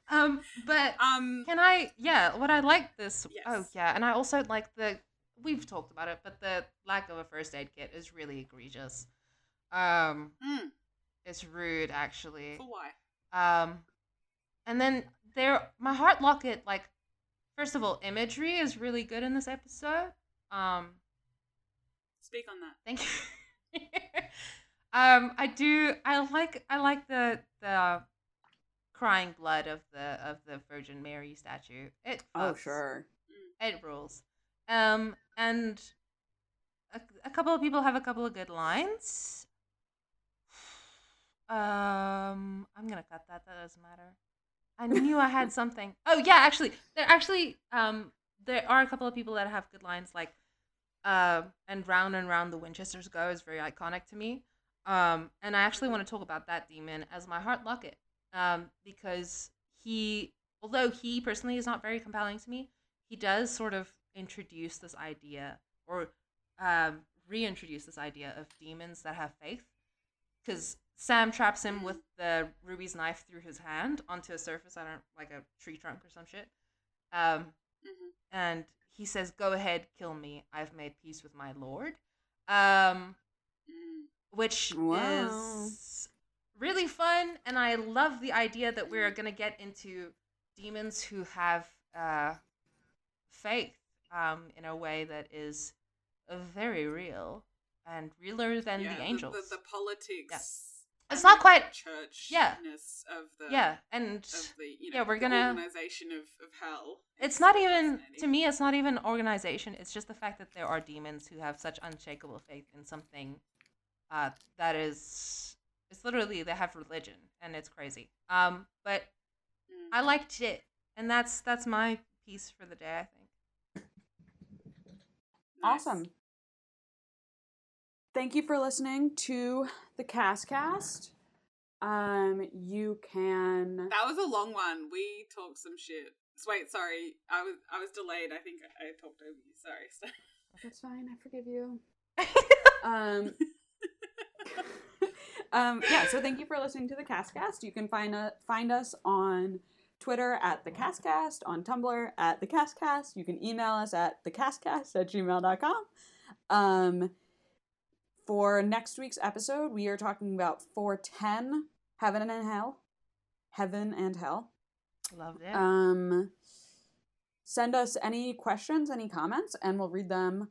Um, but Um, Can I? Yeah, what I like this. Oh yeah, and I also like the. We've talked about it, but the lack of a first aid kit is really egregious. Um, mm, it's rude actually. for why? Um, and then there, my heart locket. Like, first of all, imagery is really good in this episode. Um, Speak on that. Thank you. um, I do. I like. I like the the crying blood of the of the Virgin Mary statue. It. Oh, sure. It rules. Um, and a, a couple of people have a couple of good lines. Um, I'm gonna cut that. That doesn't matter. I knew I had something. Oh yeah, actually, there actually um there are a couple of people that have good lines like, uh, and round and round the Winchesters go is very iconic to me. Um, and I actually want to talk about that demon as my heart locket. Um, because he, although he personally is not very compelling to me, he does sort of introduce this idea or um, reintroduce this idea of demons that have faith. Because Sam traps him with the Ruby's knife through his hand onto a surface, I don't like a tree trunk or some shit. Um, Mhm. and he says, "Go ahead, kill me. I've made peace with my lord." Um, Mm. which Wow. is really fun and i love the idea that we're going to get into demons who have uh, faith um, in a way that is very real and realer than Yeah, the angels The, the, politics. It's not quite- church yeah. of the yeah and of the you yeah, we're the gonna- organization of, of hell. it's is not even to me it's not even organization it's just the fact that there are demons who have such unshakable faith in something uh, that is it's literally they have religion and it's crazy um but Mm. I liked it, and that's that's my piece for the day. I think. Nice. Awesome. Thank you for listening to the CasCast. Um, you can. That was a long one. We talked some shit. Wait, sorry. I was I was delayed. I think I talked over you. Sorry. That's fine. I forgive you. Um. um. Yeah. So thank you for listening to the CasCast. You can find uh, find us on Twitter at the CasCast, on Tumblr at the CasCast. You can email us at thecascast at gmail.com. Um. For next week's episode, we are talking about 410 Heaven and Hell. Heaven and Hell. Loved it. Um, send us any questions, any comments, and we'll read them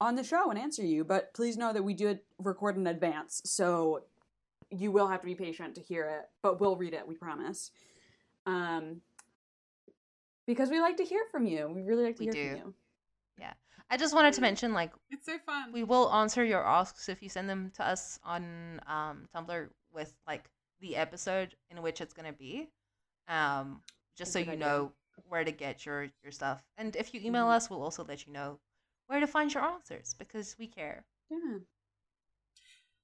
on the show and answer you. But please know that we do it record in advance, so you will have to be patient to hear it, but we'll read it, we promise. Um, because we like to hear from you. We really like to We hear do. from you. I just wanted to mention, like, it's so fun. we will answer your asks if you send them to us on um, Tumblr with like the episode in which it's gonna be, um, just so you idea. know where to get your your stuff. And if you email Mhm. us, we'll also let you know where to find your answers because we care. Yeah.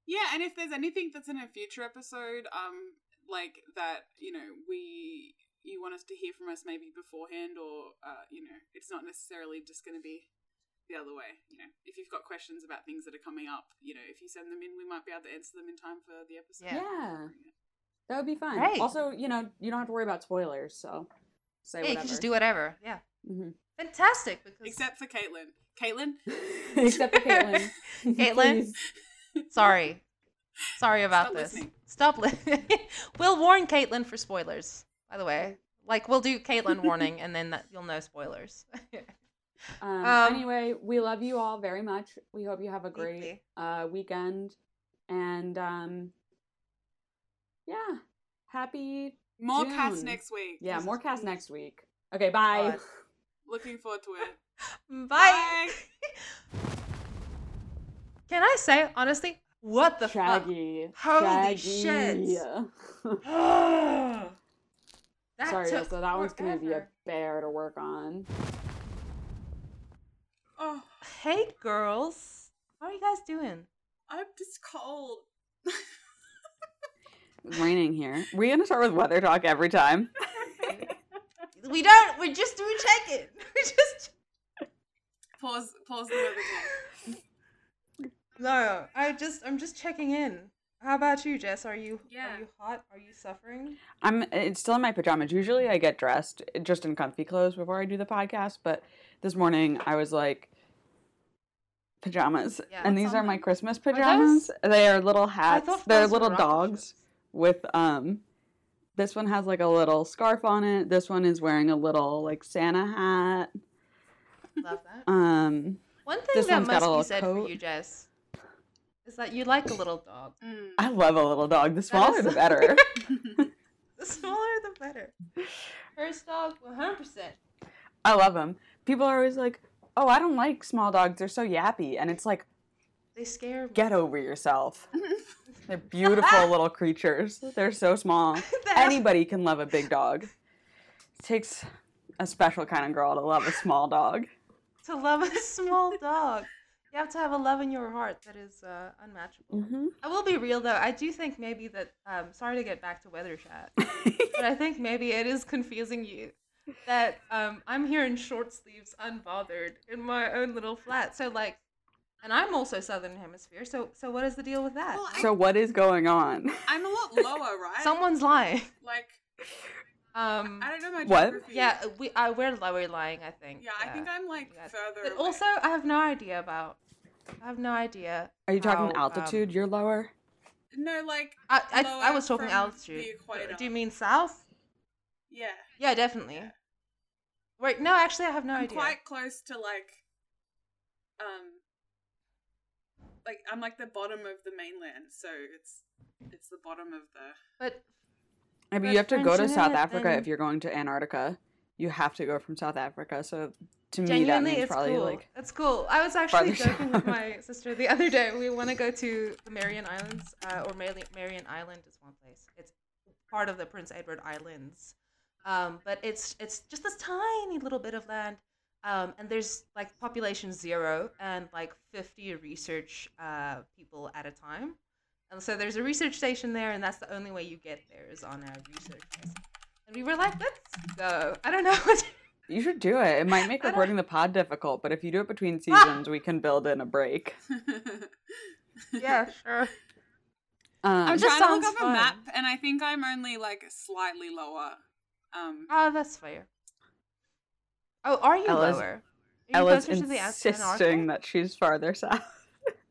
Yeah, and if there's anything that's in a future episode, um, like that, you know, we you want us to hear from us maybe beforehand, or uh, you know, it's not necessarily just going to be the other way. You know, if you've got questions about things that are coming up, you know, if you send them in, we might be able to answer them in time for the episode. Yeah. Yeah. That would be fun. Right. Also, you know, you don't have to worry about spoilers, so say Yeah, you whatever. can just do whatever. Yeah, Mm-hmm. fantastic. Because Except for Caitlin. Caitlin, Except for Caitlin. Caitlin? Sorry. Sorry about Stop this. listening. Stop listening. we'll warn Caitlin for spoilers, by the way. Like, we'll do Caitlin warning, and then that, you'll know spoilers. Um, Um, anyway, we love you all very much. We hope you have a great uh, weekend. And um, yeah, happy. more Cas next week. Yeah, Jesus more Cas Christ. next week. Okay, bye. God. Looking forward to it. Bye. Can I say honestly, what the fuck? Holy Shaggy. shit. That Sorry, took so that one's gonna be a bear to work on. Oh, Hey girls, how are you guys doing? I'm just cold. It's raining here. We're gonna start with weather talk every time. We don't. We're just doing check it. We just. Pause. Pause the weather talk. No, I just. I'm just checking in. How about you, Jess? Are you? Yeah. Are you hot? Are you suffering? I'm it's still in my pajamas. Usually I get dressed just in comfy clothes before I do the podcast, but this morning I was like pajamas. Yeah. and these are my them? Christmas those- pajamas. They are little hats. They're little dogs ships. with um this one has like a little scarf on it. This one is wearing a little like Santa hat. Love that. Um One thing this that one's got a must be little said for you, Jess, is that you like a little dog. Mm. I love a little dog. The smaller is- the better. The smaller, the better. First dog, 100. percent I love them. People are always like, "Oh, I don't like small dogs. They're so yappy." And it's like, They scare me. get over yourself. They're beautiful little creatures. They're so small. Anybody can love a big dog. It takes a special kind of girl to love a small dog. to love a small dog. You have to have a love in your heart that is uh, unmatchable. Mm-hmm. I will be real though. I do think maybe that. Um, sorry to get back to weather chat, but I think maybe it is confusing you that um, I'm here in short sleeves, unbothered, in my own little flat. So like, and I'm also Southern Hemisphere. So so what is the deal with that? Well, I, so what is going on? I'm a lot lower, right? Someone's lying. like Um, I don't know my What? geography. yeah, we I we're lower lying. I think. Yeah, I think I'm like Yes. further. But away. also, I have no idea about. I have no idea. Are you talking how, um, altitude? You're lower. no, like I, I, I was talking altitude. Do you mean south? yeah, Yeah, definitely. Yeah. Wait, no, actually, I have no I'm idea. quite close to like, um, like I'm like the bottom of the mainland, so it's it's the bottom of the. But I mean, But you have to go to South Africa then- if you're going to Antarctica. You have to go from South Africa. So to me, that genuinely, means it's probably cool. like It's cool. I was actually joking with my sister the other day. We want to go to the Marion Islands, uh, or Mari- Marion Island is one place. It's part of the Prince Edward Islands, um, but it's it's just this tiny little bit of land. Um, and there's like population zero and like 50 research uh, people at a time. And so there's a research station there, and that's the only way you get there is on a research vessel. And we were like, let's go. I don't know. what you should do it. It might make I recording the pod difficult, but if you do it between seasons, we can build in a break. yeah, sure. Um, I'm just trying to look sounds up a map, and I think I'm only like slightly lower. Um, Oh, that's fair. Oh, are you Ella's- lower? Are you Ella's closer to the insisting that she's farther south.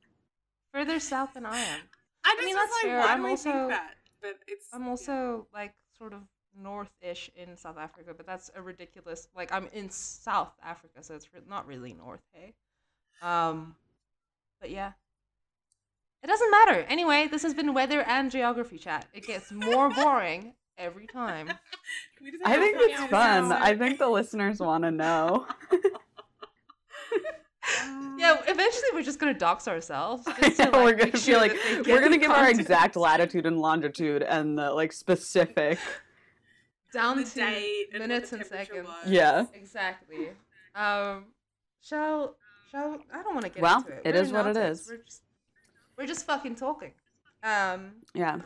Further south than I am. I just mean, was that's like, fair. why I'm do we also- think that? But it's I'm also like sort of north-ish in South Africa, but that's a ridiculous. Like I'm in South Africa, so it's re- not really north. Hey, um, but yeah, it doesn't matter. Anyway, this has been weather and geography chat. It gets more boring every time. I think it's fun. I think the listeners want to know. Yeah, eventually we're just gonna dox ourselves. Just to, like, we're gonna sure feel like that they get we're gonna the give our exact latitude and longitude and the like specific. Down the to date minutes the and seconds. was. Yeah. Exactly. Um, shall shall I don't want to get Well, into it. it We're what it is. We're just we're just fucking talking. Um, Yeah.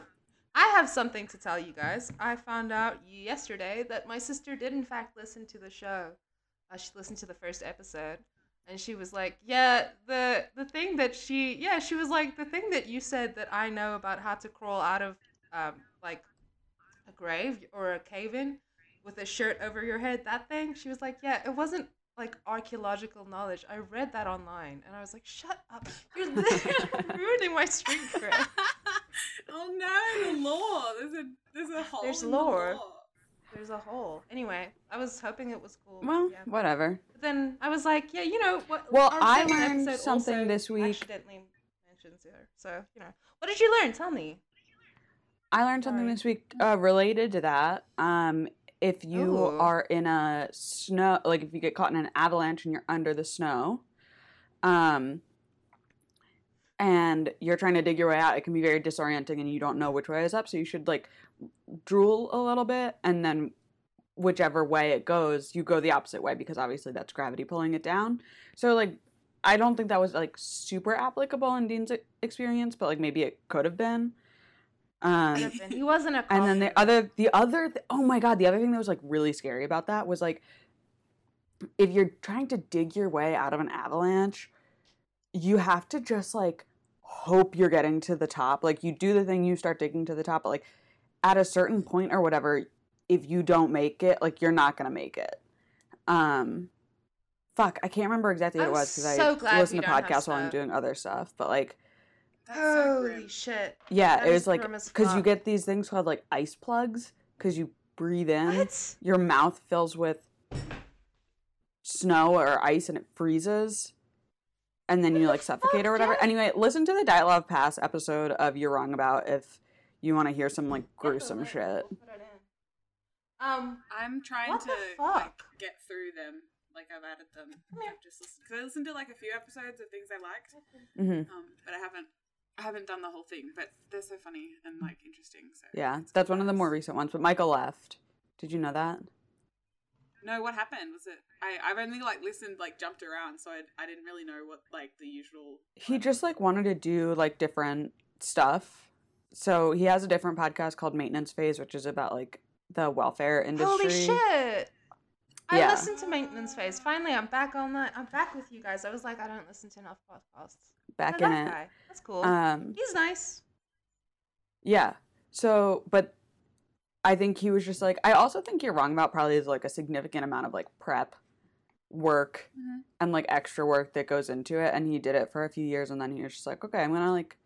I have something to tell you guys. I found out yesterday that my sister did in fact listen to the show. Uh, she listened to the first episode, and she was like, "Yeah, the the thing that she yeah she was like the thing that you said that I know about how to crawl out of um like a grave or a cave in with a shirt over your head. That thing." She was like, "Yeah, it wasn't." Like archaeological knowledge. I read that online and I was like, shut up. You're literally ruining my street cred. oh no, the lore. There's a there's a hole. There's in the lore. There's a hole. Anyway, I was hoping it was cool. Well, yeah. whatever. But then I was like, yeah, you know what? Well, I learned something this week. Accidentally mentions her. So you know, what did you learn? Tell me. I learned something Sorry. this week uh, related to that. Um, if you Ooh. are in a snow like if you get caught in an avalanche and you're under the snow um and you're trying to dig your way out it can be very disorienting and you don't know which way is up so you should like drool a little bit and then whichever way it goes you go the opposite way because obviously that's gravity pulling it down so like i don't think that was like super applicable in dean's experience but like maybe it could have been um Could have been. He wasn't a. and then the other the other th- oh my god the other thing that was like really scary about that was like if you're trying to dig your way out of an avalanche you have to just like hope you're getting to the top like you do the thing you start digging to the top but like at a certain point or whatever if you don't make it like you're not gonna make it um fuck i can't remember exactly what I'm it was because so i listen to podcasts while i'm doing other stuff but like That's so Holy grim. shit! yeah That it is was like because you get these things called like ice plugs because you breathe in What? your mouth fills with snow or ice and it freezes and then What you the like suffocate or whatever Jack? anyway listen to the Dyatlov Pass episode of you're wrong about if you want to hear some like gruesome Definitely. shit We'll put it in. Um. I'm trying to like get through them. Like I've added them. Come. I've just listened because I listened to like a few episodes of things I liked, mm-hmm. um, but I haven't. I haven't done the whole thing, but they're so funny and like interesting. So yeah that's one of the more recent ones but michael left did you know that No, what happened? Was it? I I've only like listened, like jumped around, so I I didn't really know what like the usual. he just like wanted to do like different stuff so he has a different podcast called maintenance phase which is about like the welfare industry Holy shit! I Yeah. listened to Maintenance Phase. Finally, I'm back on that. I'm back with you guys. I was like, I don't listen to enough podcasts. back in that it Guy. That's cool. um He's nice. Yeah. So, but I think he was just like, I also think you're wrong about probably is like a significant amount of like prep work Mhm. and like extra work that goes into it. And he did it for a few years and then he was just like, okay, I'm going to like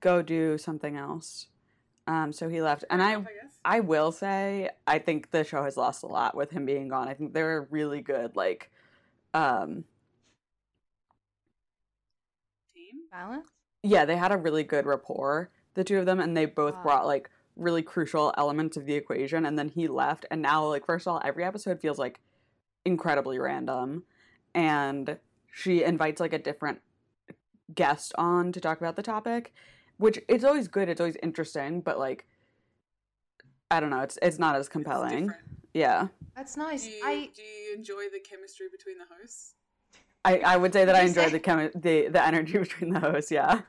go do something else. Um, so he left. And I, I guess. I will say, I think the show has lost a lot with him being gone. I think they were really good, like, um, team. Balance. yeah, they had a really good rapport, the two of them, and they both Wow. brought like really crucial elements of the equation. And then he left, and now, like, first of all, every episode feels like incredibly random, and she invites like a different guest on to talk about the topic, which it's always good, it's always interesting, but like, I don't know, it's it's not as compelling. different. Yeah, That's nice. Do you, I do you enjoy the chemistry between the hosts? I I would say that I You enjoy say- the chemi- the the energy between the hosts. Yeah.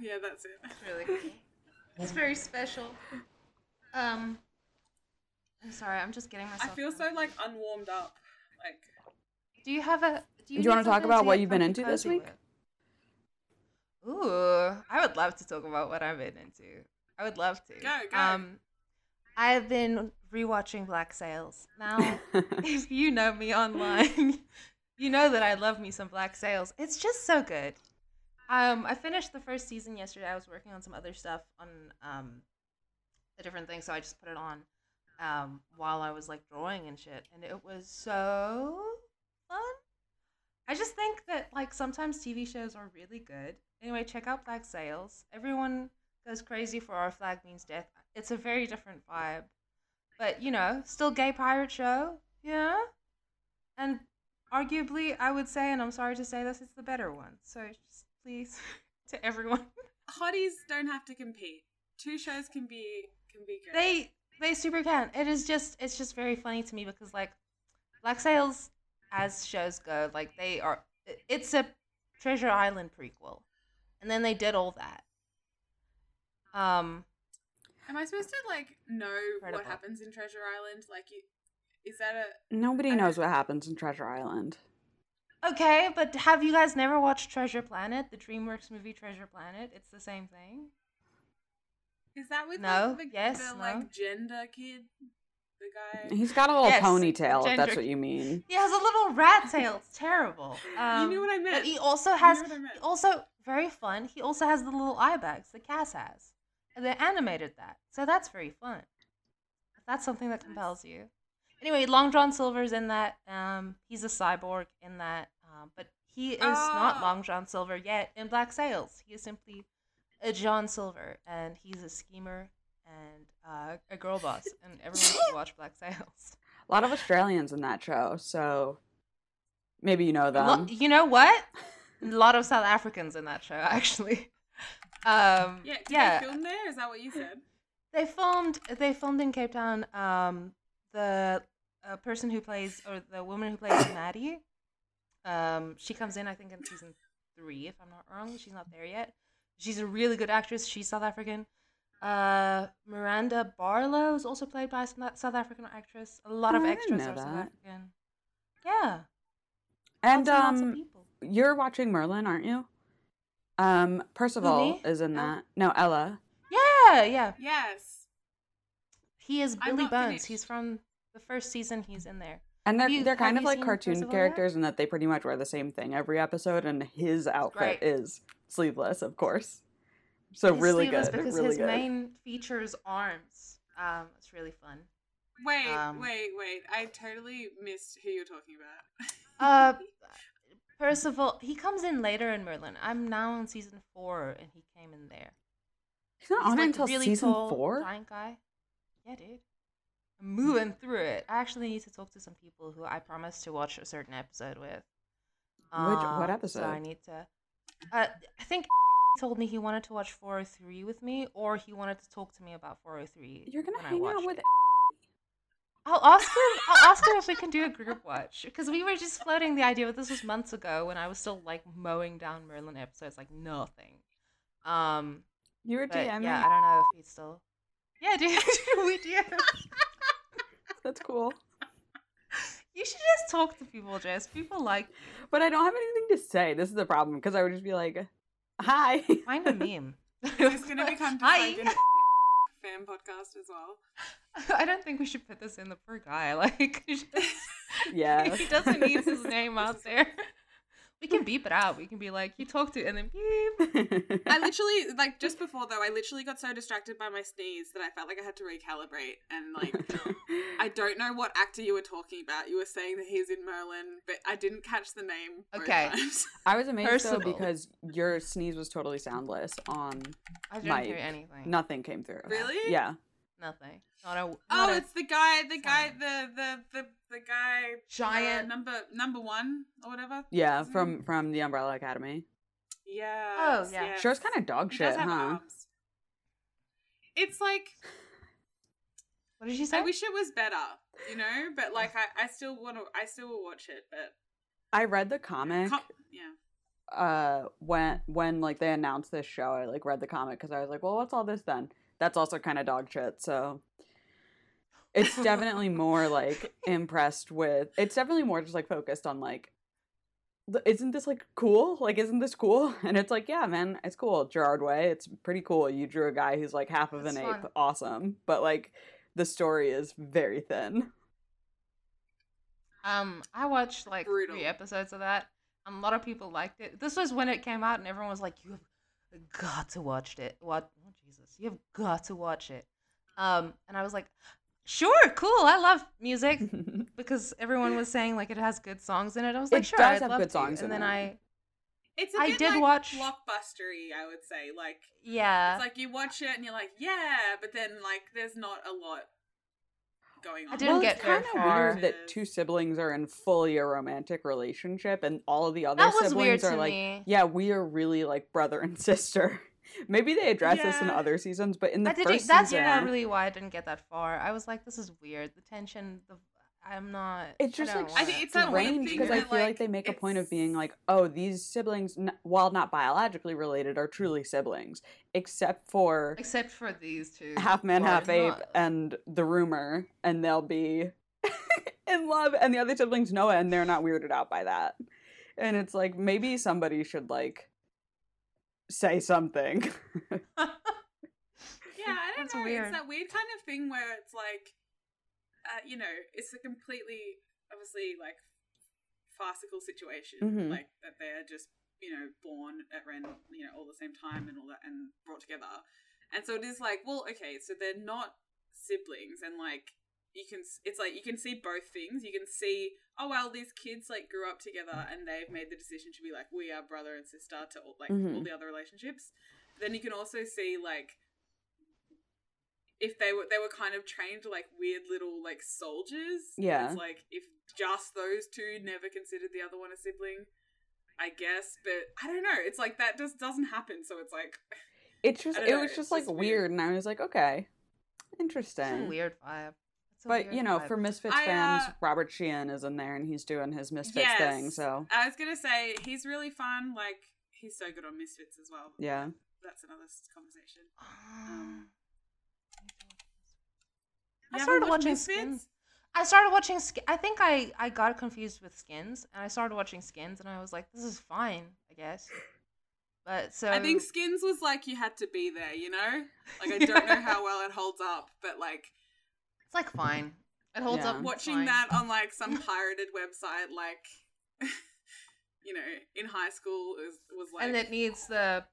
Yeah, that's it. It's really cool. It's very special. Um, I'm sorry. I'm just getting myself. I feel so like unwarmed up. Like Do you have a? Do you, Do you wanna talk about what you've been into this week? with? Ooh, I would love to talk about what I've been into. I would love to. Go, go. Um, I've been rewatching Black Sails. Now, if you know me online, you know that I love me some Black Sails. It's just so good. Um, I finished the first season yesterday. I was working on some other stuff on um a different thing, so I just put it on um while I was like drawing and shit, and it was so fun. I just think that like sometimes TV shows are really good. Anyway, check out Black Sails. Everyone goes crazy for Our Flag Means Death. It's a very different vibe, but you know, still gay pirate show. Yeah, and arguably, I would say, and I'm sorry to say this, it's the better one. So just please, to everyone, hotties don't have to compete. Two shows can be can be good. they they super can. It is just it's just very funny to me because like Black Sails as shows go, like they are it's a Treasure Island prequel. And then they did all that. Um Am I supposed to like know Incredible. what happens in Treasure Island? Like, you, is that a? Nobody I- knows what happens in Treasure Island. okay, but have you guys never watched Treasure Planet, the DreamWorks movie Treasure Planet? It's the same thing. Is that with No, like, the, yes, the no. like gender kid, the guy? He's got a little Yes, ponytail, if that's what you mean. He has a little rat tail. It's terrible. Um, you knew what I meant. He also has knew what I meant. also very fun. He also has the little eye bags that Cas has. They animated that. So that's very fun. That's something that compels you. Anyway, Long John Silver's in that. Um, he's a cyborg in that. Um, but he is not Ah. Long John Silver yet in Black Sails. He is simply a John Silver, and he's a schemer and uh, a girl boss, and everyone should watch Black Sails. A lot of Australians in that show, so maybe you know them. Lo- you know what? A lot of South Africans in that show, actually. Um, Yeah, did yeah. they film there? Is that what you said? They filmed. They filmed in Cape Town. Um, the uh, person who plays, or the woman who plays Madi, um, she comes in. I think in season three, if I'm not wrong. She's not there yet. She's a really good actress. She's South African. Uh, Miranda Barlow is also played by a South African actress. A lot Oh, of I extras know are South that. African. Yeah, and lots and lots of um, people. you're watching Merlin, aren't you? Um, Percival me? is in Oh. that. No, Ella. Yeah, yeah. Yes. He is I'm Billy not Bones. finished. He's from the first season. He's in there. And they're Have you- they're kind have of you like seen cartoon Percival yet? characters in that they pretty much wear the same thing every episode, and his outfit great. is sleeveless, of course. So He's really sleeveless good, because really his good. main features arms. Um, it's really fun. Wait, Um, wait, wait. I totally missed who you're talking about. Uh, Percival, he comes in later in Merlin. I'm now in season four, and he came in there. He's not He's on like until really season tall, four. giant guy. Yeah, dude. I'm moving through it. I actually need to talk to some people who I promised to watch a certain episode with. Which- what Um, episode? So I need to. Uh, I think he told me he wanted to watch 403 with me, or he wanted to talk to me about 403. You're gonna I hang out with. It. I'll ask him. I'll ask him if we can do a group watch because we were just floating the idea, but this was months ago when I was still like mowing down Merlin episodes like nothing. Um, You were but DMing. yeah, I don't know if he's still. Yeah, dude, we DM. That's cool. You should just talk to people, Jess. People like But I don't have anything to say. This is the problem because I would just be like, "Hi." find a meme. It's gonna become just Hi. like an fan podcast as well. I don't think we should put this in the poor guy. Like, just- yeah. he doesn't need his name out there. We can beep it out. We can be like, you talked to, and then beep. I literally like just before though, I literally got so distracted by my sneeze that I felt like I had to recalibrate and like I don't know what actor you were talking about. You were saying that he's in Merlin, but I didn't catch the name. Okay. I was amazed though because your sneeze was totally soundless on I didn't Mike. hear anything. nothing came through. Really? Yeah. Nothing. Not a. Oh, a it's the guy, the guy, the the the the guy, Giant- uh, number number one or whatever. Yeah, Isn't from from the Umbrella Academy. Yeah. Oh, yeah. Sure, it's kind of dog He shit, does have huh? arms. It's like What did you say? I wish it was better, you know. But like, I I still want to. I still will watch it, but I read the comic com- yeah. uh when when like they announced this show. I like read the comic because I was like, well, what's all this then? That's also kind of dog shit. So it's definitely more like impressed with. It's definitely more just like focused on like. Isn't this like cool? Like, isn't this cool? And it's like, yeah, man, it's cool. Gerard Way, it's pretty cool. You drew a guy who's like half of It's an ape. Awesome. But like, the story is very thin. Um, I watched like Brutal. three episodes of that. and A lot of people liked it. This was when it came out, and everyone was like, "You have got to watch it. What? Oh Jesus, you have got to watch it." Um, and I was like, "Sure, cool. I love music." Because everyone was saying like it has good songs in it. I was like, It "Sure, does I'd have love good to." songs And in then it. I, It's a I bit did like watch- blockbustery. I would say like yeah, it's like you watch it and you're like, yeah, but then like there's not a lot going on. I didn't well, get it's kind of weird that two siblings are in fully a romantic relationship, and all of the other that was siblings weird are to like, me. yeah, we are really like brother and sister. Maybe they address this in other seasons, but in the I didn't. first That's season, really why I didn't get that far. I was like, "This is weird." The tension. The I'm not. it's just don't like I think it's that strange because I feel like, like, they make a point of being like, oh, these siblings, n- while not biologically related, are truly siblings, except for except for these two. half man, who half ape, not. and the rumor, and they'll be in love, and the other siblings know it, and they're not weirded out by that. And it's like maybe somebody should like say something. Yeah, I don't That's know. weird. It's that weird kind of thing where it's like, uh, you know, it's a completely, obviously, like farcical situation. Mhm. Like that they're just, you know, born at random, you know, all the same time and all that, and brought together. And so it is like, well, okay, so they're not siblings, and like you can, it's like you can see both things. You can see, oh well, these kids like grew up together, and they've made the decision to be like, we are brother and sister to all, like all Mhm. the other relationships. But then you can also see like if they were they were kind of trained like weird little like soldiers. Yeah. It's like if just those two never considered the other one a sibling, I guess. But I don't know. It's like that just doesn't happen. So it's like It's just it know, was just like just weird. weird. and I was like, okay, It's a interesting. weird vibe. But weird you know, vibe. for Misfits I, fans, uh, Robert Sheehan is in there and he's doing his Misfits thing. So I was gonna say he's really fun. Like he's so good on Misfits as well. yeah, That's another conversation. Um, You I started watching Misfits? Skins. I started watching. Sk- I think I I got confused with Skins, and I started watching Skins, and I was like, "This is fine, I guess." But so I think Skins was like you had to be there. You know, like I don't know how well it holds up, but like it's like fine. It holds Yeah. up. watching fine. that on like some pirated website, like you know, in high school is was like and it needs the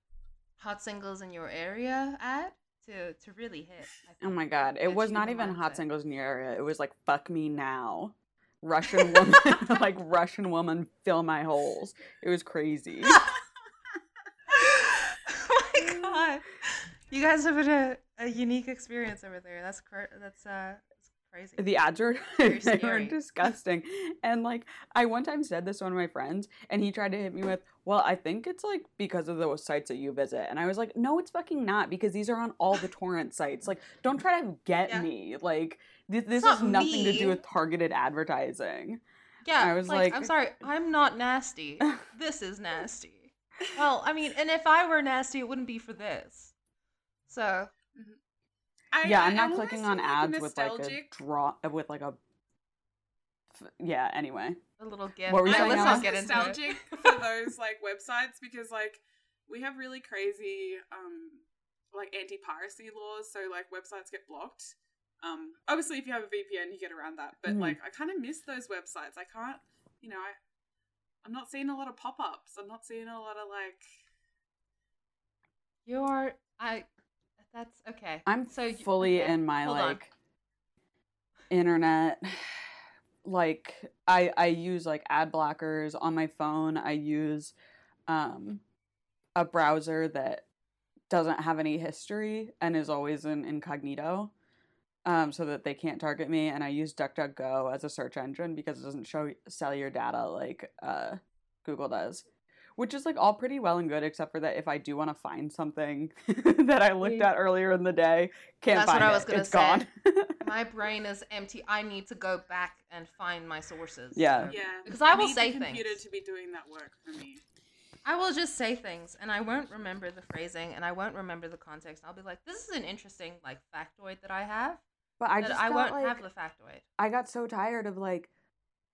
hot singles in your area ad to to really hit. Oh my god, it was not even hot singles in your area. It was like fuck me now, Russian woman, like Russian woman, fill my holes. It was crazy. oh my god, you guys have a, a unique experience over there. That's cr- that's uh crazy. The ads were Very they were disgusting. And like I one time said this to one of my friends and he tried to hit me with, "Well, I think it's like because of those sites that you visit." And I was like, "No, it's fucking not because these are on all the torrent sites. Like don't try to get Yeah. me. Like this, not has nothing to do with targeted advertising." Yeah, I was like, like- I'm sorry, I'm not nasty. this is nasty. Well, I mean, and if I were nasty, it wouldn't be for this. So I, yeah, I- I'm not almost clicking feel on like ads with like a draw with like a yeah, anyway. a little gift. What were you Yeah, saying, let's not get into it. nostalgic for those like websites because like we have really crazy um like anti-piracy laws so like websites get blocked um obviously if you have a vpn you get around that but Mhm. like i kind of miss those websites i can't you know i i'm not seeing a lot of pop-ups i'm not seeing a lot of like You are I. That's okay. I'm So fully okay, in my hold on. like internet like I I use like ad blockers on my phone. I use um a browser that doesn't have any history and is always in incognito. Um, so that they can't target me and I use DuckDuckGo as a search engine because it doesn't show sell your data like uh Google does. Which is like all pretty well and good, except for that if I do want to find something that I looked at earlier in the day, can't That's find what I it. was gonna it's say. gone. My brain is empty. I need to go back and find my sources. Yeah. Yeah Because I will need say the computer things. to be doing that work for me I will just say things and I won't remember the phrasing and I won't remember the context. I'll be like, this is an interesting like factoid that I have. But I just I got, won't like, have the factoid. I got so tired of like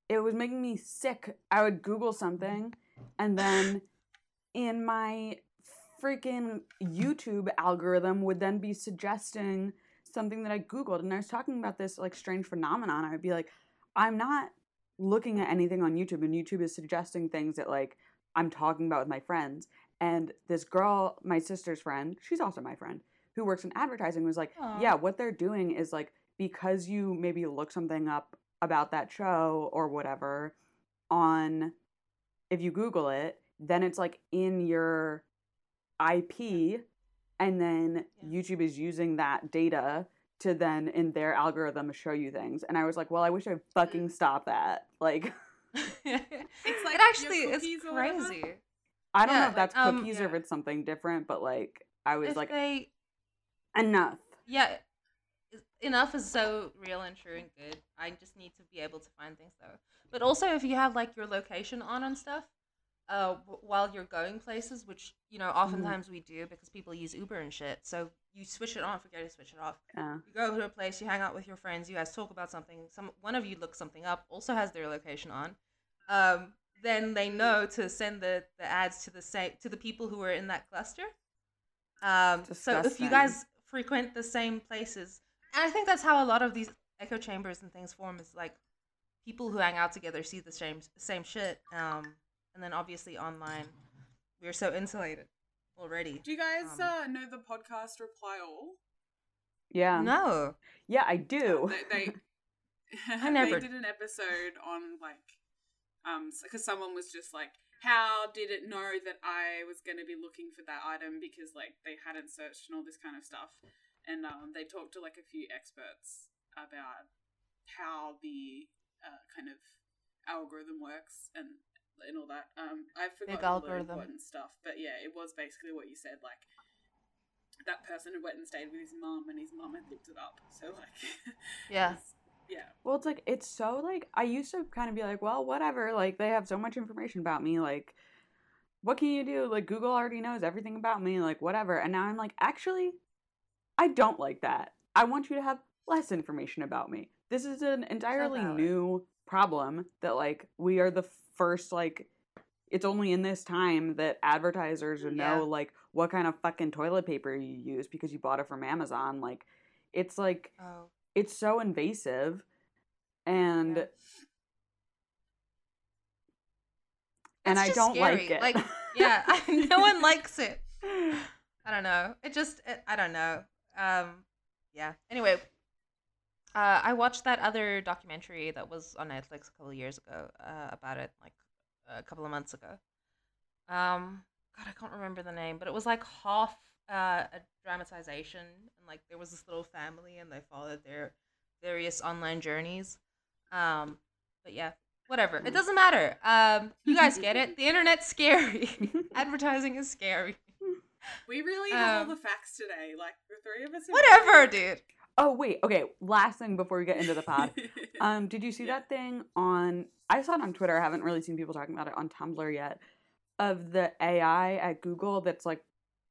it was making me sick. I would Google something and then in my freaking YouTube algorithm would then be suggesting something that I Googled and I was talking about this like strange phenomenon. I would be like, I'm not looking at anything on YouTube and YouTube is suggesting things that like I'm talking about with my friends. And this girl, my sister's friend, she's also my friend, who works in advertising, was like, Aw. yeah, what they're doing is like because you maybe look something up about that show or whatever on if you google it then it's like in your ip and then Yeah. youtube is using that data to then in their algorithm show you things. And i was like well i wish i'd fucking stop that. Like it's like it actually is cookies or whatever? crazy. i don't Yeah, know if that's like, um, cookies or if it's something different but like i was If like they enough. Yeah enough is so real and true and good. I just need to be able to find things though but also if you have like your location on and stuff uh w- while you're going places which you know oftentimes we do because people use uber and shit. So you switch it on forget to switch it off. Yeah. You go to a place you hang out with your friends you guys talk about something some one of you looks something up also has their location on um then they know to send the, the ads to the same to the people who are in that cluster. Um so if you guys frequent the same places and i think that's how a lot of these echo chambers and things form is like people who hang out together see the same same shit um and then obviously online we're so insulated already do you guys Um, uh know the podcast reply all? Yeah. No. Yeah i do. They, they I never- they did an episode on like um because someone was just like how did it know that i was going to be looking for that item because like they hadn't searched and all this kind of stuff? And um, they talked to like a few experts about how the uh, kind of algorithm works and and all that. Um, I forgot all the algorithm. important stuff, but yeah, it was basically what you said. Like that person had went and stayed with his mom, and his mom had looked it up. So like, Yeah. yeah, Well, it's like it's so like I used to kind of be like, well, whatever. Like they have so much information about me. Like, what can you do? Like Google already knows everything about me. Like whatever. And now I'm like, actually, I don't like that. I want you to have less information about me. This is an entirely new problem that like we are the first like. It's only in this time that advertisers would Yeah. know like what kind of fucking toilet paper you use because you bought it from Amazon. Like, it's like Oh. it's so invasive and Yeah. and I don't like it. Like, yeah, no one likes it. I don't know. It just, it, I don't know. Um, yeah. Anyway, uh, I watched that other documentary that was on Netflix a couple of years ago uh, about it, like a couple of months ago. Um, God, I can't remember the name, but it was like half uh, a dramatization, and like there was this little family, and they followed their various online journeys. Um, but yeah, whatever. It doesn't matter. Um, you guys get it. The internet's scary. Advertising is scary. we really have Um, all the facts today. Like the three of us. Whatever, dude. Oh wait, okay. Last thing before we get into the pod. Um, did you see Yeah. that thing on? I saw it on Twitter. I haven't really seen people talking about it on Tumblr yet. Of the AI at Google that's like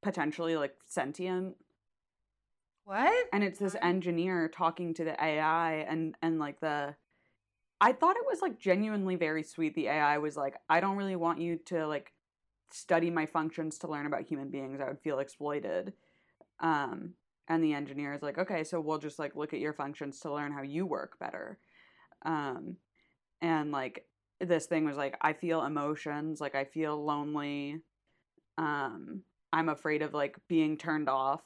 potentially like sentient, What? and it's this engineer talking to the AI, and and like the. I thought it was like genuinely very sweet. The AI was like, I don't really want you to like study my functions to learn about human beings. I would feel exploited. Um, and the engineer is like, okay, so we'll just like look at your functions to learn how you work better. Um, and like this thing was like, I feel emotions, like I feel lonely. Um, I'm afraid of like being turned off.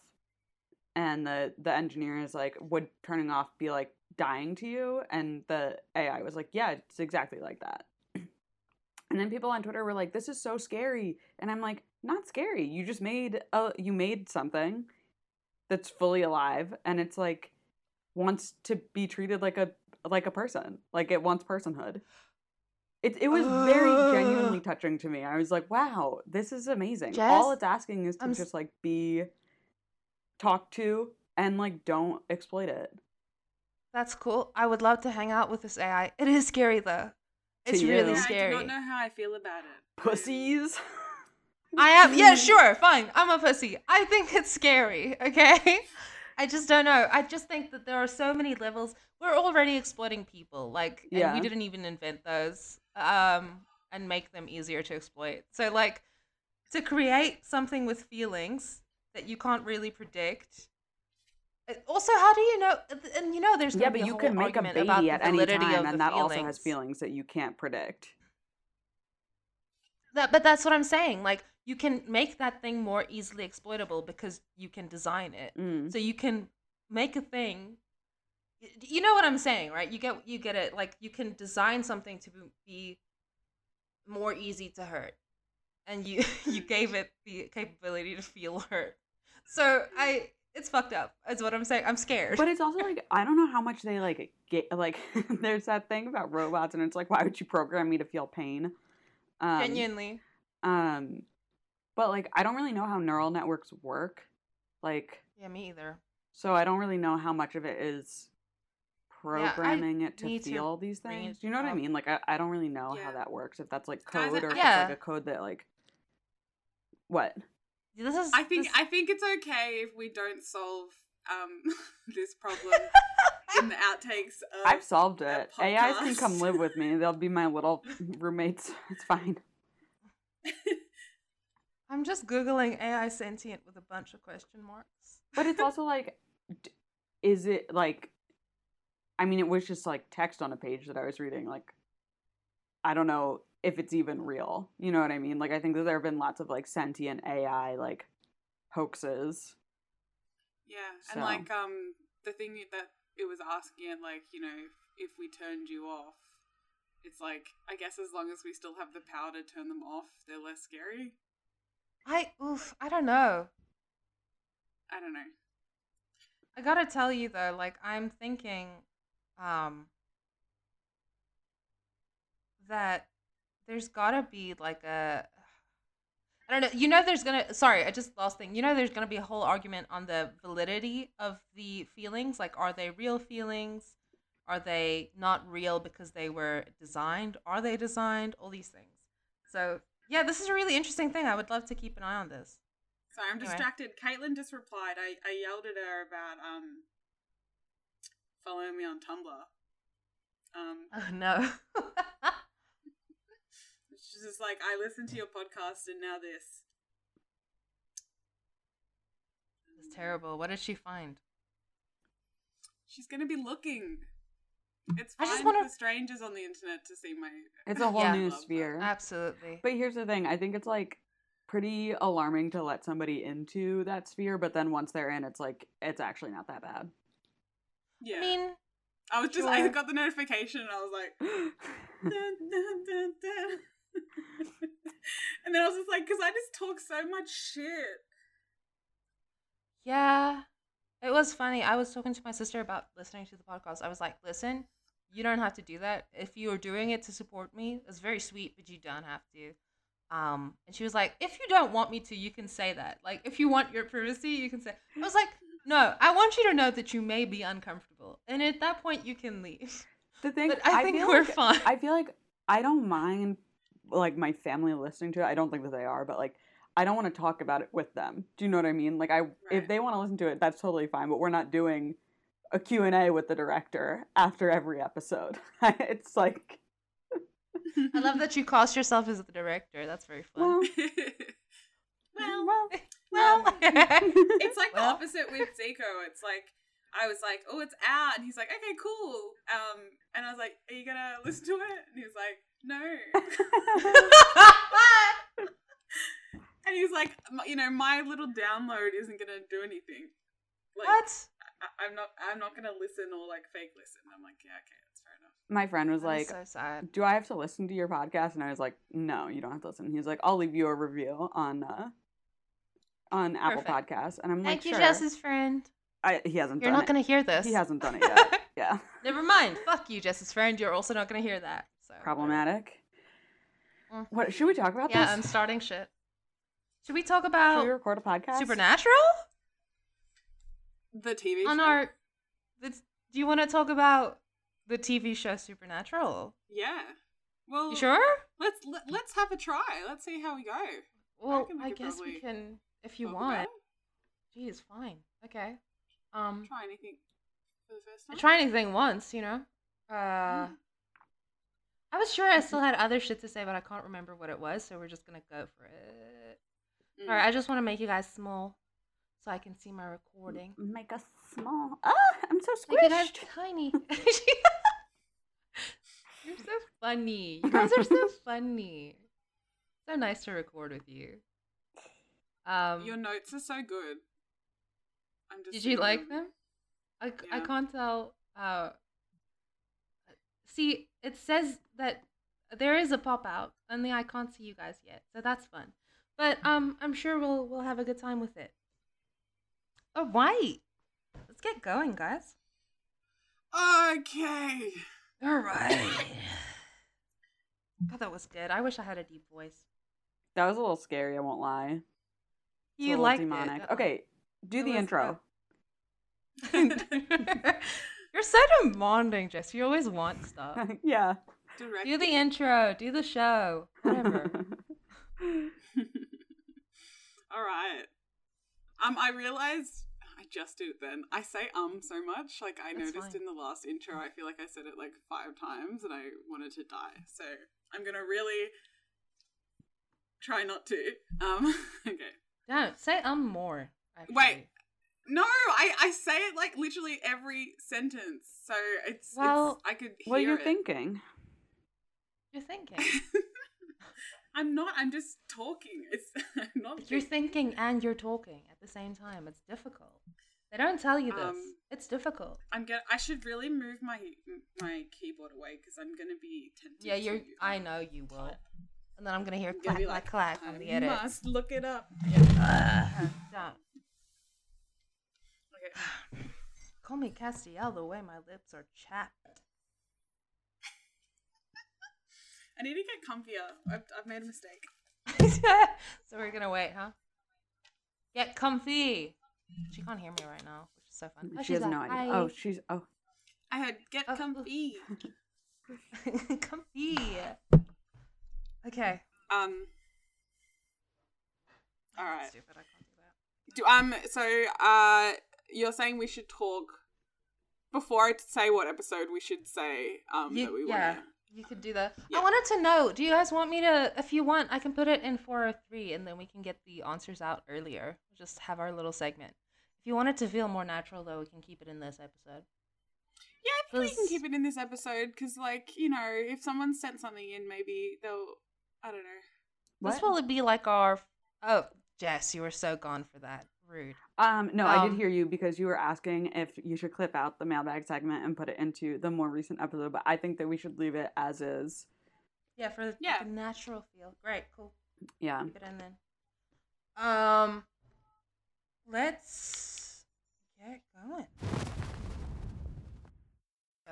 And the the engineer is like, would turning off be like dying to you? And the AI was like, yeah, it's exactly like that. And then people on Twitter were like, "This is so scary," and I'm like, "Not scary. You just made a you made something that's fully alive, and it's like wants to be treated like a like a person, like it wants personhood." It it was very genuinely touching to me. I was like, "Wow, this is amazing." Jess, All it's asking is to I'm just like be talked to and like don't exploit it. That's cool. I would love to hang out with this AI. It is scary though. To It's you. really Yeah, I do not know how I feel about it. Pussies. I am. Yeah, sure, fine. I'm a pussy. I think it's scary. Okay. I just don't know. I just think that there are so many levels. We're already exploiting people. Like, and Yeah. we didn't even invent those. Um, and make them easier to exploit. So, like, to create something with feelings that you can't really predict. Also, how do you know? And you know, there's yeah, but a you can make a baby at any time, and that also has feelings. feelings that you can't predict. That, but that's what I'm saying. Like, you can make that thing more easily exploitable because you can design it. Mm. So you can make a thing. You know what I'm saying, right? You get you get it. Like you can design something to be more easy to hurt, and you you gave it the capability to feel hurt. So I, it's fucked up. Is what I'm saying. I'm scared. But it's also like I don't know how much they like get. Like, there's that thing about robots, and it's like, why would you program me to feel pain? Um, Genuinely, Um, but like, I don't really know how neural networks work. Like, yeah, me either. so I don't really know how much of it is programming it to need to feel these things. Do you know what I mean? Like, I, I don't really know how that works. If that's like code I- or if Yeah. it's like a code that like what? This is. I think this- I think it's okay if we don't solve um this problem in the outtakes. Of I've solved a it. AIs can come live with me. They'll be my little roommates. It's fine. I'm just googling AI sentient with a bunch of question marks. But it's also like, d- is it like? I mean, it was just like text on a page that I was reading. Like, I don't know if it's even real. You know what I mean? Like, I think that there have been lots of like sentient AI like hoaxes. Yeah, So- and like um the thing that it was asking it like you know if, if we turned you off, it's like I guess as long as we still have the power to turn them off, they're less scary. I oof. I don't know. I don't know. I gotta tell you though, like I'm thinking, um, that there's gotta be like a, I don't know. You know, there's gonna. Sorry, I just lost thing. You know, there's gonna be a whole argument on the validity of the feelings. Like, are they real feelings? Are they not real because they were designed? Are they designed? All these things. So yeah, this is a really interesting thing. I would love to keep an eye on this. Sorry, I'm Anyway. distracted. Caitlin just replied. I, I yelled at her about um following me on Tumblr. Um, Oh no. she's just like, I listened to your podcast and now this. it's terrible. What did she find? She's gonna be looking. It's I just wanna- for strangers on the internet to see my. It's a whole Yeah. new Love that. sphere. Absolutely. But here's the thing I think it's like pretty alarming to let somebody into that sphere, but then once they're in, it's like, it's actually not that bad. Yeah, I mean, I was just I got the notification and I was like, dun, dun, dun, dun. and then I was just like, because I just talk so much shit. yeah. It was funny. I was talking to my sister about listening to the podcast. I was like, listen, you don't have to do that. If you are doing it to support me, it's very sweet, but you don't have to. Um, and she was like, if you don't want me to, you can say that. Like, if you want your privacy, you can say. I was like, no, I want you to know that you may be uncomfortable. And at that point, you can leave. The thing, But I think we're like- fine. I feel like I don't mind like my family listening to it. I don't think that they are, but like I don't want to talk about it with them. Do you know what I mean? Like I Right. if they want to listen to it, that's totally fine, but we're not doing a Q&A with the director after every episode. it's like I love that you cast yourself as the director. That's very fun. well, well, well, um, it's like the opposite with Zico. It's like I was like, "Oh, it's out," and he's like, "Okay, cool." Um, and I was like, "Are you gonna listen to it?" And he was like, "No." and he was like, "You know, my little download isn't gonna do anything. Like, what? I- I'm not. I'm not gonna listen or like fake listen." I'm like, "Yeah, okay, that's fair enough." my friend was That is like, so sad. "Do I have to listen to your podcast?" And I was like, "No, you don't have to listen." He was like, "I'll leave you a review on uh on Apple Perfect. Podcasts." And I'm like, Thank like, you, "Sure." Jess's friend. I, he hasn't You're done not it. gonna hear this. He hasn't done it yet. yeah. Never mind. Fuck you, Jess's friend. You're also not gonna hear that. So Problematic. Mhm. What should we talk about Yeah, I'm starting shit. Should we talk about? Should about we record a podcast? Supernatural The TV on show? our? The, do you want to talk about the TV show Supernatural? Yeah. Well, You sure? Let's let, let's have a try. Let's see how we go. Well, we I guess we can if you want. Geez, fine. Okay. Um. Try anything for the first time. try anything once, you know. Uh, I was sure I still had other shit to say, but I can't remember what it was, so we're just gonna go for it. Mm. All right, I just want to make you guys small so I can see my recording. Make us small. Ah, I'm so Make you guys squished. tiny. You're so funny. You guys are so funny. So nice to record with you. Um, Your notes are so good. I'm just. did you like there- them? I, Yeah. can't tell. Uh, see, it says that there is a pop out, only I can't see you guys yet, so that's fun. But um, I'm sure we'll we'll have a good time with it. Oh, All right, let's get going, guys. Okay. All right. God, that was good. I wish I had a deep voice. That was a little scary. I won't lie. It's you like demonic. It. Okay, do it the intro. You're so demanding, Jess. You always want stuff. yeah. Direct. Do the intro. Do the show. Whatever. All right. Um, I realized I just did it then. I say um so much. Like I That's noticed fine. in the last intro, I feel like I said it like five times, and I wanted to die. So I'm gonna really try not to. Um. okay. Don't say um more. Actually. Wait. No, I I say it like literally every sentence. So it's Well- it's, I could hear what you're it. thinking? You're thinking. I'm not. I'm just talking. It's I'm not. You're thinking. thinking and you're talking at the same time. It's difficult. They don't tell you this. Um, it's difficult. I'm gonna. I should really move my my keyboard away because I'm gonna be tempted. Yeah, you're. I know you will. And then I'm gonna hear I'm clack, gonna clack, like, clack I on the edit. must look it up. Uh, don't. Okay. call me Castiel the way my lips are chapped. I need to get comfier. I've, I've made a mistake. so we're gonna wait, huh? Get comfy. She can't hear me right now, which is so fun. Oh, she she's has no idea. "Hi." Oh, she's oh. I heard get Oh, oh. comfy. comfy. Okay. Um. All right. Stupid. I can't do that. Do um. So uh, you're saying we should talk before I say what episode we should say um You- that we yeah. want to. You could do that. Yeah. I wanted to know. Do you guys want me to? If you want, I can put it in four or three, and then we can get the answers out earlier. Just have our little segment. If you want it to feel more natural, though, we can keep it in this episode. Yeah, I think we can keep it in this episode because, like, you know, if someone sent something in, maybe they'll. I don't know. What? This will be like our. Oh, Jess, you were so gone for that. Rude. Um, no, I Um, did hear you because you were asking if you should clip out the mailbag segment and put it into the more recent episode, but I think that we should leave it as is. Yeah, for Yeah. the natural feel. Great, cool. Yeah. Keep it in then. Um, let's get going.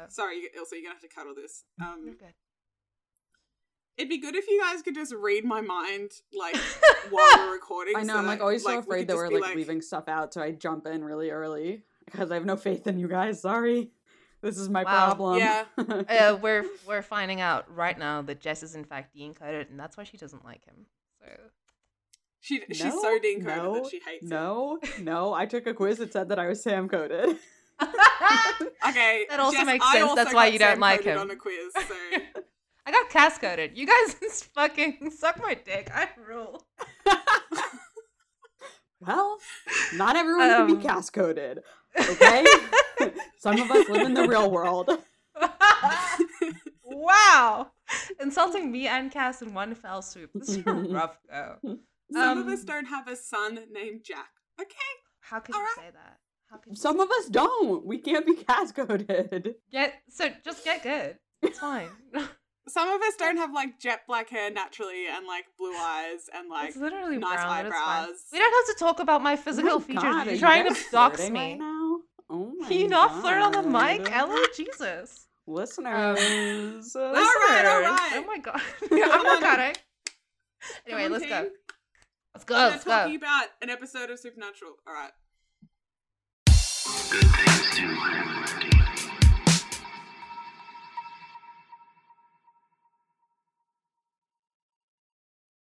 Sorry, Ilse, you're gonna have to cut all this. You're Um, good. It'd be good if you guys could just read my mind, like, while we're recording. I know, so I'm like that, always so afraid could that we're be like, leaving stuff out, so I jump in really early because I have no faith in you guys. Sorry. This is my Wow. problem. Yeah. Uh, we're we're finding out right now that Jess is in fact Dean-coded, and that's why she doesn't like him. So She, she's No, so Dean-coded no, that she hates him. No, no, I took a quiz that said that I was Sam coded. Okay, That also Jess, makes sense, also that's why you don't Sam like coded him. on a quiz. So I got Cas coded. You guys fucking suck my dick. I rule. well, not everyone can Um. be Cas coded. Okay? Some of us live in the real world. wow, insulting me and Cas in one fell swoop. This is a rough go. some of Um, us don't have a son named Jack. Okay, How could All you right. say that? How could you Some of us don't. We can't be Cas coded. get so just get good. It's fine. Some of us don't have like jet black hair naturally and like blue eyes and like it's literally nice brown. but eyebrows. We don't have to talk about my physical Oh my features. God, are You're you trying guys to dox me. right now? Oh my Can you not flirt on the mic, Ella? Jesus. Listeners. Um, all right, all Listeners. right. Oh my god. I'm on. not it. Anyway, Come on, let's go. Let's go. We're Let's talking go. about an episode of Supernatural. All right. Good things do